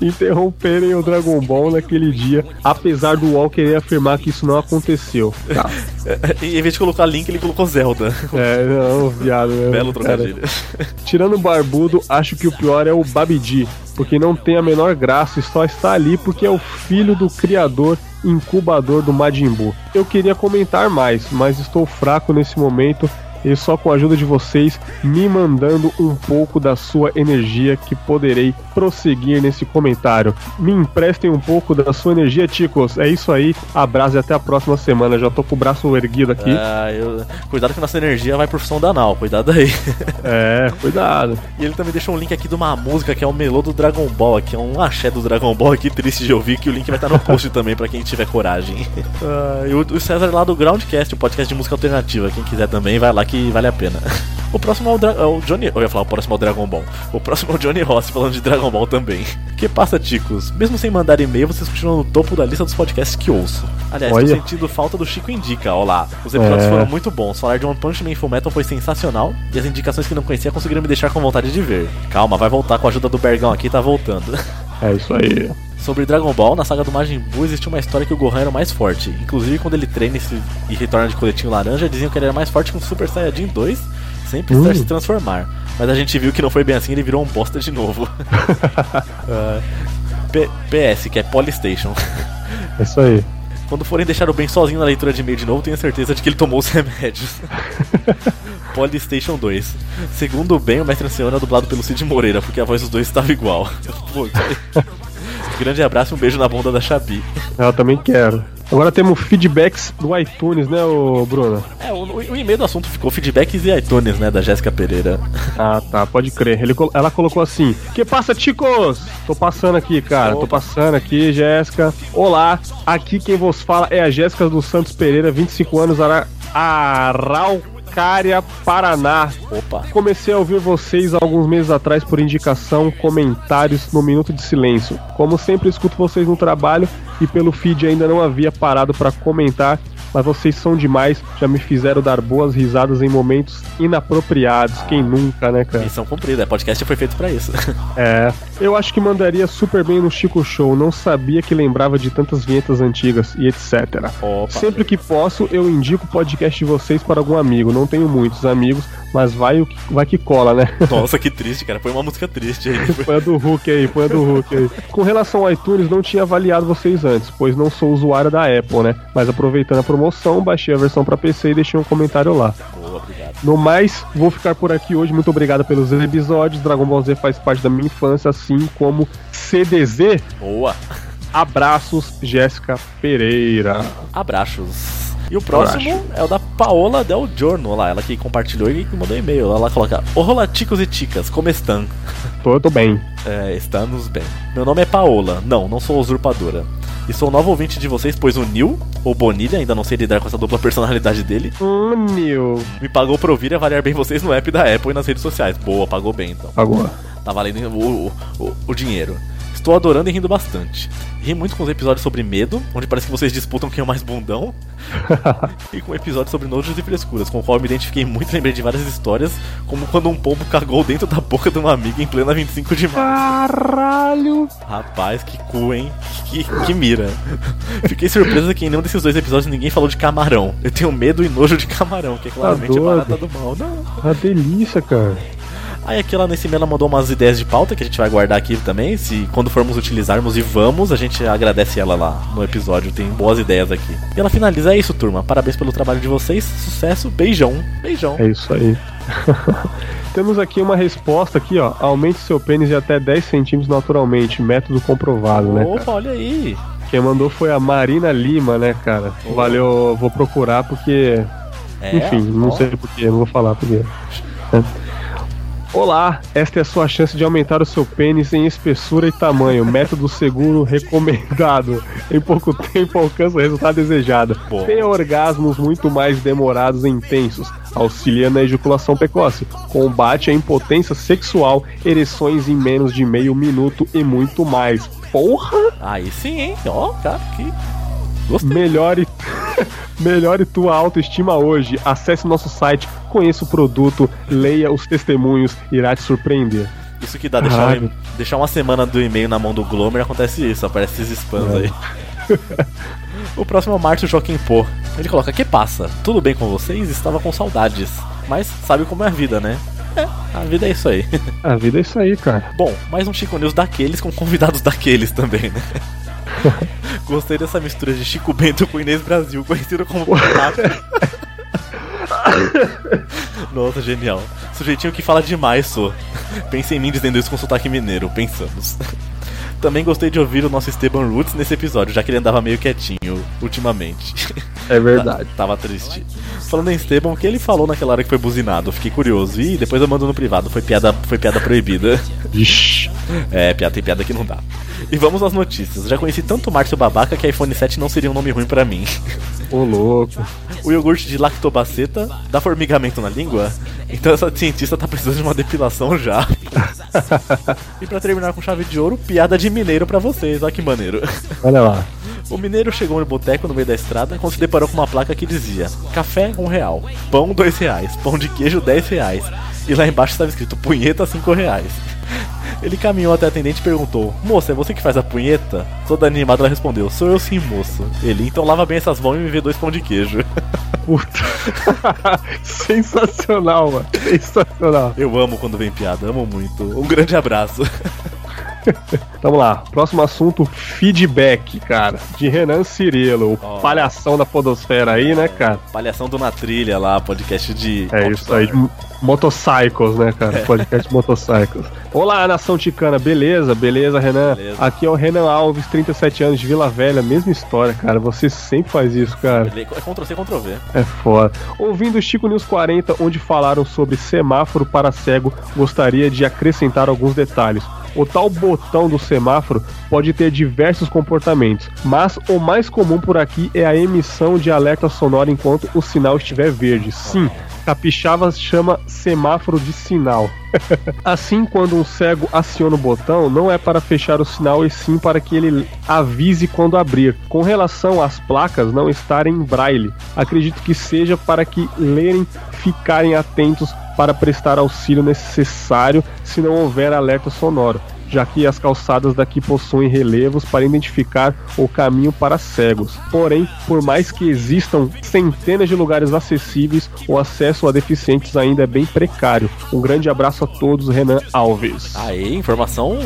e interromperem o Dragon Ball naquele dia, apesar do UOL querer afirmar que isso não aconteceu. Tá. em vez de colocar Link, ele colocou Zelda. É, não, viado. né? Belo Cara, trocadilho. Tirando o barbudo, acho que o pior é o Babidi, porque não tem a menor graça e só está ali porque é o filho do criador incubador do Majin Buu. Eu queria comentar mais, mas estou fraco nesse momento e só com a ajuda de vocês me mandando um pouco da sua energia que poderei prosseguir nesse comentário. Me emprestem um pouco da sua energia, Ticos. É isso aí. Abraço e até a próxima semana. Já tô com o braço erguido aqui. Ah, eu... Cuidado que nossa energia vai pro som da Nau, cuidado aí. É, cuidado. E ele também deixou um link aqui de uma música que é o Melô do Dragon Ball, aqui é um axé do Dragon Ball aqui, triste de ouvir, que o link vai estar no post também pra quem tiver coragem. Ah, e o, César lá do Groundcast, o podcast de música alternativa, quem quiser também, vai lá que vale a pena. O próximo é o, Dra- é o Johnny. Eu ia falar, o próximo é o Dragon Ball. O próximo é o Johnny Ross falando de Dragon Ball também. Que passa, ticos? Mesmo sem mandar e-mail, vocês continuam no topo da lista dos podcasts que ouço. Aliás, tô Olha. sentindo falta do Chico Indica, ó lá. Os episódios É. foram muito bons. Falar de One Punch Man e Fullmetal foi sensacional. E as indicações que não conhecia conseguiram me deixar com vontade de ver. Calma, vai voltar com a ajuda do Bergão aqui, tá voltando. É isso aí. Sobre Dragon Ball, na saga do Majin Buu existe uma história que o Gohan era o mais forte. Inclusive, quando ele treina e, retorna de coletinho laranja, diziam que ele era mais forte que um Super Saiyajin 2, sem precisar Hum. se transformar. Mas a gente viu que não foi bem assim, ele virou um bosta de novo. Ah, P- PS, que é Polystation. É isso aí. Quando forem deixar o Ben sozinho na leitura de e-mail de novo, tenho certeza de que ele tomou os remédios. Polystation 2. Segundo o Ben, o Mestre Ancião é dublado pelo Cid Moreira, porque a voz dos dois estava igual. Pô, Grande abraço e um beijo na bunda da Xabi. Eu também quero. Agora temos feedbacks do iTunes, né, Bruno? É, o, o- e-mail do assunto ficou feedbacks e iTunes, né, da Jéssica Pereira. Ah, tá, pode crer. Ele ela colocou assim: Que passa, ticos? Tô passando aqui, cara. Tô passando aqui, Jéssica. Olá, aqui quem vos fala é a Jéssica dos Santos Pereira, 25 anos, Ara... Araucária, Paraná. Opa. Comecei a ouvir vocês alguns meses atrás por indicação, comentários no Minuto de Silêncio. Como sempre, escuto vocês no trabalho e pelo feed ainda não havia parado para comentar, mas vocês são demais, já me fizeram dar boas risadas em momentos inapropriados. Quem nunca, né, cara? Missão cumprida, é podcast foi feito pra isso. É, eu acho que mandaria super bem no Chico Show, não sabia que lembrava de tantas vinhetas antigas e etc. Opa. Sempre que posso, eu indico o podcast de vocês para algum amigo. Não tenho muitos amigos, mas vai, o que, vai que cola, né? Nossa, que triste, cara. Foi uma música triste aí. Põe a do Hulk aí, põe a do Hulk aí. Com relação ao iTunes, não tinha avaliado vocês antes, pois não sou usuário da Apple, né? Mas aproveitando a promoção, baixei a versão para PC e deixei um comentário lá. Boa, obrigado. No mais, vou ficar por aqui hoje. Muito obrigado pelos episódios. Dragon Ball Z faz parte da minha infância, assim como CDZ. Boa. Abraços, Jéssica Pereira. Abraços. E o próximo é o da Paola Del Giorno, lá, ela que compartilhou e mandou e-mail. Ela coloca: Olá, ticos e ticas, como estão? Tô, tô bem. É, estamos bem. Meu nome é Paola, não, não sou usurpadora. E sou novo ouvinte de vocês, pois o Neil, ou Bonilha, ainda não sei lidar com essa dupla personalidade dele, Hum, Nil. me pagou pra ouvir e avaliar bem vocês no app da Apple e nas redes sociais. Boa, pagou bem então. Agora. Tá valendo o, o, o dinheiro. Estou adorando e rindo bastante. Ri muito com os episódios sobre medo, onde parece que vocês disputam quem é o mais bundão. e com episódios sobre nojos e frescuras, com o qual eu me identifiquei muito lembrei de várias histórias, como quando um pombo cagou dentro da boca de uma amiga em plena 25 de março. Caralho! Rapaz, que cu, hein? Que, que mira. Fiquei surpresa que em nenhum desses dois episódios ninguém falou de camarão. Eu tenho medo e nojo de camarão, que é claramente a barata do mal. Não. Uma delícia, cara. Aí aqui lá nesse e-mail ela mandou umas ideias de pauta que a gente vai guardar aqui também. Se quando formos utilizarmos e vamos, a gente agradece ela lá no episódio. Tem boas ideias aqui. E ela finaliza, é isso, turma. Parabéns pelo trabalho de vocês. Sucesso, beijão. Beijão. É isso aí. Temos aqui uma resposta aqui, ó. Aumente seu pênis de até 10 centímetros naturalmente. Método comprovado, né? cara? Opa, olha aí. Quem mandou foi a Marina Lima, né, cara? Valeu, vou procurar porque. É, Enfim, não ó. sei porquê, não vou falar porquê. Olá, esta é a sua chance de aumentar o seu pênis em espessura e tamanho. Método seguro recomendado. Em pouco tempo alcança o resultado desejado. Bom. Tenha orgasmos muito mais demorados e intensos. Auxilia na ejaculação precoce. Combate a impotência sexual, ereções em menos de meio minuto e muito mais. Porra! Aí sim, hein? Ó, cara, que. Gostei. Melhore, melhore tua autoestima hoje. Acesse nosso site, conheça o produto, leia os testemunhos, irá te surpreender. Isso que dá, deixar, um- deixar uma semana do e-mail na mão do Glomer, acontece isso, aparece esses spams É. aí. o próximo é o Márcio Joaquim Pô. Ele coloca: Que passa? Tudo bem com vocês? Estava com saudades. Mas sabe como é a vida, né? É, a vida é isso aí. A vida é isso aí, cara. Bom, mais um Chico News daqueles com convidados daqueles também, né? Gostei dessa mistura de Chico Bento com Inês Brasil, conhecido como. Nossa, genial. Sujeitinho que fala demais, sou. Pense em mim dizendo isso com sotaque mineiro, pensamos. Também gostei de ouvir o nosso Esteban Roots nesse episódio, já que ele andava meio quietinho ultimamente. É verdade. Tava triste. Falando em Esteban, o que ele falou naquela hora que foi buzinado? Fiquei curioso. E depois eu mando no privado, foi piada, foi piada proibida. Ixi. É, piada tem piada que não dá. E vamos às notícias. Já conheci tanto Márcio Babaca que iPhone 7 não seria um nome ruim pra mim. Ô louco. O iogurte de lactobaceta dá formigamento na língua? Então essa cientista tá precisando de uma depilação já. e pra terminar com chave de ouro, piada de mineiro pra vocês, olha que maneiro. Olha lá. O mineiro chegou no boteco no meio da estrada quando se deparou com uma placa que dizia Café, um real, pão, dois reais, pão de queijo, dez reais. E lá embaixo estava escrito punheta, cinco reais. Ele caminhou até a atendente e perguntou: Moça, é você que faz a punheta? Toda animada ela respondeu: Sou eu sim, moço. Ele, então lava bem essas mãos e me vê dois pão de queijo. Puta. Sensacional, mano. Sensacional. Eu amo quando vem piada, amo muito. Um grande abraço. Vamos lá. Próximo assunto: feedback, cara. De Renan Cirilo, o Ó. palhação da Podosfera aí, né, cara? Palhação do Na Trilha lá, podcast de. É isso aí, de Motocycles, né, cara? Podcast Motocycles. Olá, nação ticana, beleza? Beleza, Renan? Beleza. Aqui é o Renan Alves, 37 anos de Vila Velha, mesma história, cara. Você sempre faz isso, cara. É Ctrl-C, Ctrl-V. É foda. Ouvindo o Chico News 40, onde falaram sobre semáforo para cego, gostaria de acrescentar alguns detalhes. O tal botão do semáforo pode ter diversos comportamentos, mas o mais comum por aqui é a emissão de alerta sonoro enquanto o sinal estiver verde. Sim, capixaba chama semáforo de sinal. Assim, quando um cego aciona o botão, não é para fechar o sinal e sim para que ele avise quando abrir. Com relação às placas não estarem em braille, acredito que seja para que lerem ficarem atentos para prestar auxílio necessário se não houver alerta sonoro, já que as calçadas daqui possuem relevos para identificar o caminho para cegos. Porém, por mais que existam centenas de lugares acessíveis, o acesso a deficientes ainda é bem precário. Um grande abraço a todos, Renan Alves. Aí, informação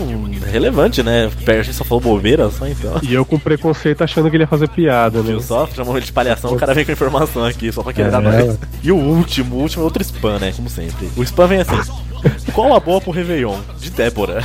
relevante, né? A gente só falou bobeira só então. E eu com preconceito achando que ele ia fazer piada, né? Viu só? Chamou ele de palhação, o cara vem com informação aqui, só pra querer É. dar nós. E o último, o último é outro spam, né? Como sempre. O spam vem assim. Qual a boa pro Réveillon? De Débora.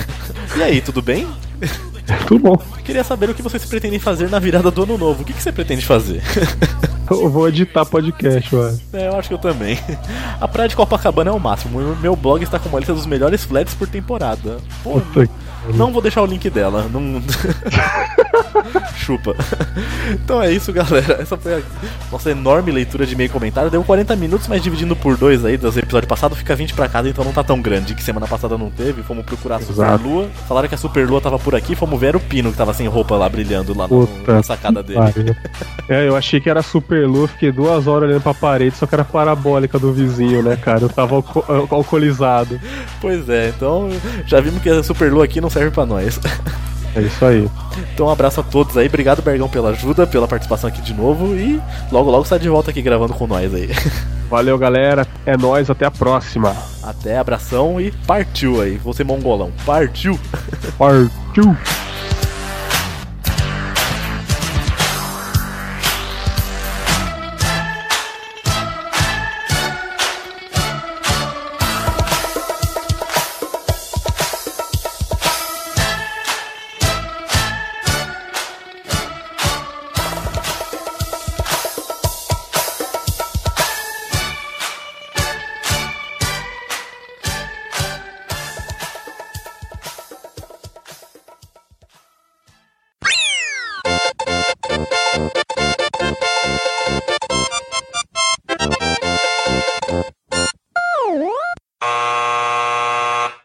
E aí, tudo bem? Tudo bom. Queria saber o que vocês pretendem fazer na virada do ano novo. O que, que você pretende fazer? Eu vou editar podcast, eu acho. É, eu acho que eu também. A praia de Copacabana é o máximo. Meu blog está com uma lista dos melhores flats por temporada. Pô, Puta que não vou deixar o link dela. Não... Chupa. Então é isso, galera. Essa foi a nossa enorme leitura de e comentário. Deu 40 minutos, mas dividindo por dois aí dos episódios passados, fica 20 pra cada, então não tá tão grande. Que semana passada não teve. Fomos procurar a Super. Lua. Falaram que a Super Lua tava por aqui. Fomos ver o Pino que tava sem roupa lá brilhando lá no- na sacada dele. É, eu achei que era super lua, fiquei duas horas olhando pra parede, só que era parabólica do vizinho, né, cara? Eu tava alco- al- alcoolizado. Pois é, então já vimos que a Super Lua aqui não serve pra nós. É isso aí. Então um abraço a todos aí. Obrigado, Bergão, pela ajuda, pela participação aqui de novo. E logo, logo sai de volta aqui gravando com nós aí. Valeu, galera. É nóis, até a próxima. Até, abração e partiu aí. Você mongolão, partiu! Partiu!